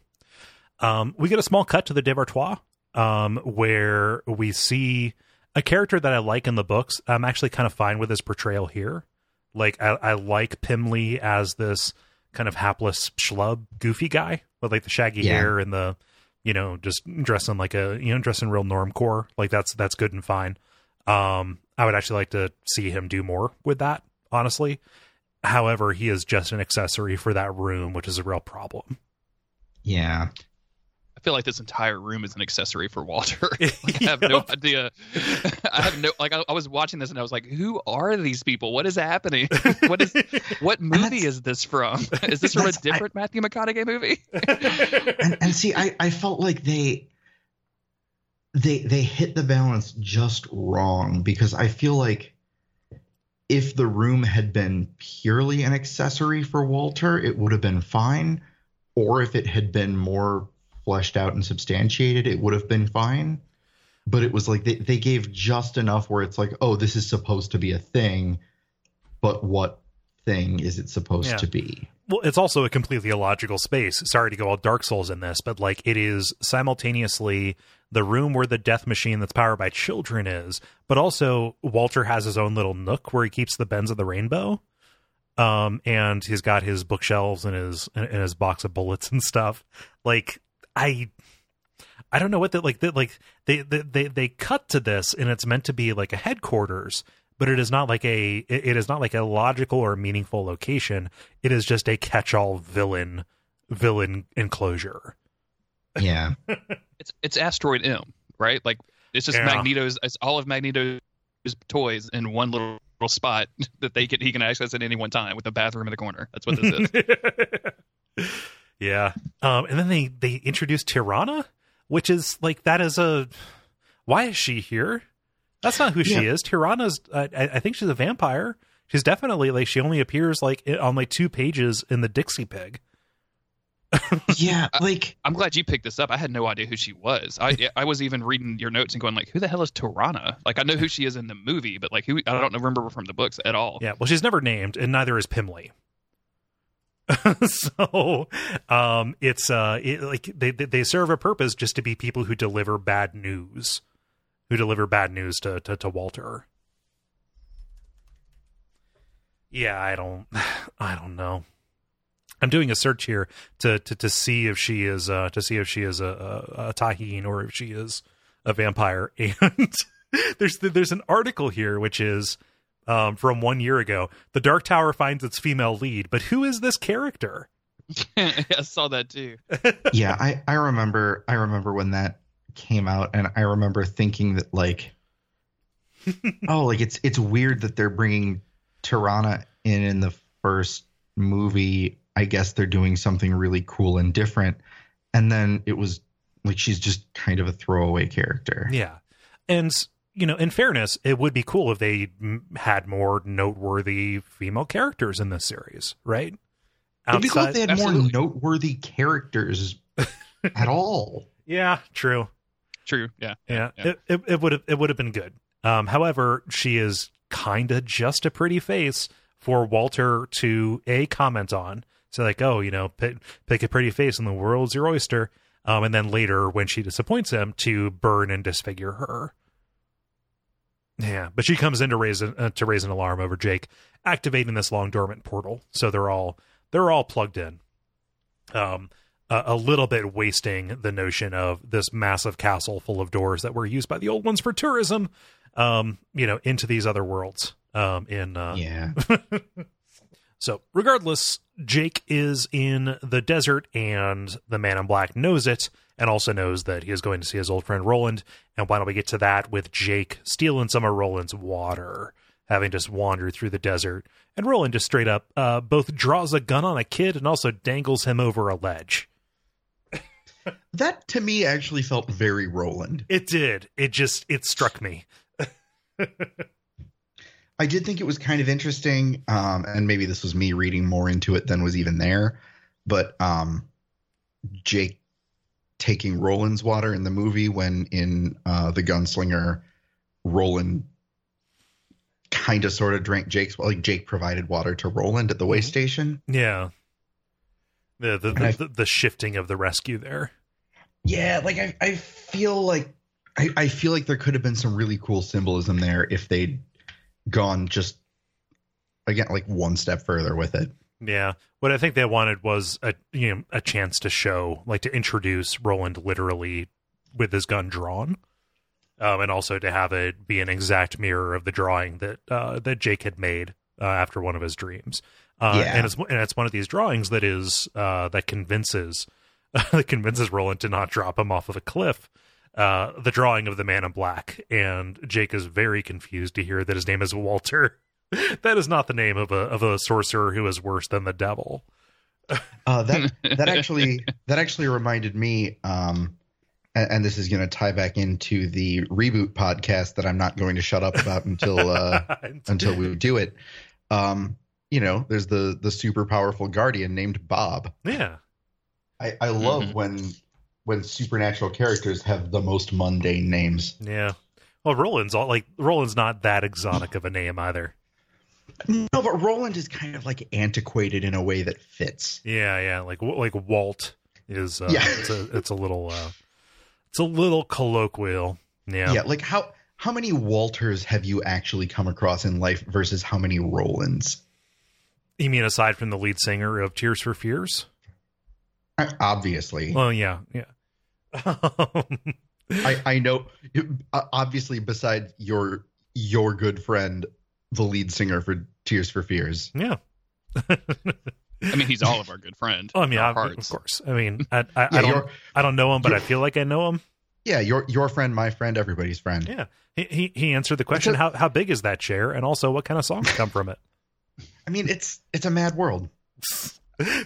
Um, we get a small cut to the Devar-Tois, um, where we see a character that I like in the books. I'm actually kind of fine with his portrayal here. Like I, I like Pimley as this kind of hapless schlub, goofy guy with like the shaggy Yeah. hair and the, you know, just dressing like a you know dressing real normcore. Like that's that's good and fine. Um, I would actually like to see him do more with that, honestly. However, he is just an accessory for that room, which is a real problem. Yeah. I feel like this entire room is an accessory for Walter. like, I have no idea. I have no like. I, I, was watching this and I was like, "Who are these people? What is happening? what is what movie is this from? Is this from a different I, Matthew McConaughey movie?" and, and see, I I felt like they they they hit the balance just wrong because I feel like if the room had been purely an accessory for Walter, it would have been fine. Or if it had been more fleshed out and substantiated, it would have been fine. But it was like they, they gave just enough where it's like, oh, this is supposed to be a thing, but what thing is it supposed yeah. to be? Well, it's also a completely illogical space. Sorry to go all Dark Souls in this, but like it is simultaneously the room where the death machine that's powered by children is, but also Walter has his own little nook where he keeps the bends of the rainbow. Um, and he's got his bookshelves and his and his box of bullets and stuff. Like I I don't know what that like that like they, they they they cut to this and it's meant to be like a headquarters, but it is not like a it is not like a logical or meaningful location. It is just a catch-all villain villain enclosure. Yeah. it's it's Asteroid M, right? Like it's just yeah. Magneto's it's all of Magneto's toys in one little, little spot that they can he can access at any one time with a bathroom in the corner. That's what this is. yeah. Um and then they they introduced Tirana, which is like that is a why is she here? That's not who yeah. she is. Tirana's uh, I, I think she's a vampire. She's definitely like she only appears like on like two pages in the Dixie Pig yeah, like I, am glad you picked this up. I had no idea who she was. I I was even reading your notes and going like, who the hell is Tirana? Like I know who she is in the movie, but like who I don't remember from the books at all. Yeah, well, she's never named, and neither is Pimley. so um it's uh it, like they they serve a purpose just to be people who deliver bad news who deliver bad news to to, to walter yeah i don't i don't know I'm doing a search here to to, to see if she is uh, to see if she is a, a, a Taheen or if she is a vampire. And there's there's an article here which is um, from one year ago. The Dark Tower finds its female lead, but who is this character? I saw that too. yeah, I I remember I remember when that came out, and I remember thinking that like, oh, like it's it's weird that they're bringing Tirana in in the first movie I guess they're doing something really cool and different. And then it was like she's just kind of a throwaway character. Yeah. And you know, in fairness, it would be cool if they had more noteworthy female characters in this series, right? Outside, It'd be cool if they had absolutely. more noteworthy characters at all. Yeah, true. True. Yeah. Yeah. yeah. It it would have it would have been good. Um, however, she is kind of just a pretty face for Walter to a comment on so like, oh, you know, pick, pick a pretty face and the world's your oyster. Um, and then later, when she disappoints him, to burn and disfigure her. Yeah, but she comes in to raise uh, to raise an alarm over Jake activating this long dormant portal. So they're all they're all plugged in. Um, a, a, little bit wasting the notion of this massive castle full of doors that were used by the old ones for tourism. Um, you know, into these other worlds. Um, in uh, yeah. So, regardless, Jake is in the desert, and the man in black knows it, and also knows that he is going to see his old friend Roland. And why don't we get to that with Jake stealing some of Roland's water, having just wandered through the desert, and Roland just straight up uh, both draws a gun on a kid and also dangles him over a ledge. that to me actually felt very Roland. It did. It just it struck me. I did think it was kind of interesting, um, and maybe this was me reading more into it than was even there. But um, Jake taking Roland's water in the movie when in uh, the Gunslinger, Roland kind of sort of drank Jake's like Jake provided water to Roland at the way mm-hmm. station. Yeah. The the the, I, the, the, shifting of the rescue there. Yeah, like I, I feel like I, I feel like there could have been some really cool symbolism there if they'd gone just again like one step further with it. Yeah. What I think they wanted was a you know a chance to show like to introduce Roland literally with his gun drawn. um, and also to have it be an exact mirror of the drawing that uh, that Jake had made uh, after one of his dreams. Uh, Yeah. and it's and it's one of these drawings that is uh, that convinces that convinces Roland to not drop him off of a cliff. Uh, the drawing of the man in black, and Jake is very confused to hear that his name is Walter. that is not the name of a of a sorcerer who is worse than the devil. Uh, that that actually that actually reminded me, um, and, and this is going to tie back into the reboot podcast that I'm not going to shut up about until uh, until we do it. Um, you know, there's the the super powerful guardian named Bob. yeah, I, I love Mhm. when when supernatural characters have the most mundane names. yeah. Well, Roland's all like Roland's not that exotic of a name either. No, but Roland is kind of like antiquated in a way that fits. Yeah, yeah, like like Walt is. Uh, Yeah. it's a it's a little uh, it's a little colloquial. Yeah, Yeah, like how how many Walters have you actually come across in life versus how many Rolands? You mean aside from the lead singer of Tears for Fears? Obviously, Well, yeah, yeah. I I know. uh, Obviously, besides your your good friend, the lead singer for Tears for Fears. yeah. I mean, he's all of our good friend. Oh, I mean, our I, of course. I mean, I, I, Yeah, I don't, I don't know him, but I feel like I know him. yeah your your friend, my friend, everybody's friend. Yeah, he he, he answered the question: a- how how big is that chair, and also what kind of songs come from it? I mean, it's it's a mad world.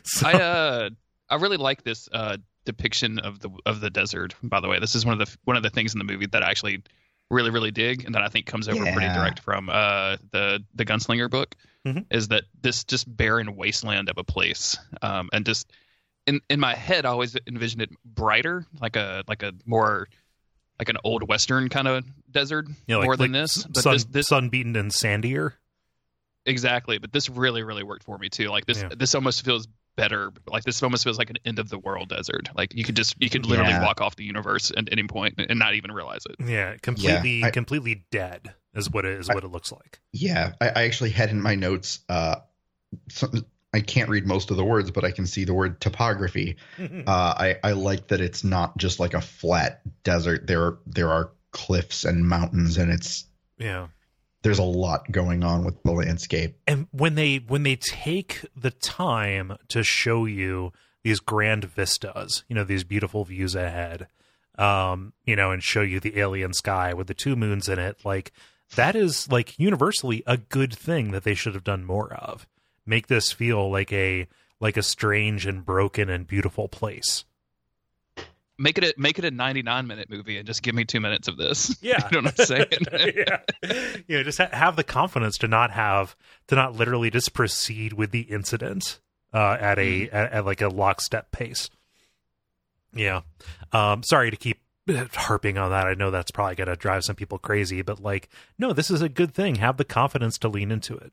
So- I uh I really like this uh depiction of the of the desert. By the way, this is one of the one of the things in the movie that I actually really really dig, and that I think comes over pretty direct from uh the the Gunslinger book. Mhm. Is that this just barren wasteland of a place, um, and just in in my head, I always envisioned it brighter, like a like a more like an old western kind of desert know, like, more than like this. But sun, this this sunbeaten and sandier. Exactly, but this really, really worked for me too. Like this, Yeah. this almost feels better. Like this almost feels like an end of the world desert. Like you could just, you could literally Yeah. walk off the universe at any point and not even realize it. Yeah, completely I- completely dead is what it is what it looks like. Yeah, I, I actually had in my notes. Uh, some, I can't read most of the words, but I can see the word topography. Uh, I I like that it's not just like a flat desert. There there are cliffs and mountains, and it's yeah. There's a lot going on with the landscape. and when they when they take the time to show you these grand vistas you know these beautiful views ahead um you know and show you the alien sky with the two moons in it like that is like universally a good thing that they should have done more of make this feel like a like a strange and broken and beautiful place Make it a make it a 99 minute movie and just give me two minutes of this. Yeah. you know what I'm saying? yeah. You know, just ha- have the confidence to not have to not literally just proceed with the incident uh, at a at, at like a lockstep pace. Yeah. Um, sorry to keep harping on that. I know that's probably going to drive some people crazy, but like, no, this is a good thing. Have the confidence to lean into it.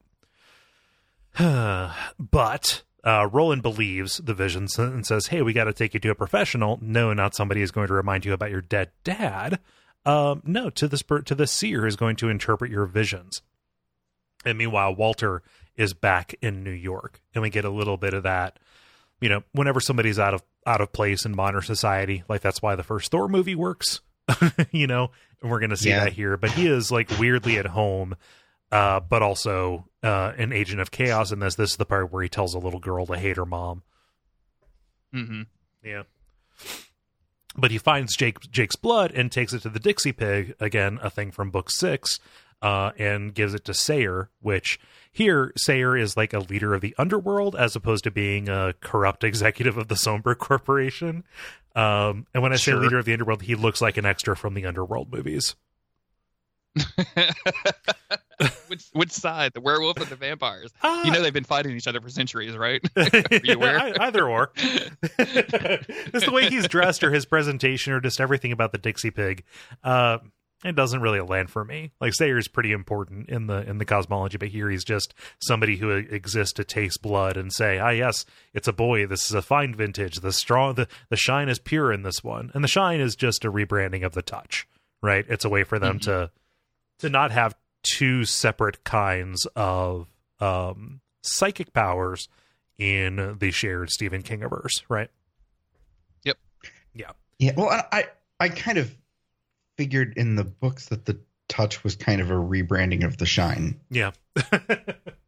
but uh, Roland believes the visions and says, "Hey, we got to take you to a professional. No, not somebody who's going to remind you about your dead dad. Um, no, to this per- to the seer who's going to interpret your visions." And meanwhile, Walter is back in New York, and we get a little bit of that. You know, whenever somebody's out of out of place in modern society, like that's why the first Thor movie works. you know, and we're going to see Yeah. that here. But he is like weirdly at home uh, but also uh, an agent of chaos in this. This is the part where he tells a little girl to hate her mom. hmm Yeah. But he finds Jake Jake's blood and takes it to the Dixie Pig again, a thing from book six, uh, and gives it to Sayre. Which here Sayre is like a leader of the underworld as opposed to being a corrupt executive of the Sombra Corporation. Um, and when I say Sure. leader of the underworld, he looks like an extra from the underworld movies. which which side, the werewolf or the vampires? Ah, You know they've been fighting each other for centuries, right? you Either or. just the way he's dressed or his presentation or just everything about the Dixie Pig. Uh, it doesn't really land for me. Like Sayre's pretty important in the in the cosmology, but here he's just somebody who exists to taste blood and say, "Ah, yes, it's a boy. This is a fine vintage. The strong, the the shine is pure in this one, and the shine is just a rebranding of the touch, right? It's a way for them Mhm. to to not have two separate kinds of um, psychic powers in the shared Stephen Kingiverse, right? Yep. Yeah. Yeah, well, I I, I kind of figured in the books that the touch was kind of a rebranding of the shine. Yeah.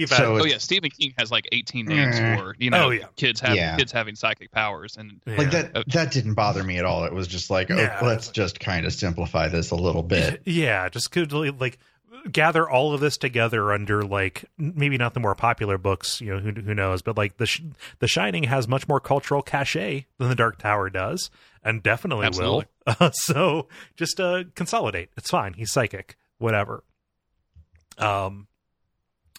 He So bad- Oh yeah, Stephen King has like 18 names Eh. for you know Oh, yeah. kids having Yeah. kids having psychic powers, and yeah. Like that that didn't bother me at all. It was just like, oh, let's just kind of simplify this a little bit. Yeah, just could like gather all of this together under like maybe not the more popular books, you know, who who knows, but like the Sh- the Shining has much more cultural cachet than the Dark Tower does, and definitely Absolutely. will. Uh, so just uh consolidate. It's fine. He's psychic. Whatever. Um.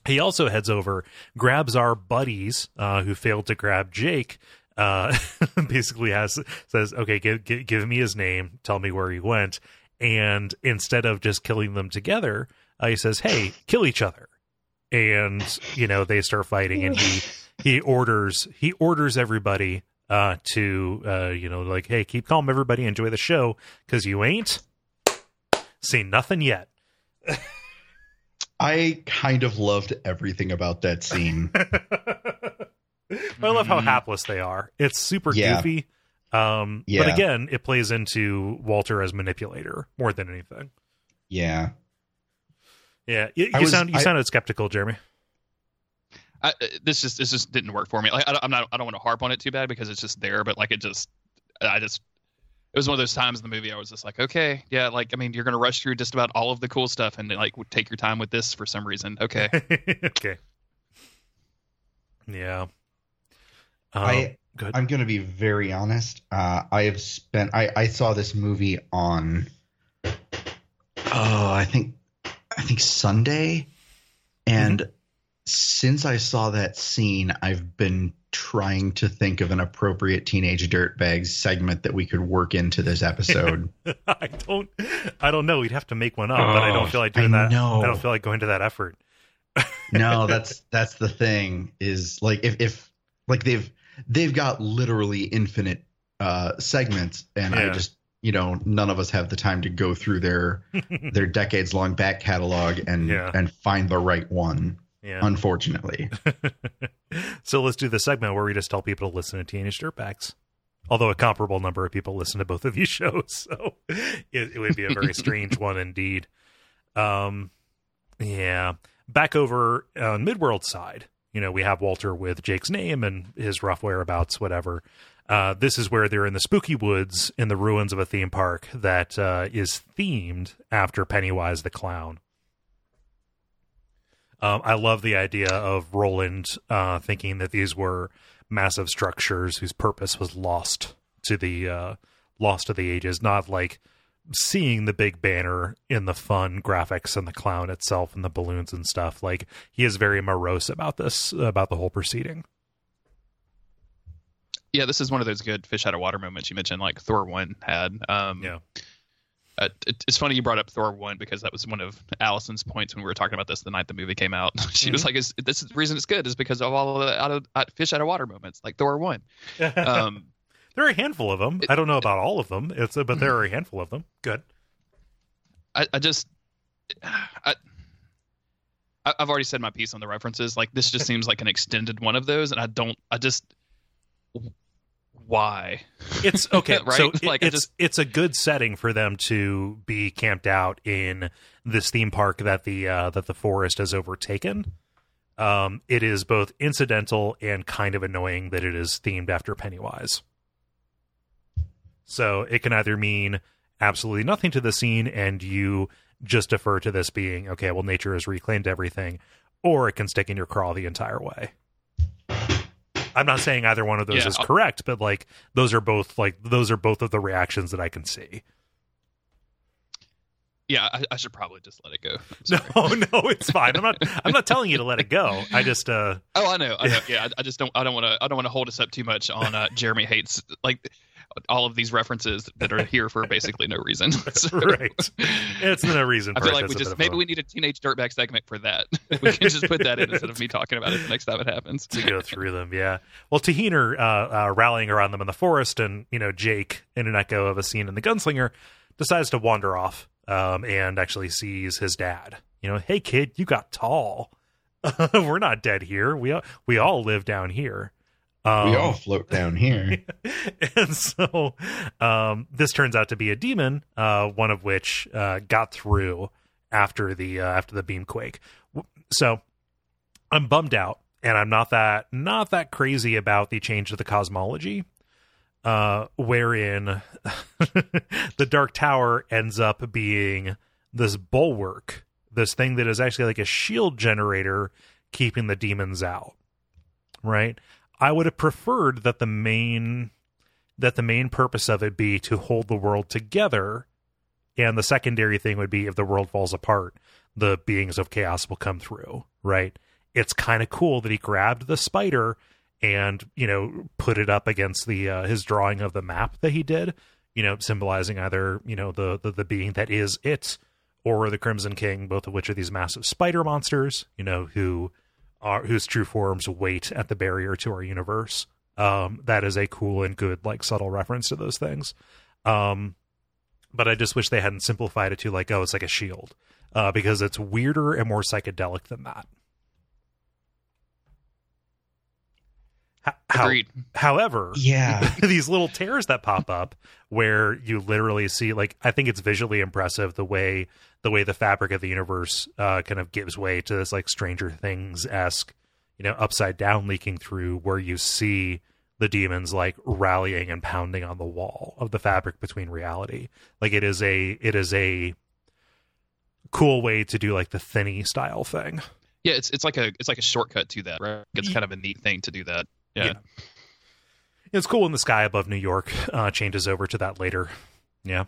He also heads over, grabs our buddies uh, who failed to grab Jake. Uh, basically, has says, "Okay, give, give give me his name. Tell me where he went." And instead of just killing them together, uh, he says, "Hey, kill each other." And you know they start fighting, and he he orders he orders everybody uh, to uh, you know like, "Hey, keep calm, everybody. Enjoy the show, because you ain't seen nothing yet." I kind of loved everything about that scene. I love how Mhm. hapless they are. It's super Yeah. goofy. Um, Yeah. But again, it plays into Walter as manipulator more than anything. yeah. Yeah, you, you was- sound you I- sounded skeptical, Jeremy. I, uh, this just this just didn't work for me. Like I, I'm not I don't want to harp on it too bad because it's just there, but like it just I just it was one of those times in the movie I was just like, okay, yeah, like I mean you're gonna rush through just about all of the cool stuff and like take your time with this for some reason. Okay, okay. Yeah. Um, I good. I'm gonna be very honest. Uh, I have spent I, I saw this movie on oh I think I think Sunday, and since I saw that scene, I've been trying to think of an appropriate teenage dirtbags segment that we could work into this episode. I don't. I don't know. We'd have to make one up, but I don't Oh, feel like doing I that. know. I don't feel like going to that effort. no, that's that's the thing is like if if like they've they've got literally infinite uh segments and I just you know none of us have the time to go through their their decades long back catalog and Yeah. and find the right one yeah. unfortunately so let's do the segment where we just tell people to listen to Teenage Dirtbags. Although a comparable number of people listen to both of these shows, so it, it would be a very strange one indeed. Um, yeah. Back over on Midworld side, you know, we have Walter with Jake's name and his rough whereabouts, whatever. Uh, this is where they're in the spooky woods in the ruins of a theme park that uh, is themed after Pennywise the clown. Um, I love the idea of Roland uh, thinking that these were massive structures whose purpose was lost to the uh, lost to the ages, not like seeing the big banner in the fun graphics and the clown itself and the balloons and stuff. Like he is very morose about this, about the whole proceeding. yeah, this is one of those good fish out of water moments you mentioned, like Thor one had. Um, Yeah. Uh, it, it's funny you brought up Thor one because that was one of Allison's points when we were talking about this the night the movie came out. she was like, is, "This is the reason it's good is because of all the out of out, fish out of water moments, like Thor one." Um, there are a handful of them. I don't know about all of them. It's but there are a handful of them. Good. I, I just, I- I've already said my piece on the references. Like this just seems like an extended one of those, and I don't. I just, why? It's okay. Right? So it- Like, it's just- it's a good setting for them to be camped out in this theme park that the uh, that the forest has overtaken. Um, it is both incidental and kind of annoying that it is themed after Pennywise. So it can either mean absolutely nothing to the scene and you just defer to this being okay. Well, nature has reclaimed everything, or it can stick in your craw the entire way. I'm not saying either one of those Yeah, is I'll- correct, but like those are both like those are both of the reactions that I can see. Yeah, I, I should probably just let it go. No, no, it's fine. I'm not. I'm not telling you to let it go. I just, uh, Oh, I know. I know. Yeah, I, I just don't. I don't want to. I don't want to hold us up too much on uh, Jeremy hates like all of these references that are here for basically no reason. So, right. It's no reason. I For feel like we just maybe we need a teenage dirtbag segment for that. we can just put that in instead of me talking about it the next time it happens. to go through them. Yeah. Well, Taheen are uh, uh, rallying around them in the forest, and you know Jake, in an echo of a scene in The Gunslinger, decides to wander off um, and actually sees his dad. You know, hey kid, you got tall. We're not dead here. We all, we all live down here. Um, we all float down here. and so um, this turns out to be a demon, uh, one of which uh, got through after the uh, after the beam quake. So I'm bummed out, and I'm not that not that crazy about the change to the cosmology, uh, wherein the Dark Tower ends up being this bulwark, this thing that is actually like a shield generator keeping the demons out. Right? I would have preferred that the main that the main purpose of it be to hold the world together. And the secondary thing would be if the world falls apart the beings of chaos will come through right? It's kind of cool that he grabbed the spider and you know put it up against the uh, his drawing of the map that he did you know symbolizing either you know the, the the being that is it or the crimson king both of which are these massive spider monsters you know who whose true forms wait at the barrier to our universe. Um that is a cool and good like subtle reference to those things. Um but i just wish they hadn't simplified it to like oh it's like a shield uh because it's weirder and more psychedelic than that how- Agreed. however Yeah. these little tears that pop up where you literally see like i think it's visually impressive the way the way the fabric of the universe uh kind of gives way to this like stranger things esque you know upside down leaking through where you see the demons like rallying and pounding on the wall of the fabric between reality like it is a it is a cool way to do like the thinny style thing Yeah, it's it's like a it's like a shortcut to that, right? It's kind of a neat thing to do that. Yeah. Yeah. it's cool when the sky above new york uh changes over to that later yeah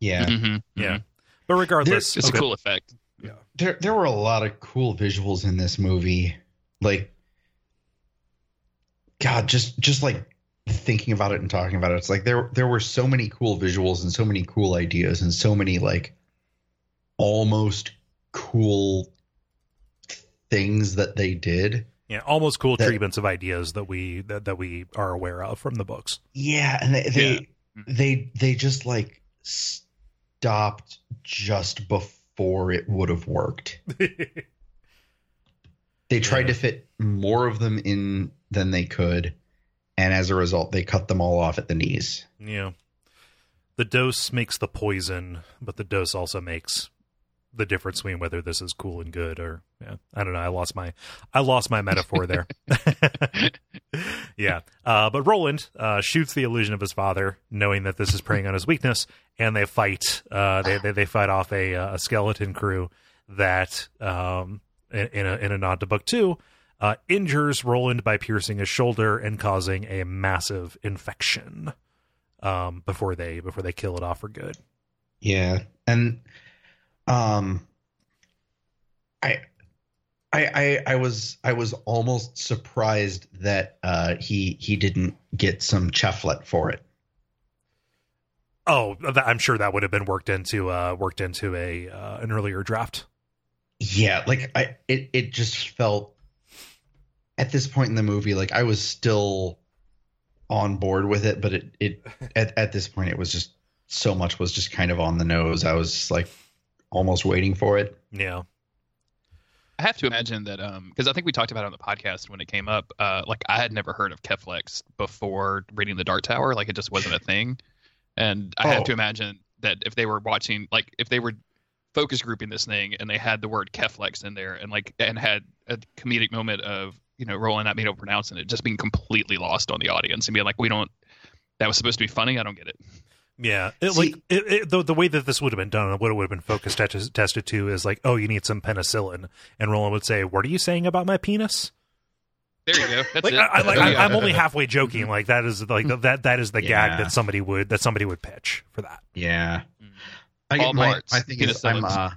Yeah. Mhm, yeah mhm. but regardless It's okay. a cool effect. Yeah. There there were a lot of cool visuals in this movie. Like God, just just like thinking about it and talking about it, it's like there there were so many cool visuals and so many cool ideas and so many like almost cool things that they did. Yeah, almost cool That- treatments of ideas that we that, that we are aware of from the books. Yeah, and they they Yeah. Mm-hmm. they, they just like stopped just before it would have worked. They tried Yeah. to fit more of them in than they could, and as a result, they cut them all off at the knees. yeah. The dose makes the poison, but the dose also makes the difference between whether this is cool and good or yeah. I don't know. I lost my I lost my metaphor there. yeah. Uh, but Roland uh, shoots the illusion of his father, knowing that this is preying on his weakness, and they fight. Uh, they, they they fight off a, uh, a skeleton crew that, um, in, a in a nod to book two, uh, injures Roland by piercing his shoulder and causing a massive infection. Um, before they before they kill it off for good. Yeah, and um, I, I, I, I was I was almost surprised that uh, he he didn't get some cheflet for it. Oh, I'm sure that would have been worked into uh, worked into a uh, an earlier draft. Yeah, like I it it just felt at this point in the movie like I was still on board with it, but it it at at this point it was just so much was just kind of on the nose. I was just like almost waiting for it. Yeah. I have to imagine that um because I think we talked about it on the podcast when it came up. Uh, like I had never heard of Keflex before reading the Dark Tower. Like it just wasn't a thing, and I Oh. have to imagine that if they were watching, like if they were focus grouping this thing and they had the word Keflex in there and like and had a comedic moment of you know Roland not being able to pronounce it, just being completely lost on the audience and being like, we don't. That was supposed to be funny. I don't get it. Yeah, it, See- like it, it, the the way that this would have been done, what it would have been focused test, tested to is like, oh, you need some penicillin, and Roland would say, "What are you saying about my penis?" There you go. That's Like, it. I, I, like There you I, I'm only halfway joking. Like that is like that that is the Yeah. gag that somebody would that somebody would pitch for that. Yeah. I Paul my, Mart's my thing is I'm uh,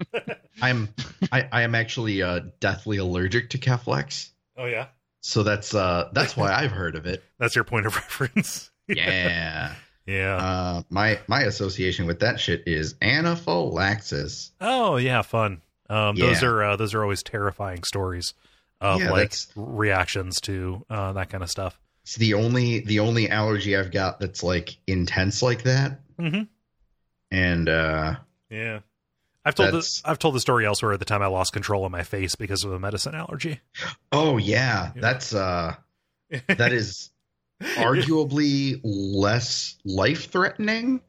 I'm I, I am actually uh, deathly allergic to Keflex. Oh yeah, So that's uh that's why I've heard of it. that's your point of reference. Yeah. yeah. Uh my my association with that shit is anaphylaxis. Oh yeah, fun. Um, Those are uh, those are always terrifying stories of Yeah, like reactions to uh, that kind of stuff. It's the only the only allergy I've got that's like intense like that. Mm-hmm. And uh Yeah, I've told the, I've told the story elsewhere at the time I lost control of my face because of a medicine allergy. oh yeah, Yeah. that's uh that is arguably less life threatening,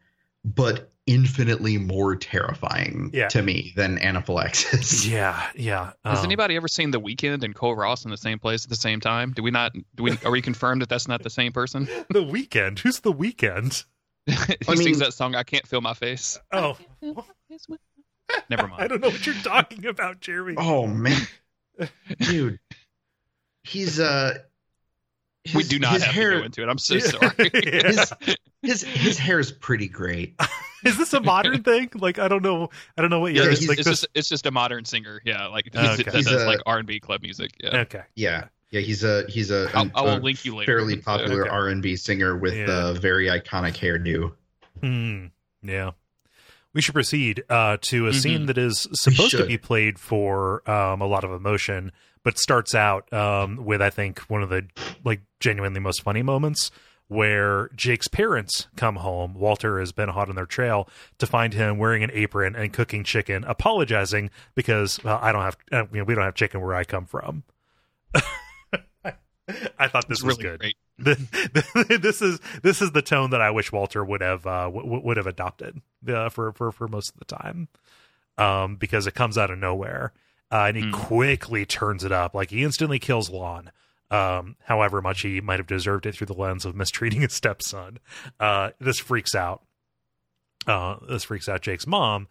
but infinitely more terrifying Yeah. to me than anaphylaxis. yeah, yeah. Has um, anybody ever seen The Weeknd and Cole Ross in the same place at the same time? Do we not? Do we? Are we confirmed that that's not the same person? the Weeknd? Who's the Weeknd? he I mean- sings that song. I can't feel my face. Oh, Never mind. I don't know what you're talking about, Jeremy. Oh man, dude, he's uh, we do not his have hair, to go into it. I'm so Yeah. sorry. His, his his hair is pretty great. Is this a modern thing? Like I don't know. I don't know what Yeah, you're he's- like. it's this, just it's just a modern singer. Yeah, like Okay. that He's does a- like R and B club music. Yeah, okay. Yeah, yeah, he's a he's a, I'll, a link you later. fairly popular Okay. R and B singer with Yeah. a very iconic hairdo. Hmm. Yeah. We should proceed uh, to a Mhm. scene that is supposed to be played for um, a lot of emotion, but starts out um, with I think one of the like genuinely most funny moments where Jake's parents come home. Walter has been hot on their trail to find him wearing an apron and cooking chicken, apologizing because well, I don't have uh, you know, we don't have chicken where I come from. I thought this It's was really good this is this is the tone that I wish Walter would have uh, w- would have adopted uh, for for for most of the time, um, because it comes out of nowhere, uh, and he Mm. quickly turns it up. Like he instantly kills Lon. Um, however much he might have deserved it through the lens of mistreating his stepson, uh, this freaks out. Uh, this freaks out Jake's mom,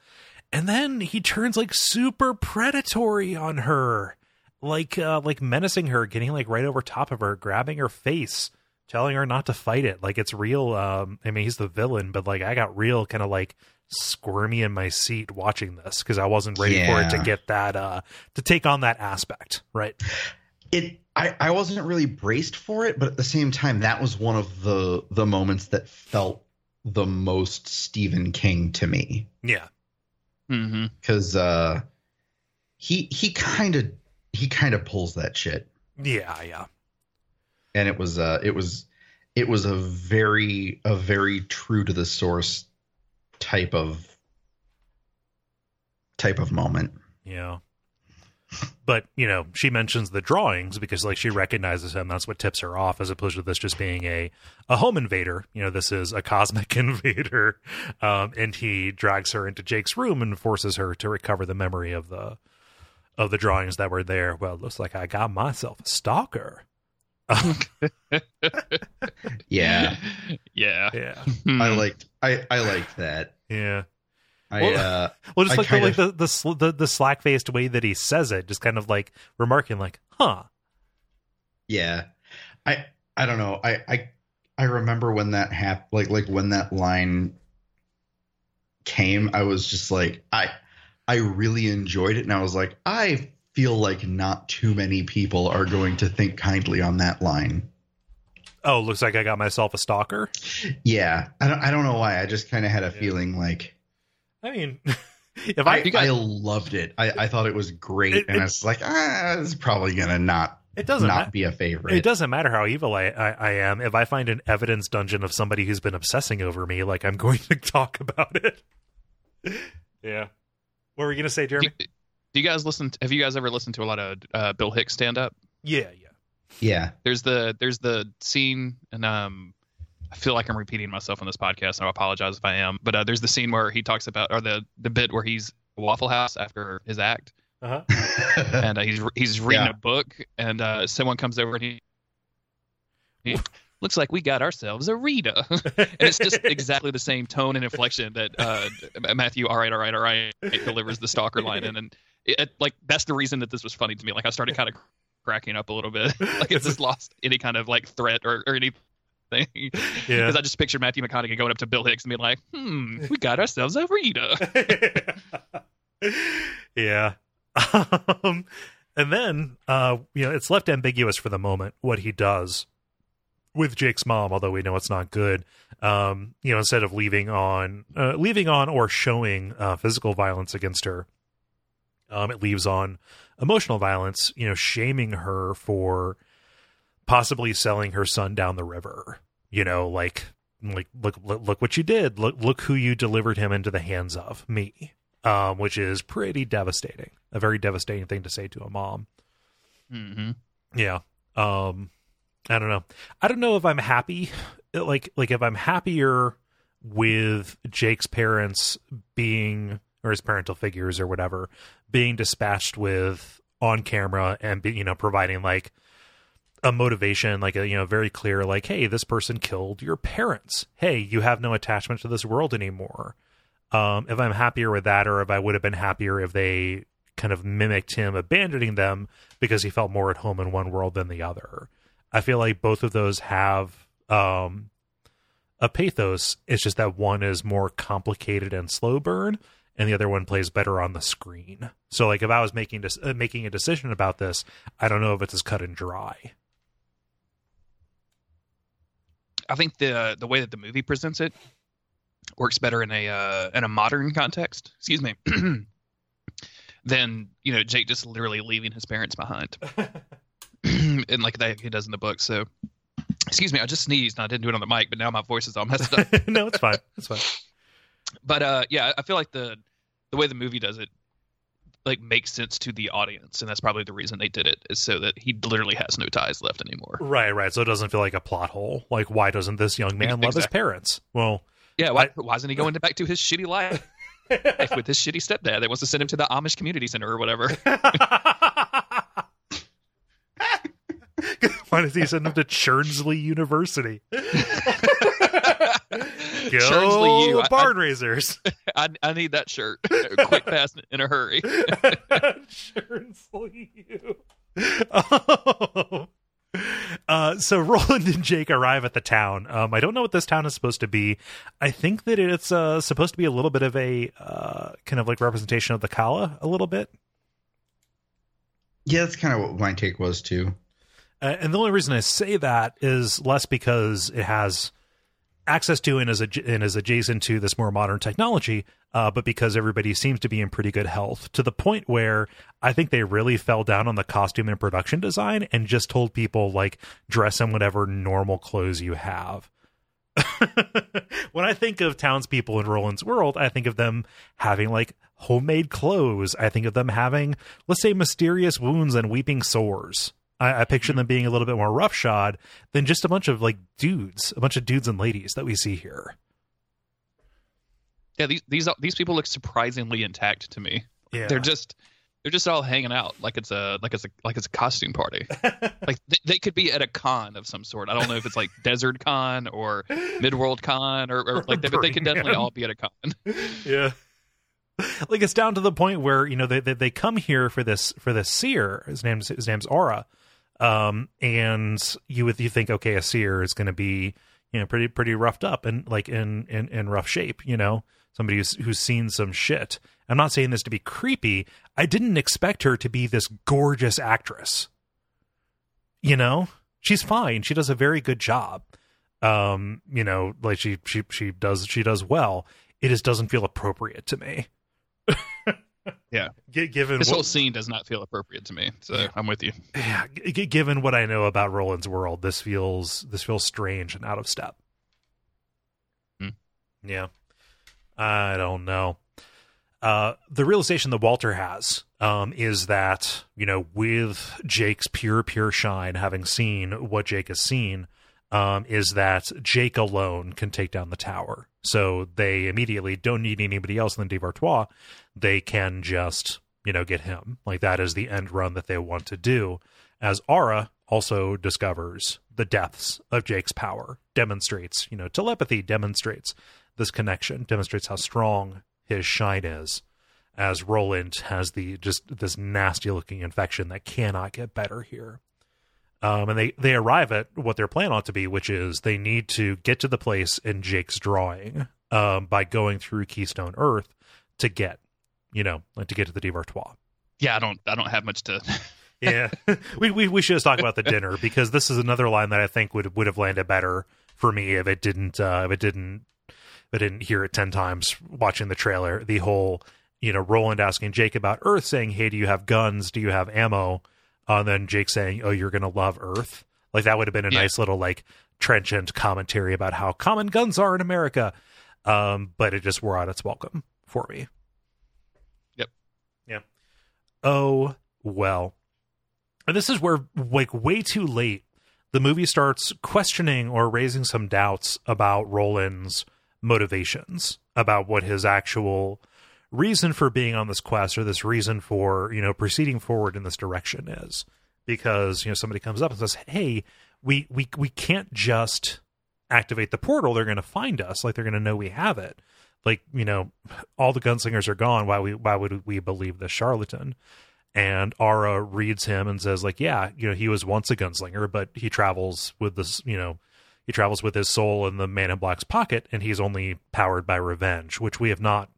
and then he turns like super predatory on her like uh like menacing her getting like right over top of her grabbing her face telling her not to fight it like it's real um i mean he's the villain but like i got real kind of like squirmy in my seat watching this because i wasn't ready for it to get that uh to take on that aspect right? It I, I wasn't really braced for it, but at the same time, that was one of the the moments that felt the most Stephen King to me. Yeah. Because uh, he he kind of he kind of pulls that shit, yeah yeah. And it was uh it was it was a very a very true to the source type of type of moment. yeah. But you know she mentions the drawings because like she recognizes him. That's what tips her off as opposed to this just being a a home invader. You know this is a cosmic invader um and he drags her into jake's room and forces her to recover the memory of the of the drawings that were there. Well looks like i got myself a stalker Yeah, yeah. yeah I liked I I liked that. yeah I Well- uh well just I like the kind like the the, the, the slack-faced way that he says it just kind of like remarking like huh Yeah, I I don't know. I I I remember when that happened. Like like when that line came, I was just like I I really enjoyed it, and I was like I feel like not too many people are going to think kindly on that line. oh looks like i got myself a stalker Yeah, I don't I don't know why. I just kind of had a Yeah. feeling like i mean if i I, you guys- I loved it. I, I thought it was great, It- and it- I was like, ah, it's probably gonna not it doesn't not ma- be a favorite. It doesn't matter how evil I, I, I am. If I find an evidence dungeon of somebody who's been obsessing over me, like I'm going to talk about it. yeah. What were you gonna say, Do, Jeremy? Do you guys listen? To, have you guys ever listened to a lot of uh, Bill Hicks stand up? Yeah, yeah. Yeah, There's the there's the scene, and um, I feel like I'm repeating myself on this podcast, and I apologize if I am. But uh, there's the scene where he talks about, or the the bit where he's Waffle House after his act, Uh-huh. and uh, he's he's reading Yeah. a book, and uh, someone comes over and he, he looks like we got ourselves a Rita, and it's just exactly the same tone and inflection that uh, Matthew, all right, all right, all right, delivers the stalker line, in. and it, it- like that's the reason that this was funny to me. Like I started kind of cracking up a little bit, like it's just lost any kind of like threat or, or anything. Yeah. Because I just pictured Matthew McConaughey going up to Bill Hicks and being like, "Hmm, we got ourselves a Rita." yeah. Um, and then, uh, you know, it's left ambiguous for the moment what he does with Jake's mom, although we know it's not good. Um, you know, instead of leaving on, uh, leaving on or showing uh, physical violence against her, um, it leaves on emotional violence. You know, shaming her for possibly selling her son down the river. You know, like, like look, look, look what you did. Look, look who you delivered him into the hands of, me um, which is pretty devastating. A very devastating thing to say to a mom. hmm Yeah. Um, I don't know. I don't know if I'm happy. Like like if I'm happier with Jake's parents being or his parental figures or whatever being dispatched with on camera and be, you know providing like a motivation like a you know very clear like hey this person killed your parents. Hey you have no attachment to this world anymore. Um if i'm happier with that or if i would have been happier if they kind of mimicked him abandoning them because he felt more at home in one world than the other. I feel like both of those have um a pathos. It's just that one is more complicated and slow burn and the other one plays better on the screen so like if i was making uh, making a decision about this i don't know if it's as cut and dry I think the the way that the movie presents it works better in a uh, in a modern context. Excuse me. than you know Jake just literally leaving his parents behind, and like that he does in the book. So, excuse me, I just sneezed and I didn't do it on the mic, but now my voice is all messed up. no, it's fine. It's fine. But uh, yeah, I feel like the the way the movie does it like makes sense to the audience, and that's probably the reason they did it is so that he literally has no ties left anymore. Right, right. So it doesn't feel like a plot hole. Like, why doesn't this young man Exactly. love his parents? Well, Yeah, why, I- why isn't he going back to his shitty life with his shitty stepdad that wants to send him to the Amish community center or whatever? why does he send him to Churnsley University? Go Churnsley U. I- barn raisers. I, I need that shirt. Quick fast in a hurry. Churnsley U. Oh. Uh, so Roland and Jake arrive at the town. Um, I don't know what this town is supposed to be. I think that it's uh, supposed to be a little bit of a uh, kind of like representation of the Calla, a little bit. Yeah, that's kind of what my take was too. Uh, and the only reason I say that is less because it has access to and is, and is adjacent to this more modern technology, uh, but because everybody seems to be in pretty good health to the point where I think they really fell down on the costume and production design and just told people, like, dress in whatever normal clothes you have. when I think of townspeople in Roland's world, I think of them having like homemade clothes. I think of them having, let's say, mysterious wounds and weeping sores. I, I picture them being a little bit more roughshod than just a bunch of like dudes, a bunch of dudes and ladies that we see here. Yeah, these these these people look surprisingly intact to me. Yeah, They're just they're just all hanging out like it's a like it's a like it's a costume party. like they, they could be at a con of some sort. I don't know if it's like Desert Con or Midworld Con or, or like they, but they could definitely all be at a con. yeah. Like it's down to the point where you know they, they they come here for this for this seer. His name's his name's Arra, um, and you would you think okay, a seer is going to be you know pretty pretty roughed up and like in in in rough shape. You know, somebody who's who's seen some shit. I'm not saying this to be creepy. I didn't expect her to be this gorgeous actress. You know, she's fine. She does a very good job. Um, you know, like she she she does she does well. It just doesn't feel appropriate to me. Yeah. Given This what, whole scene does not feel appropriate to me. So I'm with you. yeah, g- given what I know about Roland's world, this feels this feels strange and out of step. Hmm. Yeah, I don't know. Uh, the realization that Walter has um, is that you know, with Jake's pure pure shine, having seen what Jake has seen, um, is that Jake alone can take down the tower. So they immediately don't need anybody else than Devar-Tois. They can just, you know, get him. Like that is the end run that they want to do. As Arra also discovers the depths of Jake's power, demonstrates, you know, telepathy demonstrates this connection, demonstrates how strong his shine is. As Roland has the just this nasty looking infection that cannot get better here. Um, and they, they arrive at what their plan ought to be, which is they need to get to the place in Jake's drawing um, by going through Keystone Earth to get, you know, like to get to the Devar-Tois. Yeah, I don't I don't have much to Yeah, we, we we should just talk about the dinner because this is another line that I think would would have landed better for me if it didn't uh, if it didn't if I didn't hear it ten times watching the trailer. The whole you know Roland asking Jake about Earth, saying, "Hey, do you have guns? Do you have ammo?" Uh, and then Jake saying, "Oh, you're gonna love Earth." Like that would have been a Yeah. nice little like trenchant commentary about how common guns are in America. Um, but it just wore out its welcome for me. Yep. Yeah. Oh well. And this is where like way too late the movie starts questioning or raising some doubts about Roland's motivations, about what his actual reason for being on this quest or this reason for, you know, proceeding forward in this direction is. Because, you know, somebody comes up and says, Hey, we we we can't just activate the portal, they're gonna find us, like they're gonna know we have it. Like, you know, all the gunslingers are gone. Why we why would we believe the charlatan? and Arra reads him and says like yeah you know he was once a gunslinger but he travels with this you know he travels with his soul in the man in black's pocket and he's only powered by revenge which we have not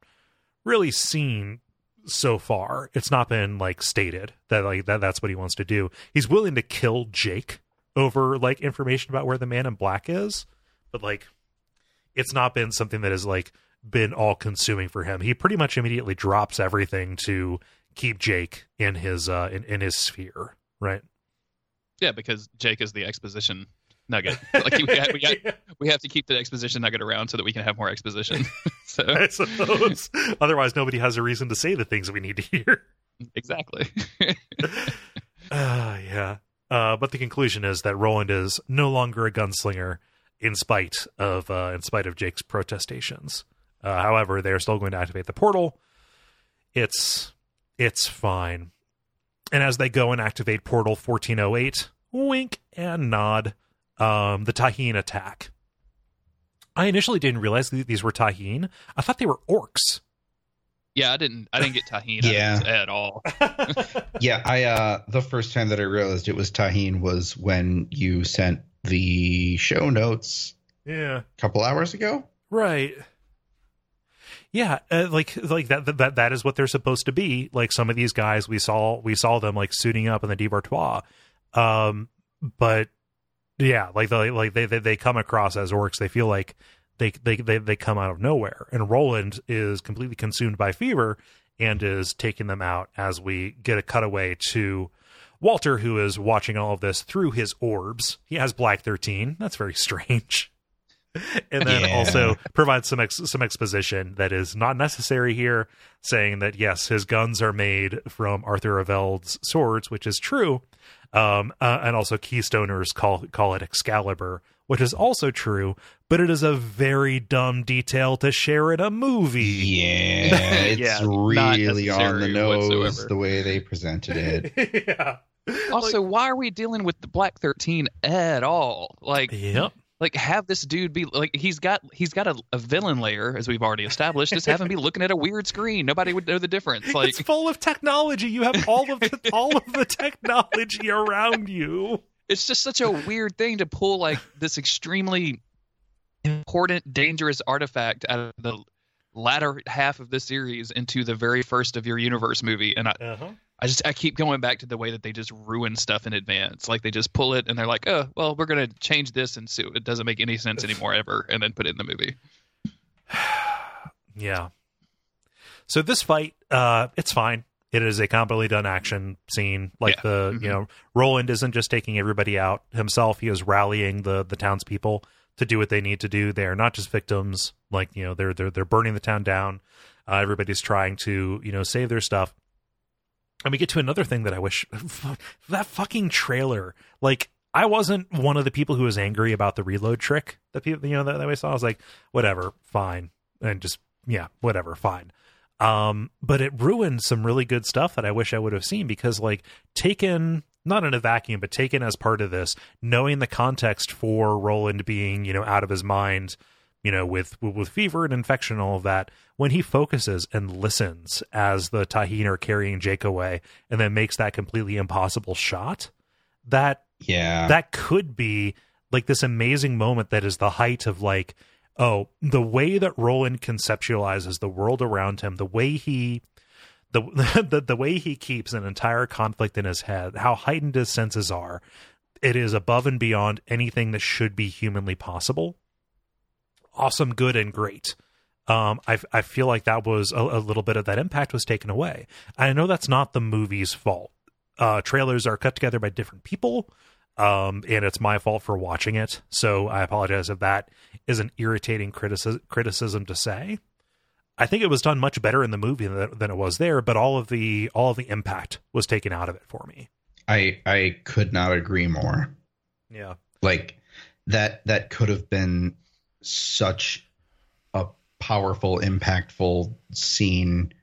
really seen so far. It's not been like stated that like that that's what he wants to do. He's willing to kill jake over like information about where the man in black is but like it's not been something that has like been all consuming for him. He pretty much immediately drops everything to keep Jake in his uh in, in his sphere, right? Yeah, because Jake is the exposition nugget. Like we have, we, have, we have to keep the exposition nugget around so that we can have more exposition. so I suppose. Otherwise, nobody has a reason to say the things we need to hear. Exactly. uh, yeah. Uh, but the conclusion is that Roland is no longer a gunslinger, in spite of uh, in spite of Jake's protestations. Uh, however, they are still going to activate the portal. It's it's fine. And as they go and activate Portal 1408, wink and nod, um, the Taheen attack. I initially didn't realize these were Taheen. I thought they were orcs. Yeah, I didn't. I didn't get Taheen yeah. at all. yeah, I uh the first time that I realized it was Taheen was when you sent the show notes. Yeah, a couple hours ago. Right. Yeah, uh, like like that that that is what they're supposed to be. Like some of these guys, we saw we saw them like suiting up in the Devar-Toi, um, but yeah, like they like they, they they come across as orcs. They feel like they they they they come out of nowhere, and Roland is completely consumed by fever and is taking them out. As we get a cutaway to Walter, who is watching all of this through his orbs. He has Black Thirteen. That's very strange. and then yeah. also provides some ex- some exposition that is not necessary here, saying that yes, his guns are made from Arthur Aveld's swords, which is true, um, uh, and also Keystoners call call it Excalibur, which is also true, but it is a very dumb detail to share in a movie. Yeah, it's yeah, really on the nose whatsoever. the way they presented it. yeah. Also, like, why are we dealing with the Black Thirteen at all? Like, yep like have this dude be like he's got he's got a, a, villain layer as we've already established just have him be looking at a weird screen. Nobody would know the difference. Like it's full of technology. You have all of the, all of the technology around you. It's just such a weird thing to pull like this extremely important dangerous artifact out of the latter half of the series into the very first of your universe movie and i uh-huh. I just I keep going back to the way that they just ruin stuff in advance. Like they just pull it and they're like, oh, well, we're gonna change this and so it doesn't make any sense anymore ever, and then put it in the movie. yeah. So this fight, uh, it's fine. It is a competently done action scene. Like yeah. the mm-hmm. you know, Roland isn't just taking everybody out himself. He is rallying the the townspeople to do what they need to do. They are not just victims. Like you know, they're they're they're burning the town down. Uh, everybody's trying to you know save their stuff and we get to another thing that I wish that fucking trailer. Like, I wasn't one of the people who was angry about the reload trick that people, you know, that, that we saw. I was like, whatever, fine, and just yeah, whatever, fine. Um, but it ruined some really good stuff that I wish I would have seen because, like, taken not in a vacuum, but taken as part of this, knowing the context for Roland being, you know, out of his mind you know, with with fever and infection and all of that, when he focuses and listens as the Taheen are carrying Jake away, and then makes that completely impossible shot, that yeah, that could be like this amazing moment that is the height of like, oh, the way that Roland conceptualizes the world around him, the way he the, the the way he keeps an entire conflict in his head, how heightened his senses are, it is above and beyond anything that should be humanly possible awesome, good, and great. Um, I, I feel like that was a, a, little bit of that impact was taken away. I know that's not the movie's fault. Uh, trailers are cut together by different people, um, and it's my fault for watching it. So I apologize if that is an irritating criticism criticism to say. I think it was done much better in the movie than, than it was there, but all of the all of the impact was taken out of it for me. I I could not agree more. Yeah. Like that that could have been such a powerful, impactful scene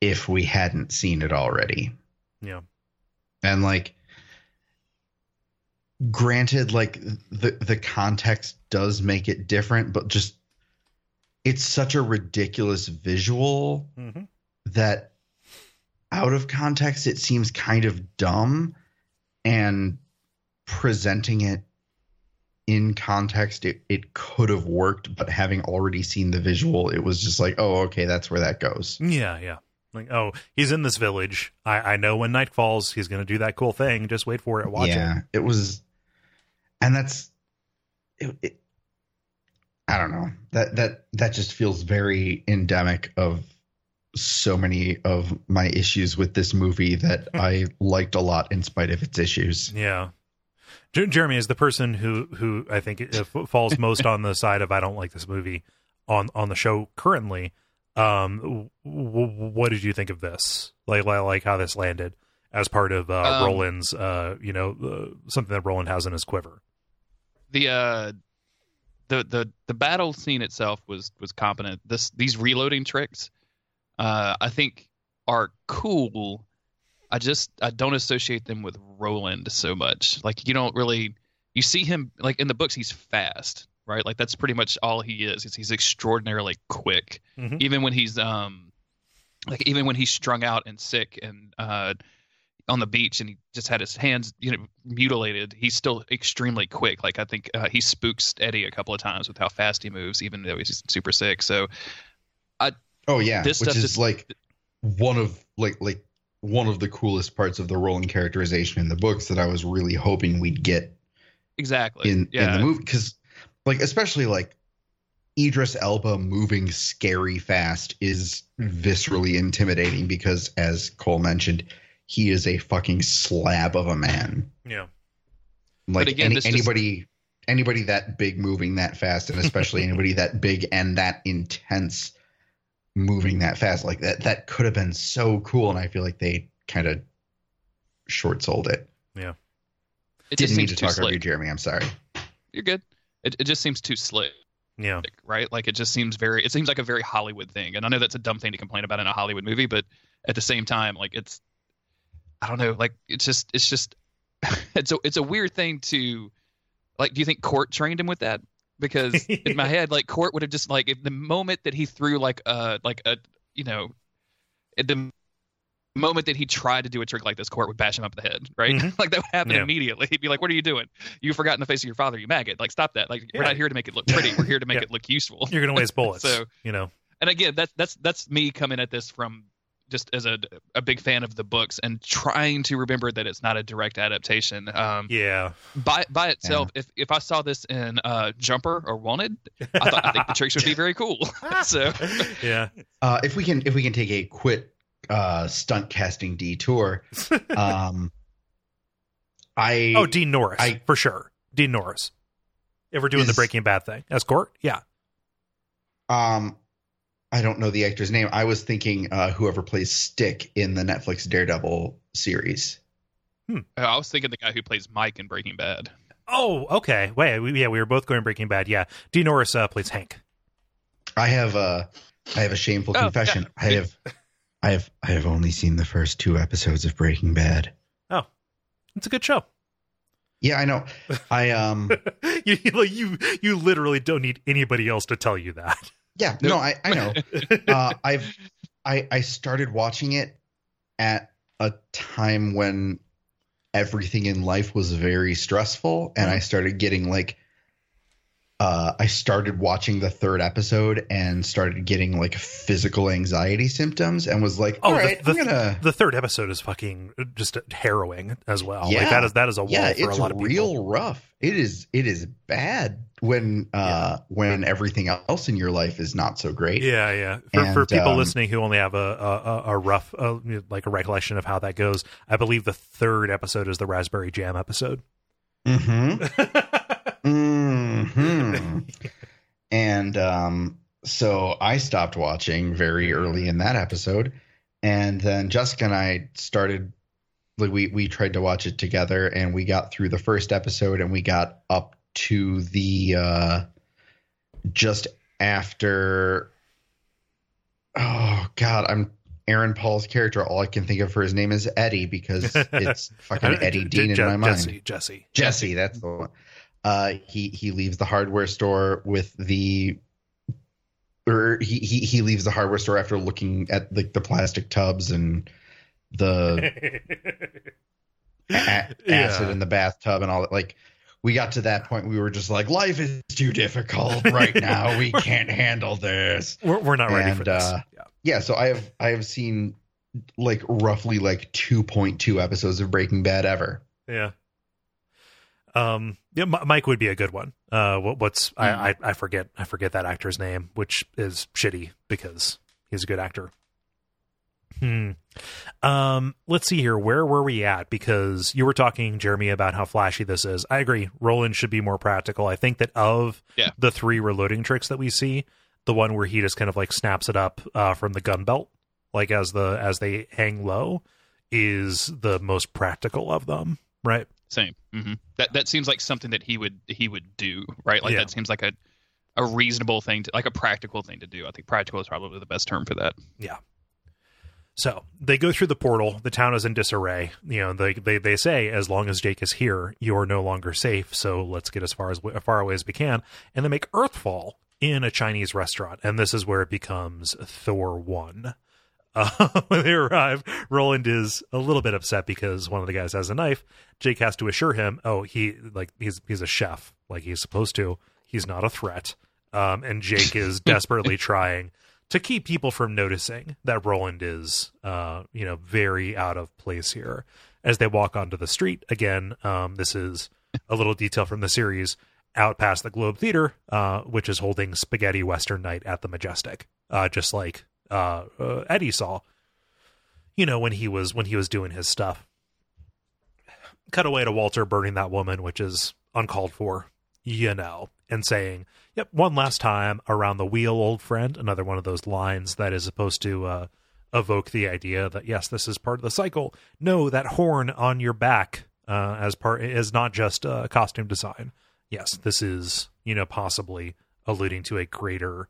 if we hadn't seen it already. Yeah. And like granted like the the context does make it different, but just it's such a ridiculous visual hmm that out of context it seems kind of dumb and presenting it in context it, it could have worked but having already seen the visual it was just like oh okay that's where that goes Yeah, yeah. Like, oh, he's in this village. I, I know when night falls, he's going to do that cool thing. Just wait for it. Watch yeah it. it was and that's it, it i don't know that that that just feels very endemic of so many of my issues with this movie that i liked a lot in spite of its issues Yeah. Jer- Jeremy is the person who who I think uh, falls most on the side of I don't like this movie on on the show currently. Um, w- w- what did you think of this? Like like, like how this landed as part of uh, Um, Roland's uh you know uh, something that Roland has in his quiver. the uh the the the battle scene itself was was competent this these reloading tricks uh i think are cool i just i don't associate them with roland so much. Like you don't really you see him like in the books he's fast right? Like that's pretty much all he is he's, he's extraordinarily quick. Mhm. even when he's um like even when he's strung out and sick and uh on the beach and he just had his hands you know mutilated he's still extremely quick. Like i think uh, he spooks eddie a couple of times with how fast he moves even though he's super sick. So i Oh yeah, This which stuff is just- like one of like like one of the coolest parts of the Roland characterization in the books that I was really hoping we'd get exactly in yeah in the movie because like especially like Idris Elba moving scary fast is viscerally intimidating because as Cole mentioned, he is a fucking slab of a man. Yeah. Like again, any, this just- anybody anybody that big moving that fast and especially anybody that big and that intense moving that fast like that that could have been so cool and I feel like they kind of short sold it. Yeah, it Didn't mean seems to too talk over you, Jeremy. I'm sorry. you're good it, it just seems too slick Yeah. right like it just seems very it seems like a very hollywood thing and i know that's a dumb thing to complain about in a hollywood movie but at the same time like it's i don't know like it's just it's just it's a it's a weird thing to like do you think Cort trained him with that because in my head like Cort would have just like if the moment that he threw like a like a you know the moment that he tried to do a trick like this Cort would bash him up the head right Mhm. like that would happen Yeah. immediately he'd be like what are you doing you forgot in the face of your father you maggot like stop that like we're not here to make it look pretty we're here to make Yeah. it look useful You're going to waste bullets. So- you know. and again that's that's that's me coming at this from just as a a big fan of the books and trying to remember that it's not a direct adaptation um Yeah. by by itself if if i saw this in uh jumper or wanted i thought i think the tricks would be very cool so yeah. Uh, if we can if we can take a quick uh, stunt casting detour, um, I Oh, Dean Norris I- for sure. Dean Norris. If we're doing the Breaking Bad thing as Cort, yeah. um I don't know the actor's name. I was thinking uh, whoever plays Stick in the Netflix Daredevil series. i was thinking the guy who plays mike in breaking bad Oh, okay. Wait, we, yeah, we were both going Breaking Bad. Yeah, Dean Norris uh, plays Hank. I have a I have a shameful Oh, confession. yeah. I have I have I have only seen the first two episodes of Breaking Bad. Oh, it's a good show. Yeah, I know. I um you, you you literally don't need anybody else to tell you that. Yeah, no, I I know. uh, I've I I started watching it at a time when everything in life was very stressful, and I started getting like. Uh, I started watching the third episode and started getting like physical anxiety symptoms, and was like, Oh, "All the- right, the, I'm gonna." the third episode is fucking just harrowing as well. Yeah. Like that is that is a wall yeah, for it's a lot of people. real rough. It is. It is bad when uh when everything else in your life is not so great. Yeah, yeah. For, for people um, listening who only have a a, a- rough uh, like a recollection of how that goes, I believe the third episode is the raspberry jam episode. Mm-hmm. hmm and um, so I stopped watching very early in that episode, and then Jessica and I started like we we tried to watch it together and we got through the first episode and we got up to the uh just after oh god i'm aaron paul's character all i can think of for his name is eddie because it's fucking eddie dean in my mind. Jesse, Jesse. jesse that's the one uh he he leaves the hardware store with the or he he, he leaves the hardware store after looking at like the plastic tubs and the a- acid Yeah. in the bathtub and all that. Like we got to that point, we were just like, life is too difficult right now. We can't handle this. We're, we're not ready for And, this. uh, yeah. Yeah, so I have I have seen like roughly like 2.2 episodes of Breaking Bad ever. Yeah. Um. Yeah. M- Mike would be a good one. Uh. What, what's Hmm. I, I I forget I forget that actor's name, which is shitty because he's a good actor. Hmm. Um. Let's see here. Where were we at? Because you were talking, Jeremy, about how flashy this is. I agree. Roland should be more practical. I think that of Yeah. the three reloading tricks that we see, the one where he just kind of like snaps it up uh, from the gun belt, like as the as they hang low, is the most practical of them. Right. Same. hmm That that seems like something that he would he would do, right? Like Yeah. that seems like a a reasonable thing to like a practical thing to do. I think practical is probably the best term for that. Yeah. So they go through the portal. The town is in disarray. You know, they they, they say as long as Jake is here, you are no longer safe. So let's get as far as as far away as we can. And they make Earthfall in a Chinese restaurant, and this is where it becomes Thor one. Uh, when they arrive, Roland is a little bit upset because one of the guys has a knife. Jake has to assure him, "Oh, he like he's he's a chef, like he's supposed to. He's not a threat." Um, and Jake is desperately trying to keep people from noticing that Roland is, uh, you know, very out of place here. As they walk onto the street again, um, this is a little detail from the series. Out past the Globe Theater, uh, which is holding Spaghetti Western Night at the Majestic, uh, just like uh, uh, Eddie saw, you know, when he was when he was doing his stuff. Cut away to Walter burning that woman, which is uncalled for, you know, and saying, "Yep, one last time around the wheel, old friend." Another one of those lines that is supposed to uh, evoke the idea that yes, this is part of the cycle. No, that horn on your back uh, as part is not just uh, costume design. Yes, this is you know possibly alluding to a greater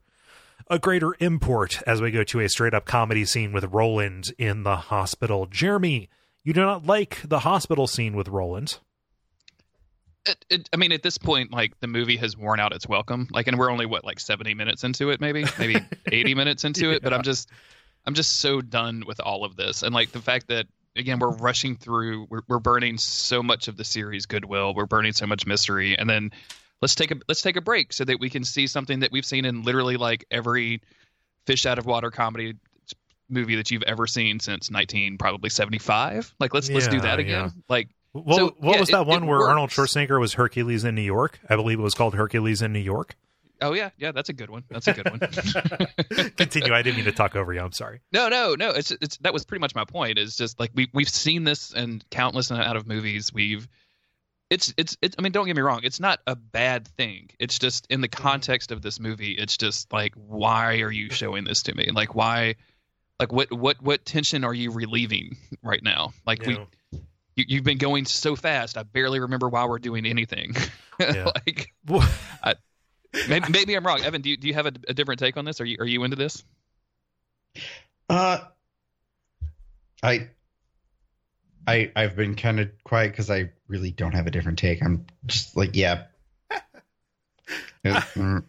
a greater import as we go to a straight up comedy scene with Roland in the hospital. Jeremy, you do not like the hospital scene with Roland. It, it, I mean, at this point, like the movie has worn out its welcome. Like, and we're only what like seventy minutes into it, maybe, maybe eighty minutes into it. But I'm just, I'm just so done with all of this, and like the fact that again we're rushing through, we're we're burning so much of the series goodwill, we're burning so much mystery, and then let's take a let's take a break so that we can see something that we've seen in literally like every fish out of water comedy movie that you've ever seen since 19 probably 75 like let's let's do that again yeah. like What, So, what yeah, was that it- one it where Arnold. Schwarzenegger was Hercules in New York? I believe it was called Hercules in New York. oh yeah yeah that's a good one that's a good one Continue. I didn't mean to talk over you. I'm sorry. No, no, no. It's it's that was pretty much my point. Is just like we we've seen this in countless out of movies. We've it's it's it's. I mean, don't get me wrong. It's not a bad thing. It's just in the context of this movie. It's just like, why are you showing this to me? Like, why? Like, what what what tension are you relieving right now? Like, we You you, you've been going so fast. I barely remember why we're doing anything. Yeah. like, know. maybe, maybe I'm wrong. Evan, do you, do you have a, a different take on this? Are you are you into this? Uh, I, I, I've been kind of quiet because I really don't have a different take. I'm just like, yeah. Mm,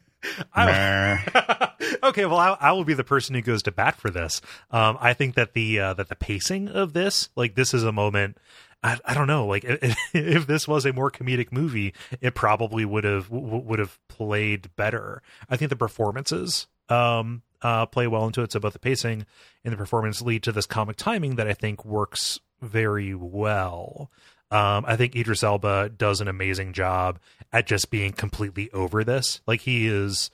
okay, well, I, I will be the person who goes to bat for this. Um, I think that the uh, that the pacing of this, like, this is a moment. I, I don't know, like, if, if this was a more comedic movie, it probably would have w- would have played better. I think the performances um uh play well into it. So both the pacing and the performance lead to this comic timing that I think works very well. Um, I think Idris Elba does an amazing job at just being completely over this. Like he is,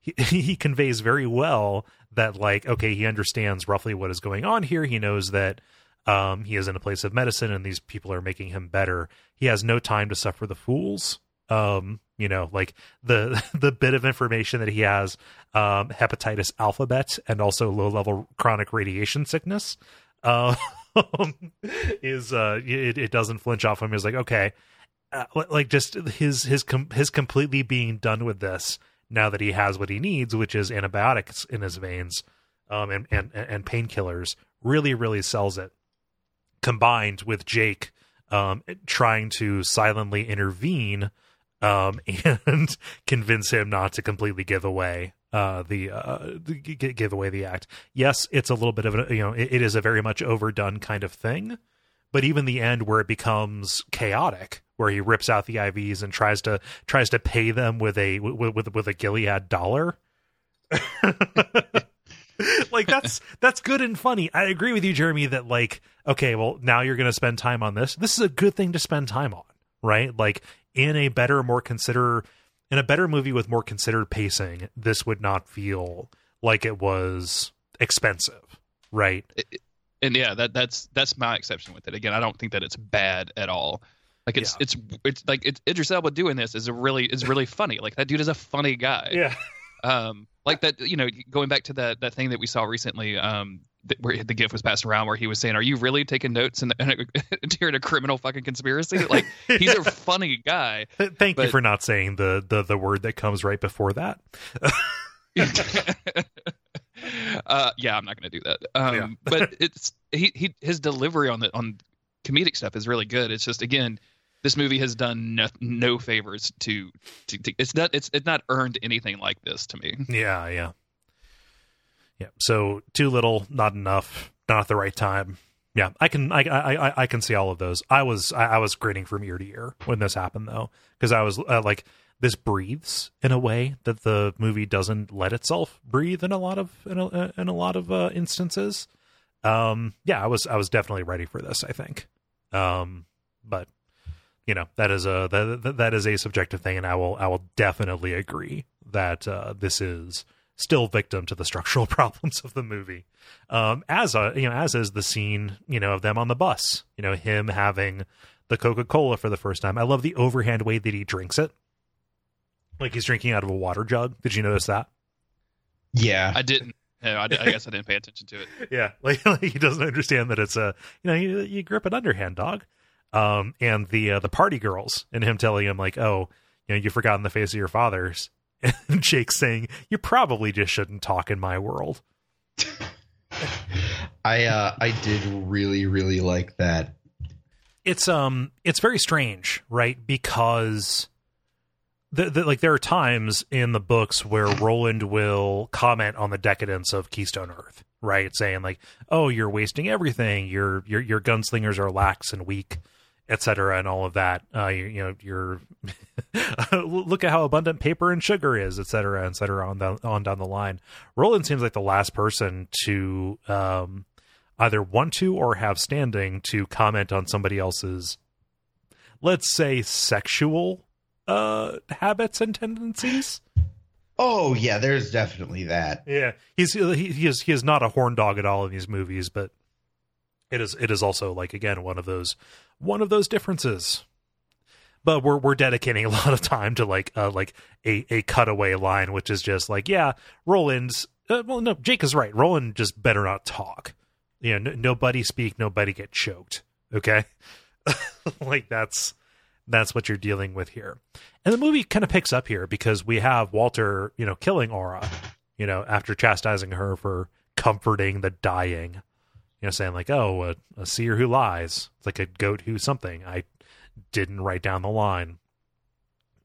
he, he conveys very well that like, okay, he understands roughly what is going on here. He knows that um, he is in a place of medicine and these people are making him better. He has no time to suffer the fools. Um, you know, like the the bit of information that he has, um, hepatitis alphabet and also low level chronic radiation sickness. Uh, um, is uh it, it doesn't flinch off him. He's like, okay, uh, like just his his com- his completely being done with this now that he has what he needs, which is antibiotics in his veins, um, and and and painkillers, really really sells it. Combined with Jake, um, trying to silently intervene, um, and convince him not to completely give away uh, the uh, give away the act. Yes, it's a little bit of a you know it, it is a very much overdone kind of thing, but even the end where it becomes chaotic, where he rips out the IVs and tries to tries to pay them with a with with, with a Gilead dollar. like that's that's good and funny. I agree with you, Jeremy, that like, okay, well, now you're gonna spend time on this. This is a good thing to spend time on, right? Like in a better, more consider in a better movie with more considered pacing, this would not feel like it was expensive, right? It, and yeah, that that's that's my exception with it. Again, I don't think that it's bad at all. Like it's yeah. it's it's like it's Idris Elba doing this is a really is really funny. Like that dude is a funny guy. Yeah. Um, like that, you know, going back to that that thing that we saw recently, um, that, where the gift was passed around, where he was saying, "Are you really taking notes in, the, in a, during a criminal fucking conspiracy?" Like he's a funny guy. Thank but, you for not saying the the the word that comes right before that. uh, yeah, I'm not going to do that. Um, yeah. but it's he he his delivery on the on comedic stuff is really good. It's just again this movie has done no, no favors to, to, to, it's not it's it's not earned anything like this to me. Yeah, yeah, yeah. So too little, not enough, not at the right time. Yeah, I can I I I can see all of those. I was I, was grinning from ear to ear when this happened though, because I was uh, like, this breathes in a way that the movie doesn't let itself breathe in a lot of in a, in a lot of uh, instances. Um, yeah, I was I was definitely ready for this. I think, um, but you know that is a that that is a subjective thing, and I will I will definitely agree that uh, this is still victim to the structural problems of the movie. Um, as a you know, as is the scene you know of them on the bus. You know, him having the Coca Cola for the first time. I love the overhand way that he drinks it, like he's drinking out of a water jug. Did you notice that? Yeah, I didn't. No, I, I guess I didn't pay attention to it. yeah, like, like, he doesn't understand that it's a you know you, you grip an underhand dog um, and the uh, the party girls and him telling him like, "Oh, you know, you've forgotten the face of your fathers," and Jake saying, "You probably just shouldn't talk in my world." I uh, I did really really like that. It's um it's very strange, right? Because the, the, like there are times in the books where Roland will comment on the decadence of Keystone Earth, right? Saying like, "Oh, you're wasting everything. Your your your gunslingers are lax and weak." Etc., and all of that. Uh, you, you know, you're look at how abundant paper and sugar is, etc., etc. on down on down the line. Roland seems like the last person to um, either want to or have standing to comment on somebody else's, let's say, sexual uh, habits and tendencies. Oh yeah, there's definitely that. Yeah, he's he, he is he is not a horn dog at all in these movies, but it is it is also like again one of those one of those differences. But we're we're dedicating a lot of time to like uh like a a cutaway line which is just like yeah roland's uh, well no jake is right. Roland just better not talk. You know n- nobody speak nobody get choked. Okay? Like that's that's what you're dealing with here. And the movie kind of picks up here because we have walter you know killing Arra you know after chastising her for comforting the dying you know, saying like, "Oh, a, a seer who lies." It's like a goat who something. I didn't write down the line.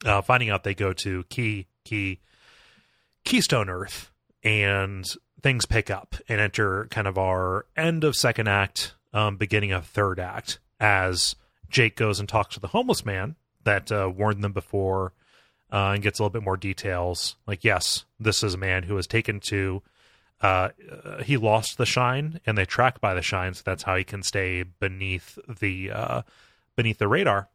Uh, finding out they go to Key Key Keystone Earth, and things pick up and enter kind of our end of second act, um, beginning of third act, as Jake goes and talks to the homeless man that uh, warned them before, uh, and gets a little bit more details. Like, yes, this is a man who was taken to uh, he lost the shine, and they track by the shine, so that's how he can stay beneath the uh, beneath the radar.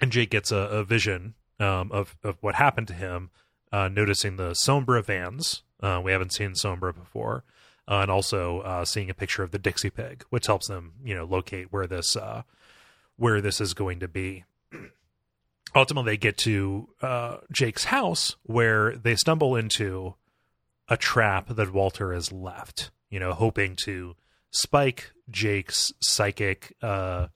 And Jake gets a, a vision um, of of what happened to him, uh, noticing the Sombra vans. Uh, we haven't seen Sombra before, uh, and also uh, seeing a picture of the Dixie Pig, which helps them, you know, locate where this where this is going to be. Ultimately, they get to Jake's house, where they stumble into a trap that Walter has left, you know, hoping to spike Jake's psychic, uh,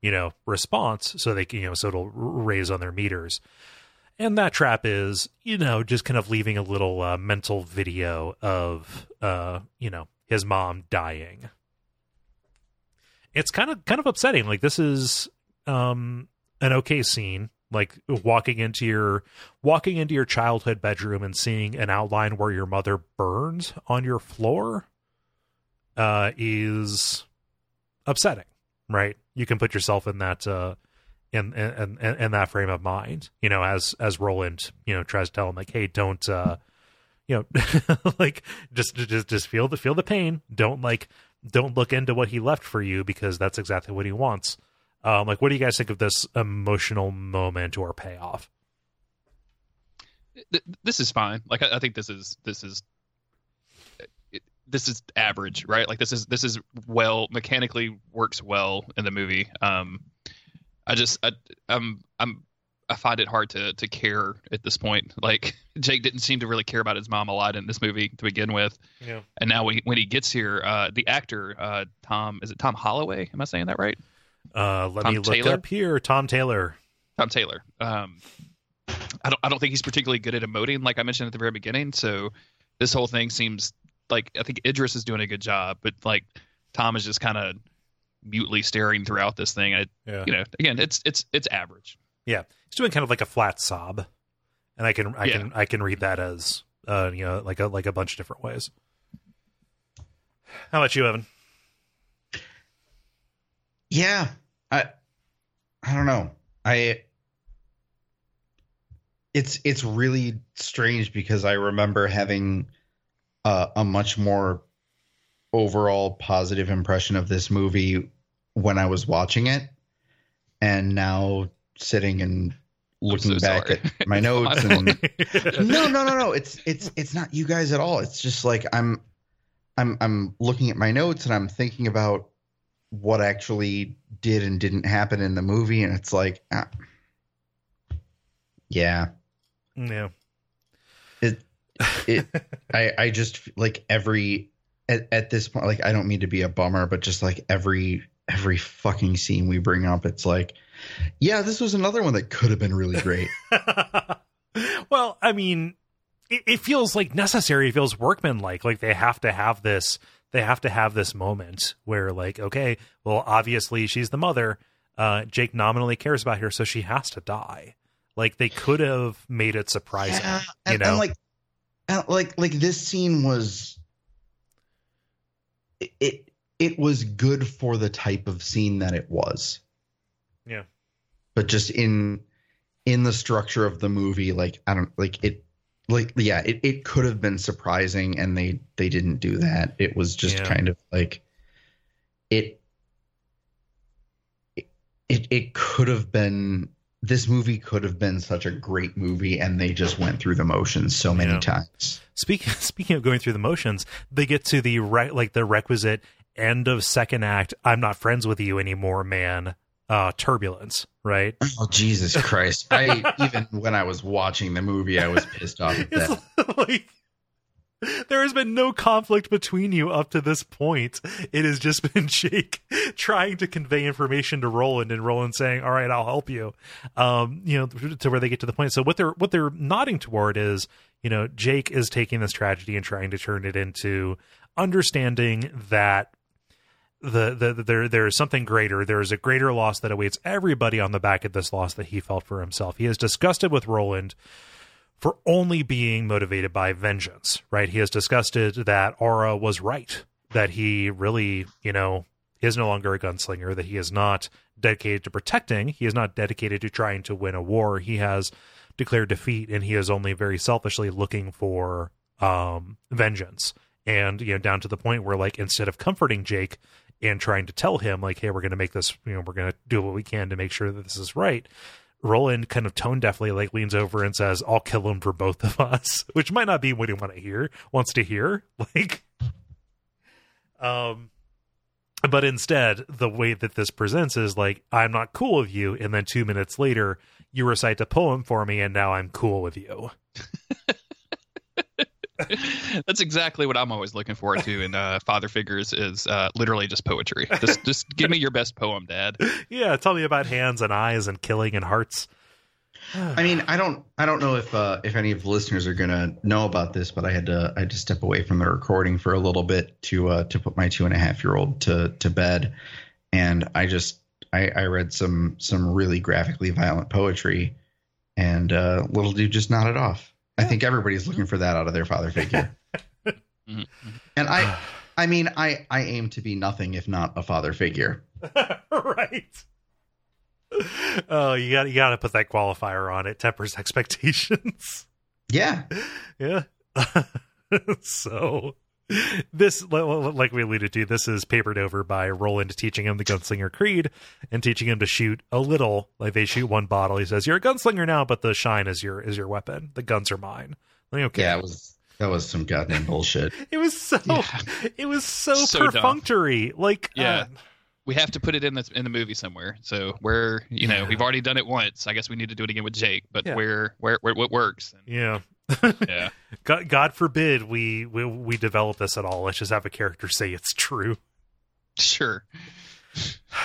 you know, response so they can, you know, so it'll raise on their meters. And that trap is, you know, just kind of leaving a little uh, mental video of, uh, you know, his mom dying. It's kind of kind of upsetting. Like this is um, an okay scene like walking into your walking into your childhood bedroom and seeing an outline where your mother burns on your floor uh is upsetting right? You can put yourself in that uh in in in, in that frame of mind you know as as roland you know tries to tell him like hey don't uh you know like just just just feel the feel the pain. Don't like don't look into what he left for you because that's exactly what he wants um, like, what do you guys think of this emotional moment or payoff? This is fine. Like, I, think this is this is this is average, right? Like, this is this is well mechanically works well in the movie. Um, I just I, I'm I'm I find it hard to to care at this point. Like Jake didn't seem to really care about his mom a lot in this movie to begin with. Yeah. And now when he, when he gets here, uh, the actor uh, Tom is it Tom Holloway? Am I saying that right? Uh, let Tom me look Taylor? up here. Tom Taylor. Tom Taylor. Um, I don't. I don't think he's particularly good at emoting, like I mentioned at the very beginning. So this whole thing seems like I think Idris is doing a good job, but like Tom is just kind of mutely staring throughout this thing. I, yeah. you know, again, it's it's it's average. Yeah, he's doing kind of like a flat sob, and I can I yeah. can I can read that as uh you know like a like a bunch of different ways. How about you, Evan? Yeah, I I don't know. I it's it's really strange because I remember having uh, a much more overall positive impression of this movie when I was watching it, and now sitting and looking so back sorry. at my notes and no no no no it's it's it's not you guys at all it's just like i'm i'm i'm looking at my notes and i'm thinking about what actually did and didn't happen in the movie, and it's like, ah, yeah, yeah. It, it, I, I just like every at, at this point, like I don't mean to be a bummer, but just like every every fucking scene we bring up, it's like, yeah, this was another one that could have been really great. well, I mean, it, it, feels like necessary. It feels workmanlike. Like they have to have this they have to have this moment where like okay well obviously she's the mother uh jake nominally cares about her so she has to die. Like they could have made it surprising yeah, and, you know? and like and like like this scene was it, it it was good for the type of scene that it was. Yeah. But just in in the structure of the movie like i don't like it like yeah it, it could have been surprising and they they didn't do that it was just yeah. kind of like it it it could have been this movie could have been such a great movie and they just went through the motions so many yeah. times speaking speaking of going through the motions they get to the right like the requisite end of second act i'm not friends with you anymore man uh, turbulence, right? Oh Jesus Christ! I even when I was watching the movie, I was pissed off at that. Like, there has been no conflict between you up to this point. It has just been Jake trying to convey information to Roland, and Roland saying, "All right, I'll help you." Um, you know, to where they get to the point. So what they're what they're nodding toward is, you know, Jake is taking this tragedy and trying to turn it into understanding that the, the, there there is something greater. There is a greater loss that awaits everybody on the back of this loss that he felt for himself. He is disgusted with Roland for only being motivated by vengeance. Right? He is disgusted that Arra was right. That he really, you know, is no longer a gunslinger. That he is not dedicated to protecting. He is not dedicated to trying to win a war. He has declared defeat, and he is only very selfishly looking for um, vengeance and you know down to the point where like instead of comforting Jake and trying to tell him like, hey, we're going to make this, you know, we're going to do what we can to make sure that this is right. Roland kind of tone deafly like leans over and says, "I'll kill him for both of us," which might not be what he want to hear wants to hear. Like, um, but instead, the way that this presents is like, "I'm not cool with you," and then two minutes later, you recite a poem for me, and now I'm cool with you. That's exactly what I'm always looking forward to in uh, father figures is uh, literally just poetry. Just just give me your best poem, Dad. yeah, tell me about hands and eyes and killing and hearts. I mean, I don't, I don't know if uh, if any of the listeners are gonna know about this, but I had to, I had to step away from the recording for a little bit to uh, to put my two and a half year old to to bed, and I just, I, I read some some really graphically violent poetry, and uh, little dude just nodded off. I think everybody's looking for that out of their father figure, Mhm. and I, I mean, I I aim to be nothing if not a father figure. right. Oh, you got you got to put that qualifier on it. Tempers expectations. Yeah, yeah. so this, like we alluded to, this is papered over by Roland teaching him the gunslinger creed and teaching him to shoot a little. Like they shoot one bottle. He says, "You're a gunslinger now, but the shine is your is your weapon. The guns are mine." Like, okay, yeah, it was that was some goddamn bullshit. it was so Yeah. it was so, So dumb. perfunctory. Like, Yeah. uh, We have to put it in the in the movie somewhere. So where you know Yeah. we've already done it once. I guess we need to do it again with Jake. But Yeah. where where where what works? And, yeah. Yeah. God, God forbid we, we we develop this at all. Let's just have a character say it's true. Sure.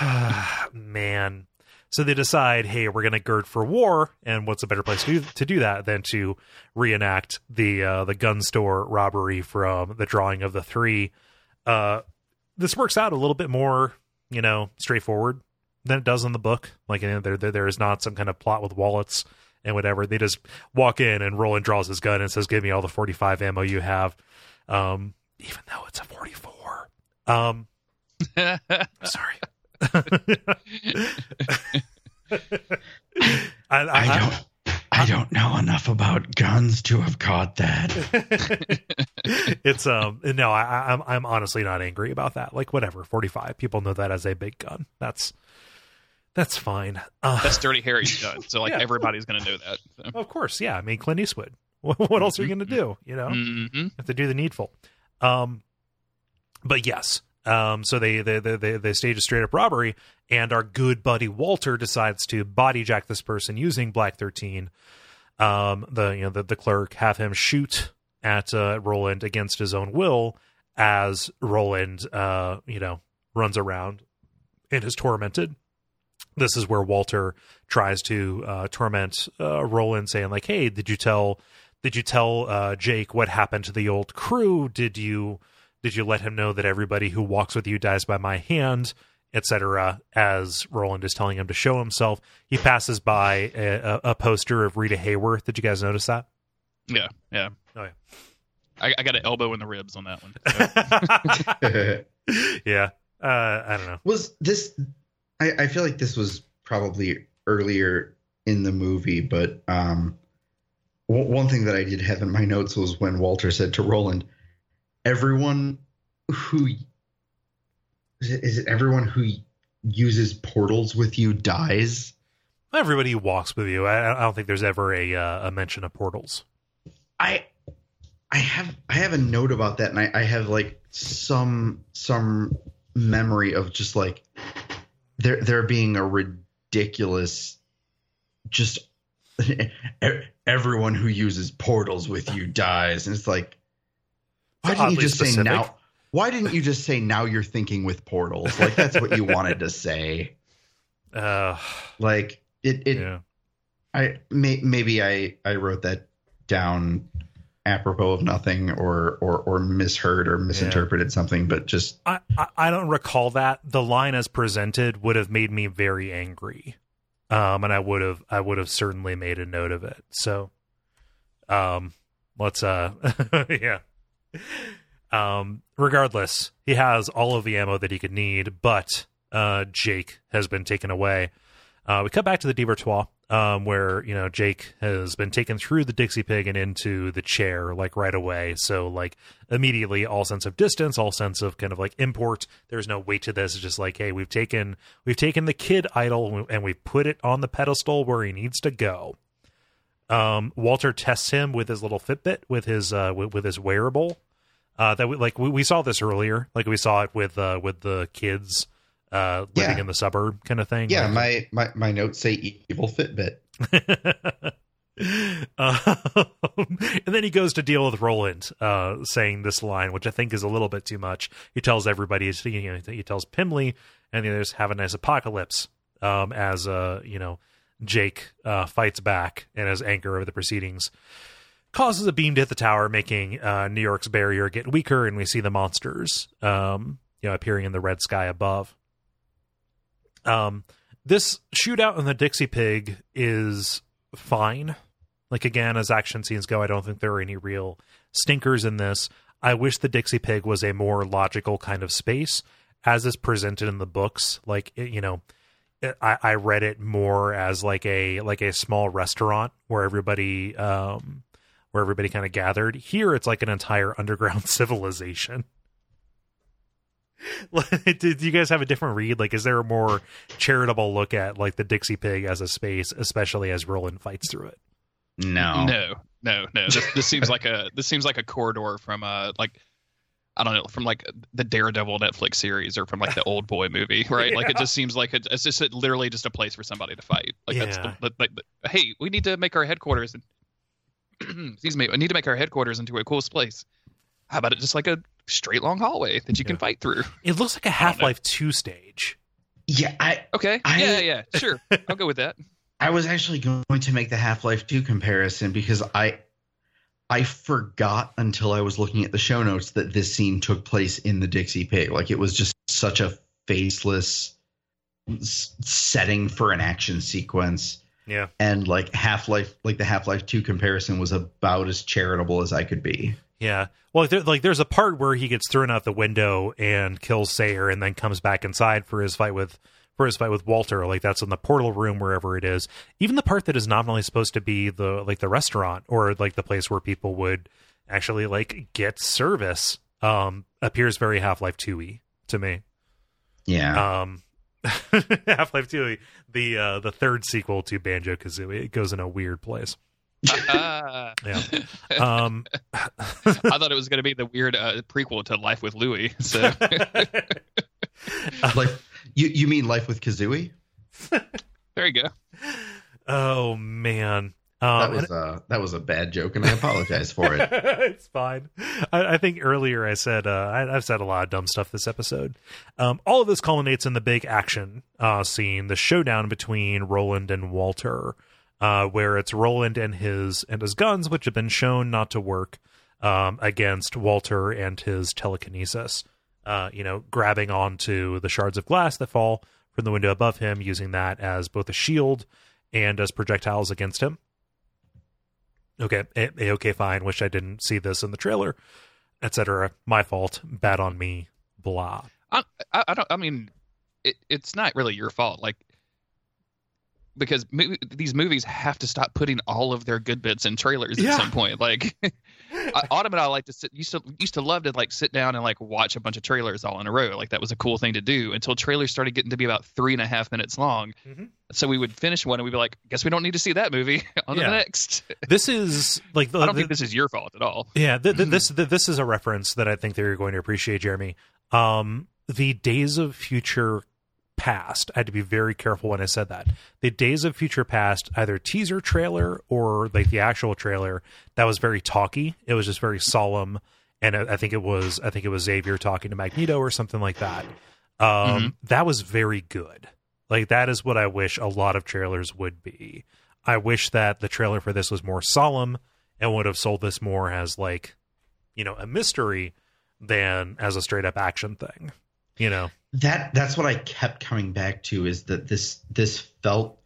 Man. So they decide, hey, we're going to gird for war, and what's a better place to do, to do that than to reenact the uh, the gun store robbery from the drawing of the three? Uh, this works out a little bit more, you know, straightforward than it does in the book. Like, you know, there, there there is not some kind of plot with wallets and whatever. They just walk in and Roland draws his gun and says, "Give me all the forty five ammo you have," um, even though it's a forty four. Um, Sorry. I, I, I don't. I don't know enough about guns to have caught that. it's um no I, I I'm I'm honestly not angry about that. Like whatever, forty five people know that as a big gun. That's that's fine. Uh, That's Dirty Harry's done. So like Yeah. everybody's gonna know that. So. of course, yeah. I mean Clint Eastwood. What, what else are you going to do? You know, hmm have to do the needful. Um, but yes. Um, so they, they they they they stage a straight up robbery, and our good buddy Walter decides to body jack this person using Black Thirteen. Um, the you know the, the clerk have him shoot at uh, Roland against his own will as Roland uh you know runs around and is tormented. This is where Walter tries to uh, torment uh, Roland, saying like, "Hey, did you tell did you tell uh, Jake what happened to the old crew? Did you did you let him know that everybody who walks with you dies by my hand, etc.?" As Roland is telling him to show himself, he passes by a, a, a poster of Rita Hayworth. Did you guys notice that? Yeah, yeah. Oh, yeah. I, I got an elbow in the ribs on that one. So, yeah, uh, I don't know. was this? I, I feel like this was probably earlier in the movie, but um, w- one thing that I did have in my notes was when Walter said to Roland, "Everyone who is it, is it everyone who uses portals with you dies." Everybody who walks with you. I, I don't think there's ever a uh, a mention of portals. I I have I have a note about that, and I, I have like some some memory of just like there there being a ridiculous just everyone who uses portals with you dies, and it's like why didn't you just say now? Why didn't you just say now you're thinking with portals? Like that's what you wanted to say. Uh, Like it it yeah. I may, maybe I I wrote that down apropos of nothing or or or misheard or misinterpreted something, but just I, I I don't recall that the line as presented would have made me very angry, um, and I would have I would have certainly made a note of it. So, um, let's uh, yeah. Um, regardless, he has all of the ammo that he could need, but uh, Jake has been taken away. Uh, we cut back to the Devar-Toi, um, where you know Jake has been taken through the Dixie Pig and into the chair like right away. So like immediately, all sense of distance, all sense of kind of like import. There's no weight to this. It's just like, hey, we've taken we've taken the kid idol and we've put it on the pedestal where he needs to go. Um, Walter tests him with his little Fitbit, with his uh, with, with his wearable. Uh, that we like we, we saw this earlier, like we saw it with uh, with the kids uh, living Yeah. in the suburb kind of thing. yeah. Like- My my my notes say evil Fitbit. Um, and then he goes to deal with Roland, uh, saying this line, which I think is a little bit too much. He tells everybody, you know, he tells Pimsy and the others, "Have a nice apocalypse." Um, as uh, you know, Jake uh, fights back, and his anger over the proceedings causes a beam to hit the tower, making uh, New York's barrier get weaker, and we see the monsters, um, you know, appearing in the red sky above. Um, this shootout in the Dixie Pig is fine. Like again, as action scenes go, I don't think there are any real stinkers in this. I wish the Dixie Pig was a more logical kind of space, as is presented in the books. Like you know, I, I read it more as like a like a small restaurant where everybody um where everybody kind of gathered. Here, it's like an entire underground civilization. Did you guys have a different read? Like, is there a more charitable look at like the Dixie Pig as a space, especially as Roland fights through it? No, no, no, no. This, this seems like a this seems like a corridor from uh like I don't know from like the Daredevil Netflix series or from like the Old Boy movie, right? Yeah. Like it just seems like it's, it's just a, literally just a place for somebody to fight. Like yeah. that's the, like the, hey, we need to make our headquarters. And, excuse me, I need to make our headquarters into a cool place. How about it just like a straight long hallway that you can fight through? It looks like a Half Life Two stage. Yeah, I okay. I, yeah, yeah, sure. I'll go with that. I was actually going to make the Half Life 2 comparison because I I forgot until I was looking at the show notes that this scene took place in the Dixie Pig. Like it was just such a faceless setting for an action sequence. Yeah. And like Half Life, like the Half Life 2 comparison was about as charitable as I could be. Yeah. Well, there, like there's a part where he gets thrown out the window and kills Sayre and then comes back inside for his fight with for his fight with Walter. Like that's in the portal room, wherever it is. Even the part that is nominally supposed to be the like the restaurant or like the place where people would actually like get service um appears very Half Life Two y to me. Yeah. Um. Half Life Two, the uh, the third sequel to Banjo Kazooie, it goes in a weird place. Yeah. Um, I thought it was going to be the weird uh, prequel to Life with Louie. So, like you you mean Life with Kazooie? there you go. Oh man. Um, that was a that was a bad joke, and I apologize for it. it's fine. I, I, think earlier I said uh, I, have said a lot of dumb stuff this episode. Um, all of this culminates in the big action uh, scene, the showdown between Roland and Walter, uh, where it's Roland and his and his guns, which have been shown not to work um, against Walter and his telekinesis uh, you know, grabbing onto the shards of glass that fall from the window above him, using that as both a shield and as projectiles against him. Okay, a, okay, fine. Wish I didn't see this in the trailer, etc. My fault. Bad on me. Blah. I, I, I don't. I mean, it, it's not really your fault. Like because mo- these movies have to stop putting all of their good bits in trailers yeah. at some point. Like Autumn and I like to sit used to used to love to like sit down and like watch a bunch of trailers all in a row. Like that was a cool thing to do until trailers started getting to be about three and a half minutes long. Mm-hmm. So we would finish one and we'd be like, guess we don't need to see that movie on yeah. the next. This is like the, I don't the, think this is your fault at all. Yeah, the, this this is a reference that I think that you're going to appreciate, Jeremy. Um, the Days of Future Past. I had to be very careful when I said that. The Days of Future Past, either teaser trailer or like the actual trailer, that was very talky. It was just very solemn, and I think it was I think it was Xavier talking to Magneto or something like that. Um, mm-hmm. That was very good. Like that is what I wish a lot of trailers would be. I wish that the trailer for this was more solemn and would have sold this more as like, you know, a mystery than as a straight up action thing. You know that that's what I kept coming back to is that this this felt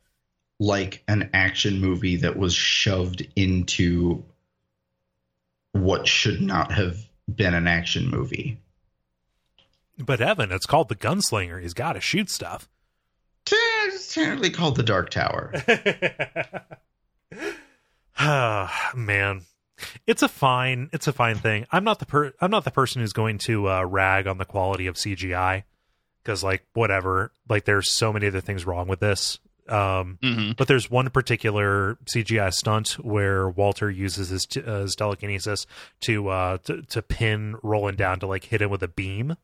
like an action movie that was shoved into what should not have been an action movie. But Evan, it's called the Gunslinger. He's got to shoot stuff. It's technically called the Dark Tower. Ah, man, it's a fine, it's a fine thing. I'm not the per, I'm not the person who's going to uh, rag on the quality of CGI because like whatever like there's so many other things wrong with this um, mm-hmm. but there's one particular cgi stunt where walter uses his, t- uh, his telekinesis to, uh, to to pin roland down to like hit him with a beam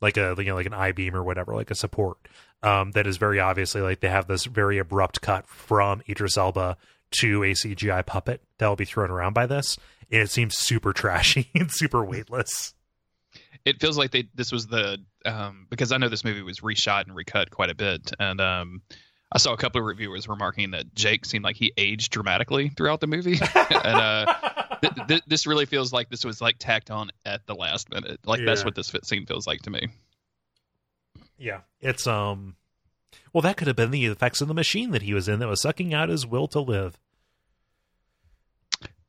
like a you know like an i beam or whatever like a support um, that is very obviously like they have this very abrupt cut from idris elba to a CGI puppet that will be thrown around by this. And it seems super trashy and super weightless. It feels like they this was the um, because I know this movie was reshot and recut quite a bit, and um, I saw a couple of reviewers remarking that Jake seemed like he aged dramatically throughout the movie, and uh, th- th- this really feels like this was like tacked on at the last minute. Like that's what this fit scene feels like to me. Yeah. It's um well that could have been the effects of the machine that he was in that was sucking out his will to live.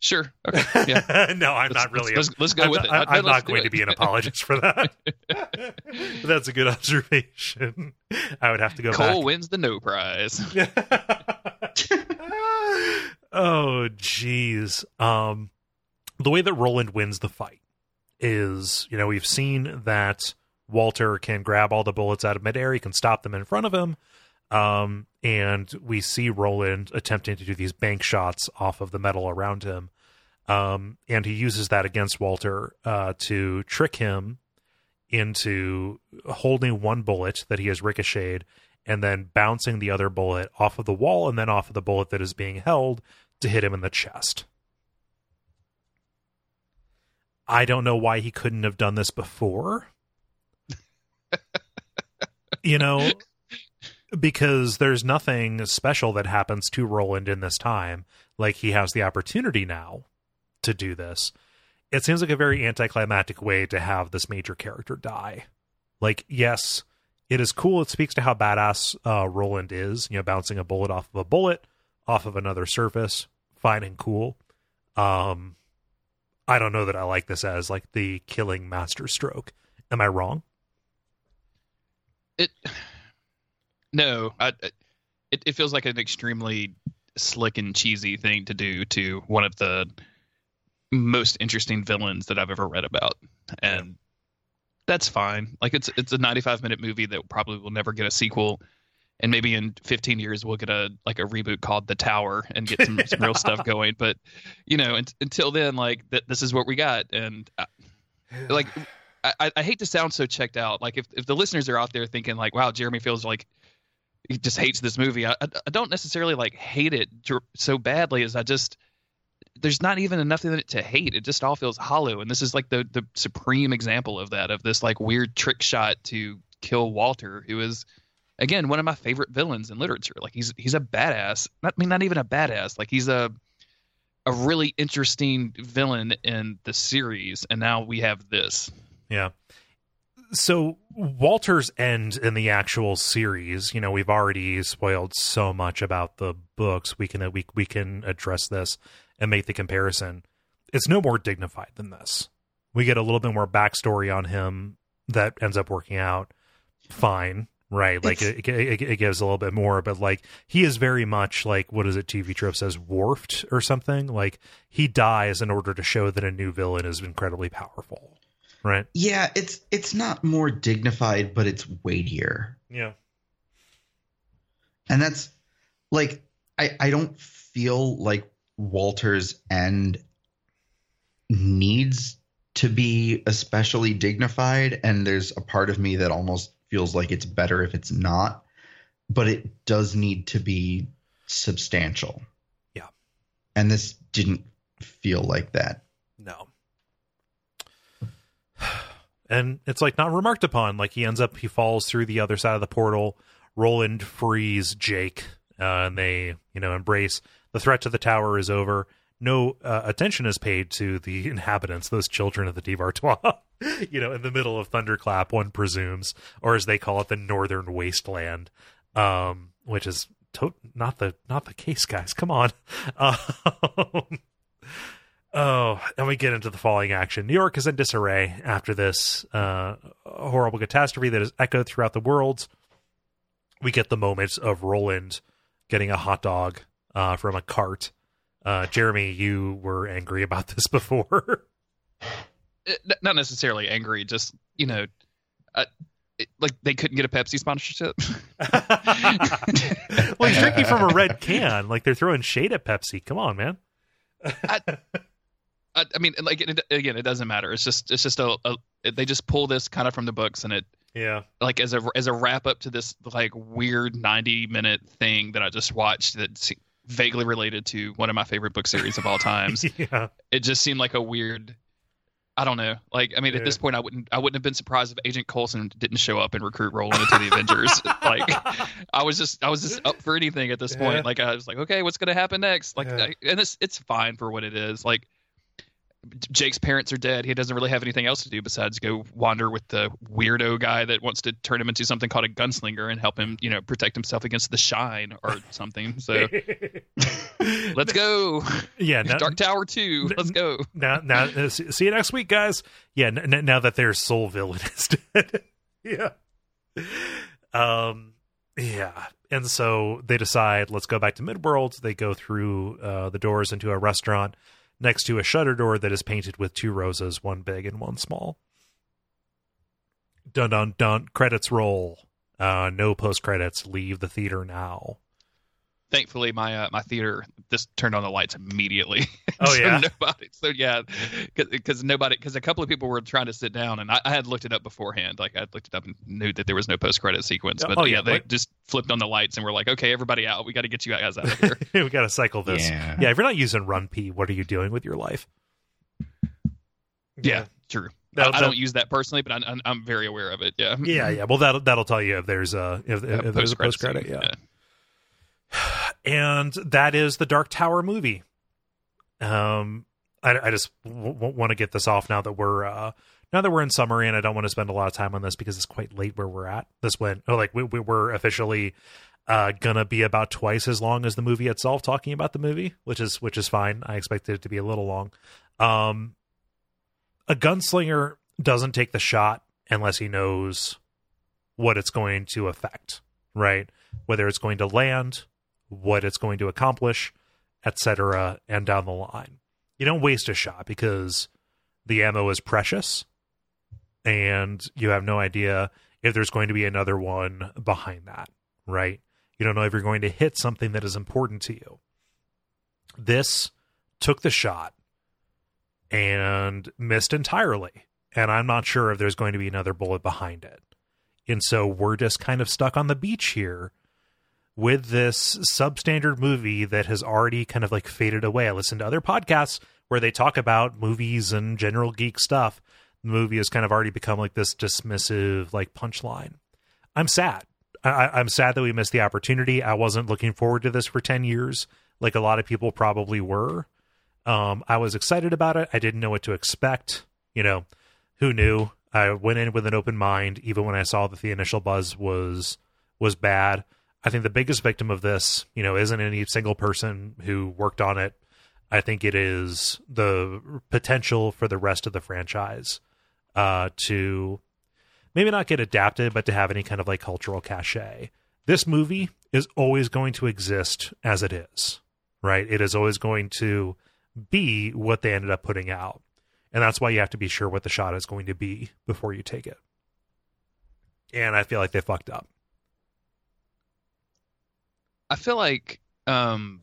Sure. Okay. Yeah. no, I'm Let's- not really. let's- let's go I'm with not, it. I, I'm not going it. to be an apologist for that. That's a good observation. I would have to go Cole wins the no prize. oh, jeez. Um, the way that Roland wins the fight is, you know, we've seen that Walter can grab all the bullets out of midair. He can stop them in front of him. Um, and we see Roland attempting to do these bank shots off of the metal around him. Um, and he uses that against Walter uh, to trick him into holding one bullet that he has ricocheted and then bouncing the other bullet off of the wall and then off of the bullet that is being held to hit him in the chest. I don't know why he couldn't have done this before. you know, because there's nothing special that happens to Roland in this time. Like he has the opportunity now to do this. It seems like a very anticlimactic way to have this major character die. Like, yes, it is cool. It speaks to how badass uh, Roland is, you know, bouncing a bullet off of a bullet, off of another surface, fine and cool. Um, I don't know that I like this as like the killing master stroke. Am I wrong? it no I, it, it feels like an extremely slick and cheesy thing to do to one of the most interesting villains that i've ever read about. And that's fine. Like it's it's a 95 minute movie that probably will never get a sequel. And maybe in 15 years we'll get a like a reboot called the tower and get some, some real stuff going. But you know un- until then like th- this is what we got. And like I, I hate to sound so checked out. Like if, if the listeners are out there thinking like, wow, Jeremy feels like he just hates this movie. I, I, don't necessarily like hate it so badly as I just there's not even enough in it to hate. It just all feels hollow. And this is like the the supreme example of that of this like weird trick shot to kill Walter, who is again one of my favorite villains in literature. Like he's he's a badass. Not I mean not even a badass. Like he's a a really interesting villain in the series, and now we have this. Yeah. So Walter's end in the actual series, you know, we've already spoiled so much about the books. We can we we can address this and make the comparison. It's no more dignified than this. We get a little bit more backstory on him that ends up working out fine, right? Like it, it, it gives a little bit more, but like he is very much like what is it? TV trope says warped or something. Like he dies in order to show that a new villain is incredibly powerful, right? Yeah, it's it's not more dignified, but it's weightier. Yeah. And that's like I I don't feel like Walter's end needs to be especially dignified and there's a part of me that almost feels like it's better if it's not, but it does need to be substantial. Yeah. And this didn't feel like that. No. And it's like not remarked upon. Like he ends up, he falls through the other side of the portal. Roland frees Jake, uh, and they, you know, embrace. The threat to the tower is over. No uh, attention is paid to the inhabitants, those children of the Devar-Tois. you know, in the middle of Thunderclap, one presumes, or as they call it, the Northern Wasteland, um, which is to- not the not the case, guys. Come on. Um, Oh, and we get into the falling action. New York is in disarray after this uh, horrible catastrophe that is echoed throughout the world. We get the moments of Roland getting a hot dog uh, from a cart. Uh, Jeremy, you were angry about this before. Uh, not necessarily angry, just you know, uh, it, like they couldn't get a Pepsi sponsorship. well, he's drinking from a red can. Like they're throwing shade at Pepsi. Come on, man. I, I mean, like it, again, it doesn't matter. It's just it's just a, a they just pull this kind of from the books, and it Yeah. like as a as a wrap up to this like weird ninety minute thing that I just watched that vaguely related to one of my favorite book series of all times. yeah. It just seemed like a weird. I don't know. Like, I mean, Yeah. at this point, I wouldn't, I wouldn't have been surprised if Agent Coulson didn't show up and recruit Roland into the Avengers. Like, I was just, I was just up for anything at this Yeah. point. Like, I was like, okay, what's gonna happen next? Like. I- and it's, it's fine for what it is. Like, Jake's parents are dead. He doesn't really have anything else to do besides go wander with the weirdo guy that wants to turn him into something called a gunslinger and help him, you know, protect himself against the shine or something. So let's go. yeah. Now, Dark Tower 2. Let's go. now, now uh, see see you next week, guys. Yeah. N- n- now that their sole villain is dead. yeah. Um. Yeah. And so they decide, let's go back to Midworld. They go through uh, the doors into a restaurant next to a shutter door that is painted with two roses, one big and one small. Dun dun dun. Credits roll. Uh, no post credits. Leave the theater now. Thankfully, my uh, my theater just turned on the lights immediately. Oh, so yeah? nobody. So yeah, because nobody, because a couple of people were trying to sit down, and I, I had looked it up beforehand. Like I had looked it up and knew that there was no post credit sequence. But Oh, yeah, yeah, they just flipped on the lights and were like, "Okay, everybody out. We got to get you guys out of here." we got to cycle this. Yeah. Yeah, if you're not using RunPee, what are you doing with your life? yeah, true. That- I, I don't use that personally, but I, I'm, I'm very aware of it. Yeah. Yeah, yeah. Well, that'll that'll tell you if there's a if, Yeah, if there's a post credit. scene, Yeah. and that is the Dark Tower movie. Um, I, I just w- w- want to get this off now that we're uh now that we're in summary, and I don't want to spend a lot of time on this because it's quite late where we're at. This went oh, like we, we we're officially uh gonna be about twice as long as the movie itself talking about the movie, which is which is fine. I expected it to be a little long. Um, a gunslinger doesn't take the shot unless he knows what it's going to affect, right? Whether it's going to land, what it's going to accomplish, etc., and down the line. You don't waste a shot because the ammo is precious and you have no idea if there's going to be another one behind that, right? You don't know if you're going to hit something that is important to you. This took the shot and missed entirely. And I'm not sure if there's going to be another bullet behind it. And so we're just kind of stuck on the beach here with this substandard movie that has already kind of like faded away. I listen to other podcasts where they talk about movies and general geek stuff. The movie has kind of already become like this dismissive like punchline. I'm sad. I, I'm sad that we missed the opportunity. I wasn't looking forward to this for 10 years, like a lot of people probably were. Um, I was excited about it. I didn't know what to expect. You know, who knew? I went in with an open mind, even when I saw that the initial buzz was was bad. I think the biggest victim of this, you know, isn't any single person who worked on it. I think it is the potential for the rest of the franchise uh, to maybe not get adapted, but to have any kind of like cultural cachet. This movie is always going to exist as it is, right? It is always going to be what they ended up putting out. And that's why you have to be sure what the shot is going to be before you take it. And I feel like they fucked up. I feel like um,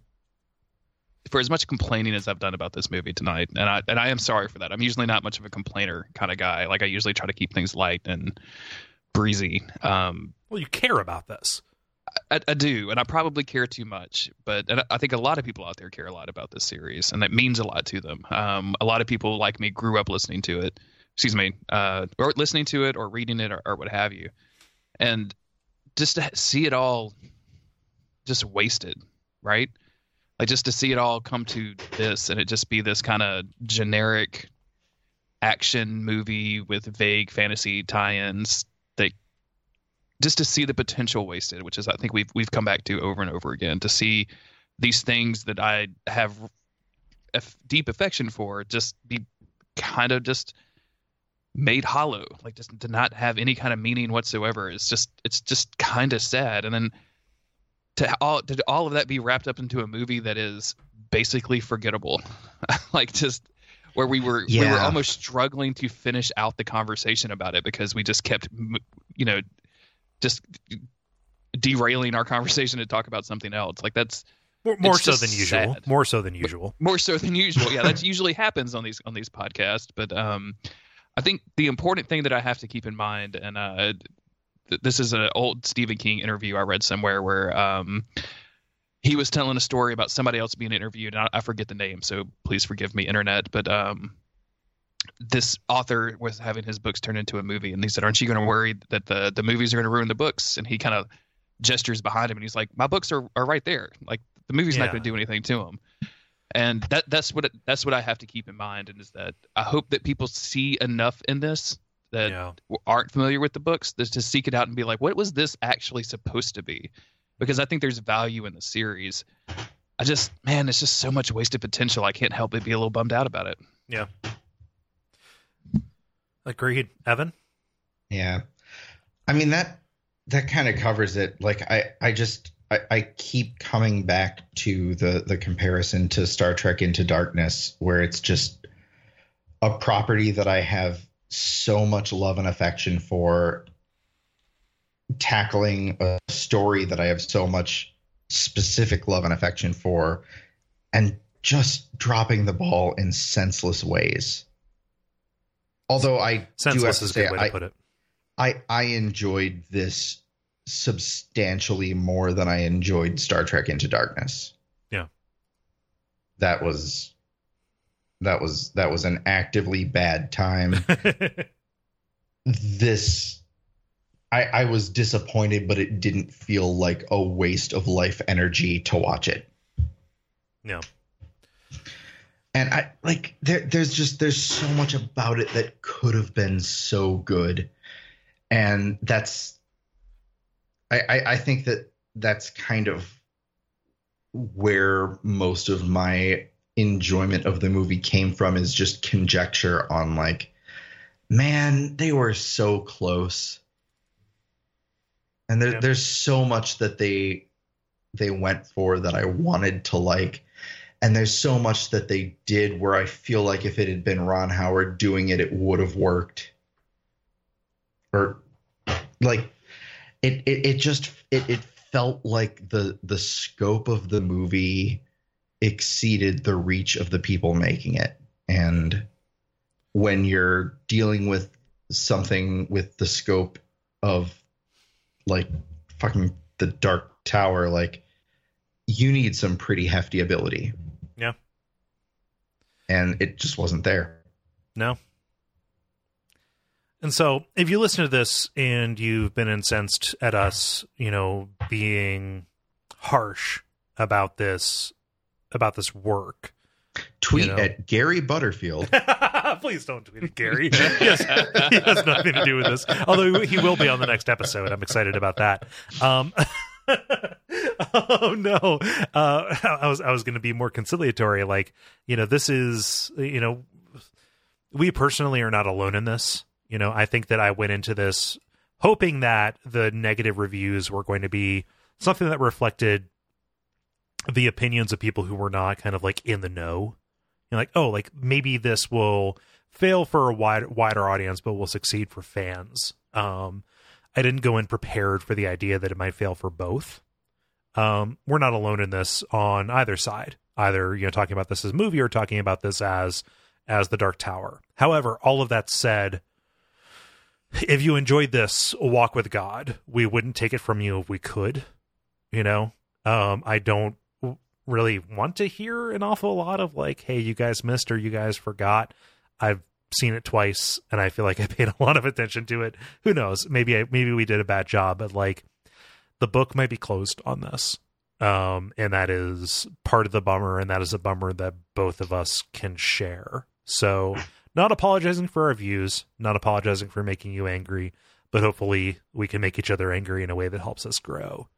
for as much complaining as I've done about this movie tonight, and I and I am sorry for that. I'm usually not much of a complainer kind of guy. Like I usually try to keep things light and breezy. Um, Well, you care about this. I, I do, and I probably care too much. But and I think a lot of people out there care a lot about this series, and that means a lot to them. Um, a lot of people like me grew up listening to it. Excuse me, uh, or listening to it, or reading it, or, or what have you. And just to see it all, just wasted, right? Like just to see it all come to this, and it just be this kind of generic action movie with vague fantasy tie-ins that just to see the potential wasted, which is I think we've we've come back to over and over again to see these things that I have a deep affection for just be kind of just made hollow, like just to not have any kind of meaning whatsoever. It's just it's just kind of sad, and then to all to all of that be wrapped up into a movie that is basically forgettable, like just where we were we were almost struggling to finish out the conversation about it because we just kept you know just derailing our conversation to talk about something else like that's More, more so than usual. sad. More so than usual. more so than usual yeah that usually happens on these on these podcasts but um i think the important thing that i have to keep in mind and uh th- this is an old stephen king interview i read somewhere where um he was telling a story about somebody else being interviewed. And I, I forget the name, so please forgive me, internet. But um, this author was having his books turned into a movie, and he said, "Aren't you going to worry that the the movies are going to ruin the books?" And he kind of gestures behind him, and he's like, "My books are are right there. Like the movie's not going to do anything to them." And that that's what it, that's what I have to keep in mind, and is that I hope that people see enough in this that yeah. aren't familiar with the books is to seek it out and be like, what was this actually supposed to be? Because I think there's value in the series. I just, man, it's just so much wasted potential. I can't help but be a little bummed out about it. Yeah. Agreed. Evan? Yeah. I mean that that kind of covers it. Like I I just I, I keep coming back to the the comparison to Star Trek Into Darkness, where it's just a property that I have so much love and affection for tackling a story that I have so much specific love and affection for and just dropping the ball in senseless ways. Although I do have Senseless to say way I, to put it. I I enjoyed this substantially more than I enjoyed Star Trek Into Darkness. Yeah. That was that was that was an actively bad time. this I I was disappointed but it didn't feel like a waste of life energy to watch it. no. And I like there there's just there's so much about it that could have been so good. And that's I, I, I think that that's kind of where most of my enjoyment of the movie came from is just conjecture on like man they were so close. And there, Yeah. there's so much that they they went for that i wanted to like. And there's so much that they did where i feel like if it had been ron howard doing it it would have worked. Or like it it, it just it, it felt like the the scope of the movie exceeded the reach of the people making it and when you're dealing with something with the scope of like fucking the dark tower like you need some pretty hefty ability Yeah. and it just wasn't there No. And so, if you listen to this and you've been incensed at us, you know, being harsh about this about this work, tweet You know. at gary butterfield please don't tweet at Gary. yes, he has nothing to do with this. Although he will be on the next episode. I'm excited about that. Um, oh no, uh, I was I was going to be more conciliatory. Like you know, this is you know, we personally are not alone in this. You know, I think that I went into this hoping that the negative reviews were going to be something that reflected the opinions of people who were not kind of like in the know. You like, oh, like maybe this will fail for a wide, wider audience, but will succeed for fans. Um, I didn't go in prepared for the idea that it might fail for both. Um, we're not alone in this on either side, either you know talking about this as a movie or talking about this as as the Dark Tower. However, all of that said, if you enjoyed this walk with God, we wouldn't take it from you if we could. You know, um, I don't really want to hear an awful lot of like, "Hey, you guys missed or you guys forgot." I've seen it twice, and I feel like I paid a lot of attention to it. Who knows? Maybe I, maybe we did a bad job, but like, the book might be closed on this, um, and that is part of the bummer, and that is a bummer that both of us can share. So, not apologizing for our views, not apologizing for making you angry, but hopefully we can make each other angry in a way that helps us grow.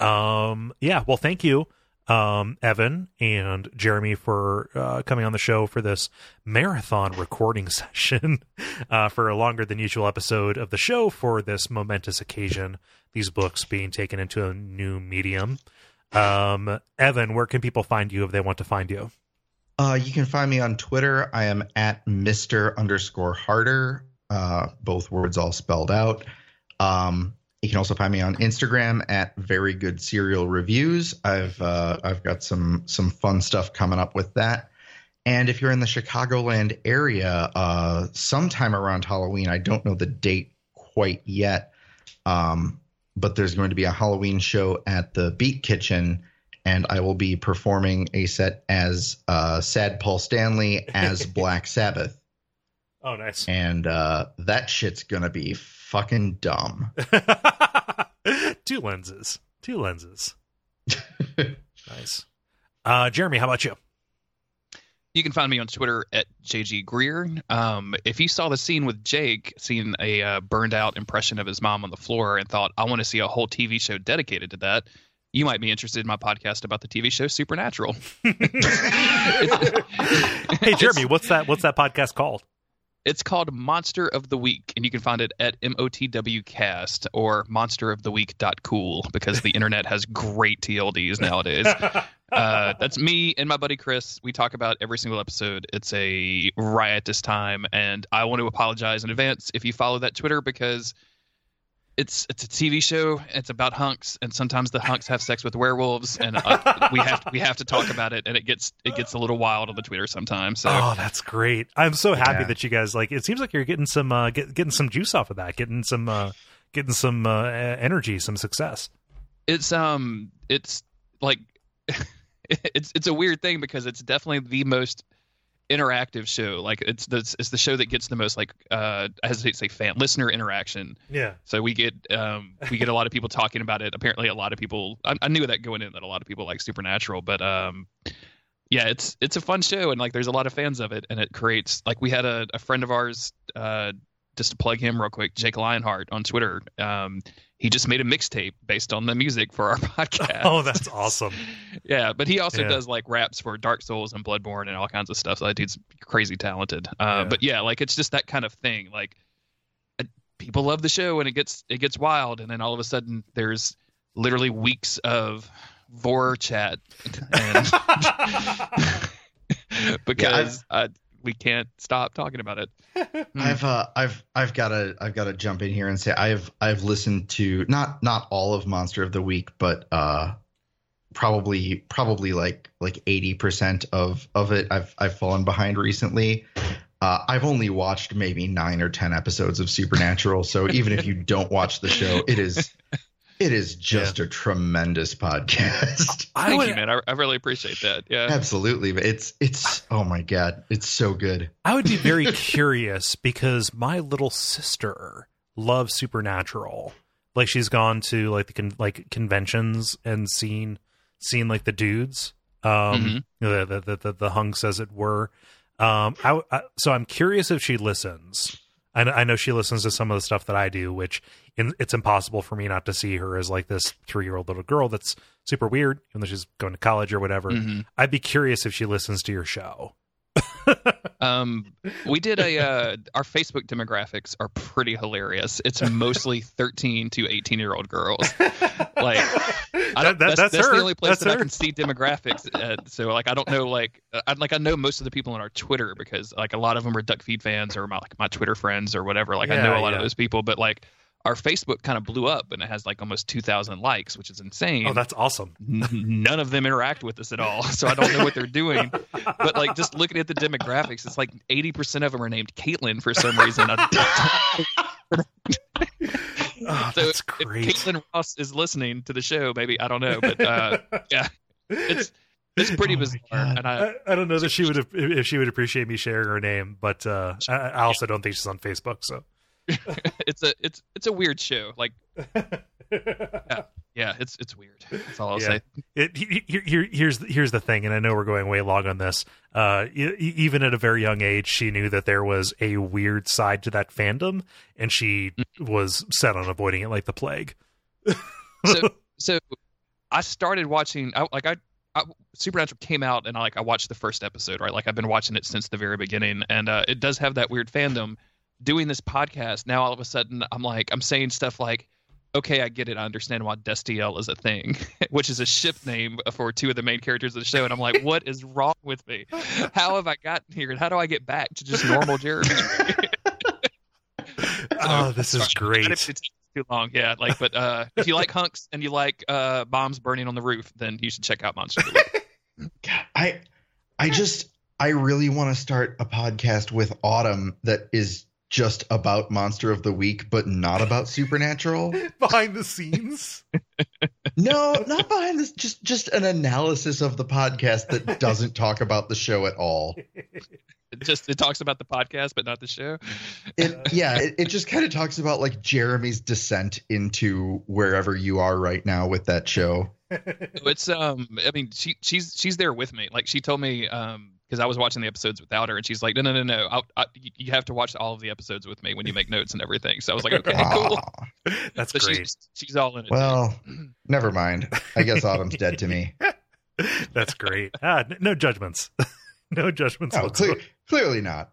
Um, yeah, well, thank you, um, Evan and Jeremy for uh, coming on the show for this marathon recording session uh, for a longer than usual episode of the show for this momentous occasion. These books being taken into a new medium. Um, Evan, where can people find you if they want to find you? Uh, you can find me on Twitter. I am at Mr. underscore Harder, uh, both words all spelled out. Um, you can also find me on Instagram at Very Good Serial Reviews. I've uh, I've got some some fun stuff coming up with that. And if you're in the Chicagoland area, uh, sometime around Halloween, I don't know the date quite yet. Um, but there's going to be a Halloween show at the Beat Kitchen, and I will be performing a set as uh, Sad Paul Stanley as Black Sabbath, Oh, nice. and uh, that shit's gonna be fucking dumb. Two lenses. Two lenses. nice. Uh, Jeremy, how about you? You can find me on Twitter at JG Greer. Um, if you saw the scene with Jake, seeing a uh, burned out impression of his mom on the floor, and thought, I want to see a whole TV show dedicated to that, you might be interested in my podcast about the TV show Supernatural. hey, Jeremy, what's that? What's that podcast called? It's called Monster of the Week, and you can find it at MOTW Cast or monsteroftheweek.cool because the internet has great TLDs nowadays. uh, that's me and my buddy Chris. We talk about every single episode. It's a riotous time, and I want to apologize in advance if you follow that Twitter because it's it's a TV show. It's about hunks, and sometimes the hunks have sex with werewolves, and uh, we have to, we have to talk about it. And it gets it gets a little wild on the Twitter sometimes. So Oh, that's great. I'm so happy Yeah. that you guys like. It seems like you're getting some uh, get, getting some juice off of that, getting some uh, getting some uh, energy, some success. it's um it's like it's it's a weird thing because it's definitely the most interactive show. Like it's the it's the show that gets the most like uh I hesitate to say fan listener interaction. Yeah. so we get um we get a lot of people talking about it. Apparently a lot of people I, I knew that going in that a lot of people like supernatural but um yeah it's it's a fun show and like there's a lot of fans of it and it creates like we had a, a friend of ours uh just to plug him real quick jake lionheart on twitter um he just made a mixtape based on the music for our podcast Oh, that's awesome. yeah, but he also Yeah. does like raps for Dark Souls and Bloodborne and all kinds of stuff. So that dude's crazy talented. Uh, Yeah. But yeah, like it's just that kind of thing. Like uh, people love the show and it gets it gets wild, and then all of a sudden there's literally weeks of vor chat, and because uh, we can't stop talking about it. I've uh, I've I've got to I've got to jump in here and say I've I've listened to not not all of Monster of the Week, but uh, probably probably like like eighty percent of of it. I've I've fallen behind recently. Uh, I've only watched maybe nine or ten episodes of Supernatural, so even if you don't watch the show, it is it is just a tremendous podcast. I Thank would, you, man. I, I really appreciate that. Yeah. Absolutely, it's it's oh my god, it's so good. I would be very curious because my little sister loves Supernatural. Like she's gone to like the con- like conventions and seen seen like the dudes, um, Mhm. the, the the the the hunks as it were. Um, I, I so I'm curious if she listens. I, I know she listens to some of the stuff that I do, which in, it's impossible for me not to see her as like this three year old little girl that's super weird, even though she's going to college or whatever. Mhm. I'd be curious if she listens to your show. Um, we did a uh, our Facebook demographics are pretty hilarious. It's mostly 13 to 18 year old girls. Like, I That- that- that's, that's that's the only place That's that I can see demographics. So like, I don't know like I like I know most of the people on our Twitter because like a lot of them are Duckfeed fans or my like my Twitter friends or whatever. Like I know a lot yeah. of those people, but like our Facebook kind of blew up and it has like almost 2,000 likes, which is insane Oh, that's awesome. n- none of them interact with us at all. So I don't know what they're doing. But like just looking at the demographics, it's like 80% of them are named Caitlin for some reason. I, Oh, so that's if great. Caitlin Ross is listening to the show, maybe I don't know, but uh, yeah, it's it's pretty Oh bizarre. And I, I, I don't know that she would if she would appreciate me sharing her name, but uh, I, I also don't think she's on Facebook. So it's a it's it's a weird show. Like yeah, it's it's weird. That's all I'll Yeah. say. it, he- he- here, here's here's the thing, and I know we're going way long on this. Uh, even at a very young age, she knew that there was a weird side to that fandom, and she was set on avoiding it like the plague. so so I started watching I, like I, I Supernatural came out and I like I watched the first episode right like I've been watching it since the very beginning and uh, it does have that weird fandom. Doing this podcast now, all of a sudden I'm like I'm saying stuff like, okay, I get it, I understand why Destiel is a thing, which is a ship name for two of the main characters of the show, and I'm like, what is wrong with me? How have I gotten here, and how do I get back to just normal Jeremy? oh, this is Sorry, I great. didn't take too long, yeah. Like, but uh, if you like hunks and you like uh, bombs burning on the roof, then you should check out Monster. of the Week. God, I I just I really want to start a podcast with Autumn that is just about Monster of the Week, but not about Supernatural. Behind the scenes. no, not behind this. Just just an analysis of the podcast that doesn't talk about the show at all. It just it talks about the podcast, but not the show. It yeah, it, it just kind of talks about like Jeremy's descent into wherever you are right now with that show. It's um, I mean, she she's she's there with me. Like she told me um, because I was watching the episodes without her, and she's like, no no no no, I'll, I, you have to watch all of the episodes with me when you make notes and everything. So I was like, okay, cool. That's So great. she's she's all in it. too. Well, never mind. I guess Autumn's dead to me. That's great. Ah, no judgments. no judgments. No, whatsoever. cle- clearly not.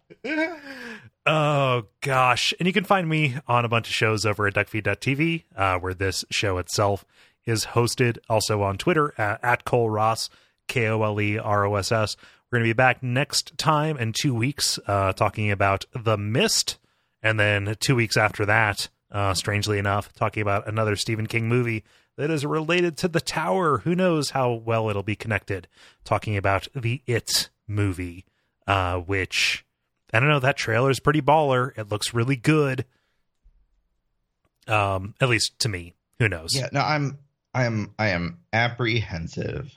Oh gosh. And you can find me on a bunch of shows over at duckfeed.tv, uh, where this show itself is hosted. Also on Twitter at, at Kole Ross, K O L E R O S S. We're going to be back next time in two weeks, uh, talking about The Mist. And then two weeks after that, uh, strangely enough, talking about another Stephen King movie that is related to The Tower. Who knows how well it'll be connected? Talking about the It movie, uh, which I don't know. That trailer is pretty baller. It looks really good. Um, at least to me. Who knows? Yeah, no, I'm I am I am apprehensive.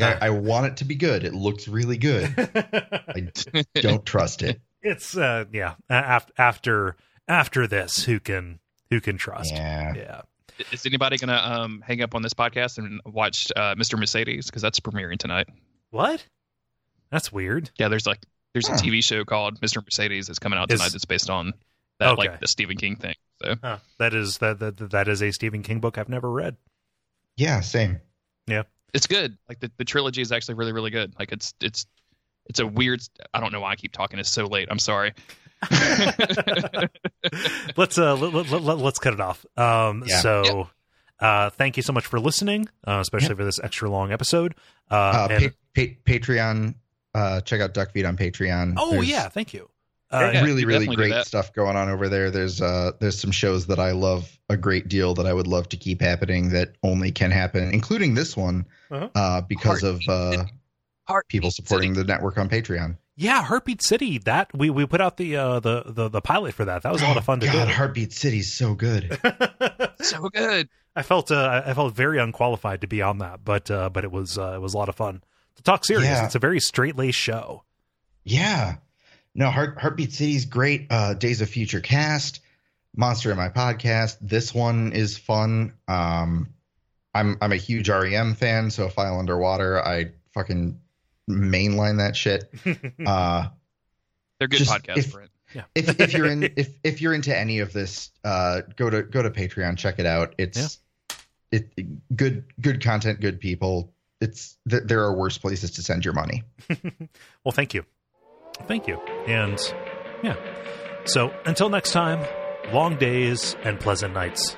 Like. I, I want it to be good. It looks really good. I d- don't trust it. it's uh, yeah. After after after this, who can who can trust? Yeah. Yeah. Is anybody gonna um hang up on this podcast and watch uh, Mr. Mercedes because that's premiering tonight? What? That's weird. Yeah, there's like there's a TV show called Mr. Mercedes that's coming out Is- tonight that's based on that Okay. like the Stephen King thing. So Huh. That is that, that that is a Stephen King book I've never read. Yeah, same. It's good. Like the, the trilogy is actually really really good. Like it's it's it's a weird. I don't know why I keep talking. It's so late. I'm sorry. let's uh let, let, let, let's cut it off. Um Yeah. so uh thank you so much for listening, uh, especially for this extra long episode. Uh, Uh, and- pa- pa- Patreon. Uh, check out Duckfeed on Patreon. oh There's yeah, thank you. Uh, Yeah, really, really great stuff going on over there. There's uh, there's some shows that I love a great deal that I would love to keep happening that only can happen, including this one, Uh-huh. uh, because of uh, Heart people supporting the network on Patreon. Yeah, Heartbeat City. That we we put out the uh the the, the pilot for that. That was a lot of fun to God, do. Heartbeat City's so good. so good. I felt uh, I felt very unqualified to be on that, but uh, but it was uh, it was a lot of fun to talk serious. Yeah. It's a very straight laced show. Yeah. No, Heart, Heartbeat City's great. Uh, Days of Future Cast, Monster in My Podcast. This one is fun. Um, I'm I'm a huge REM fan, so File Underwater, I fucking mainline that shit. Uh, They're good Just podcasts, if- Brent. if if you're in if if you're into any of this, uh, go to go to Patreon, check it out. It's it good good content, good people. It's th- there are worse places to send your money. Well, thank you, thank you, and yeah. So until next time, long days and pleasant nights.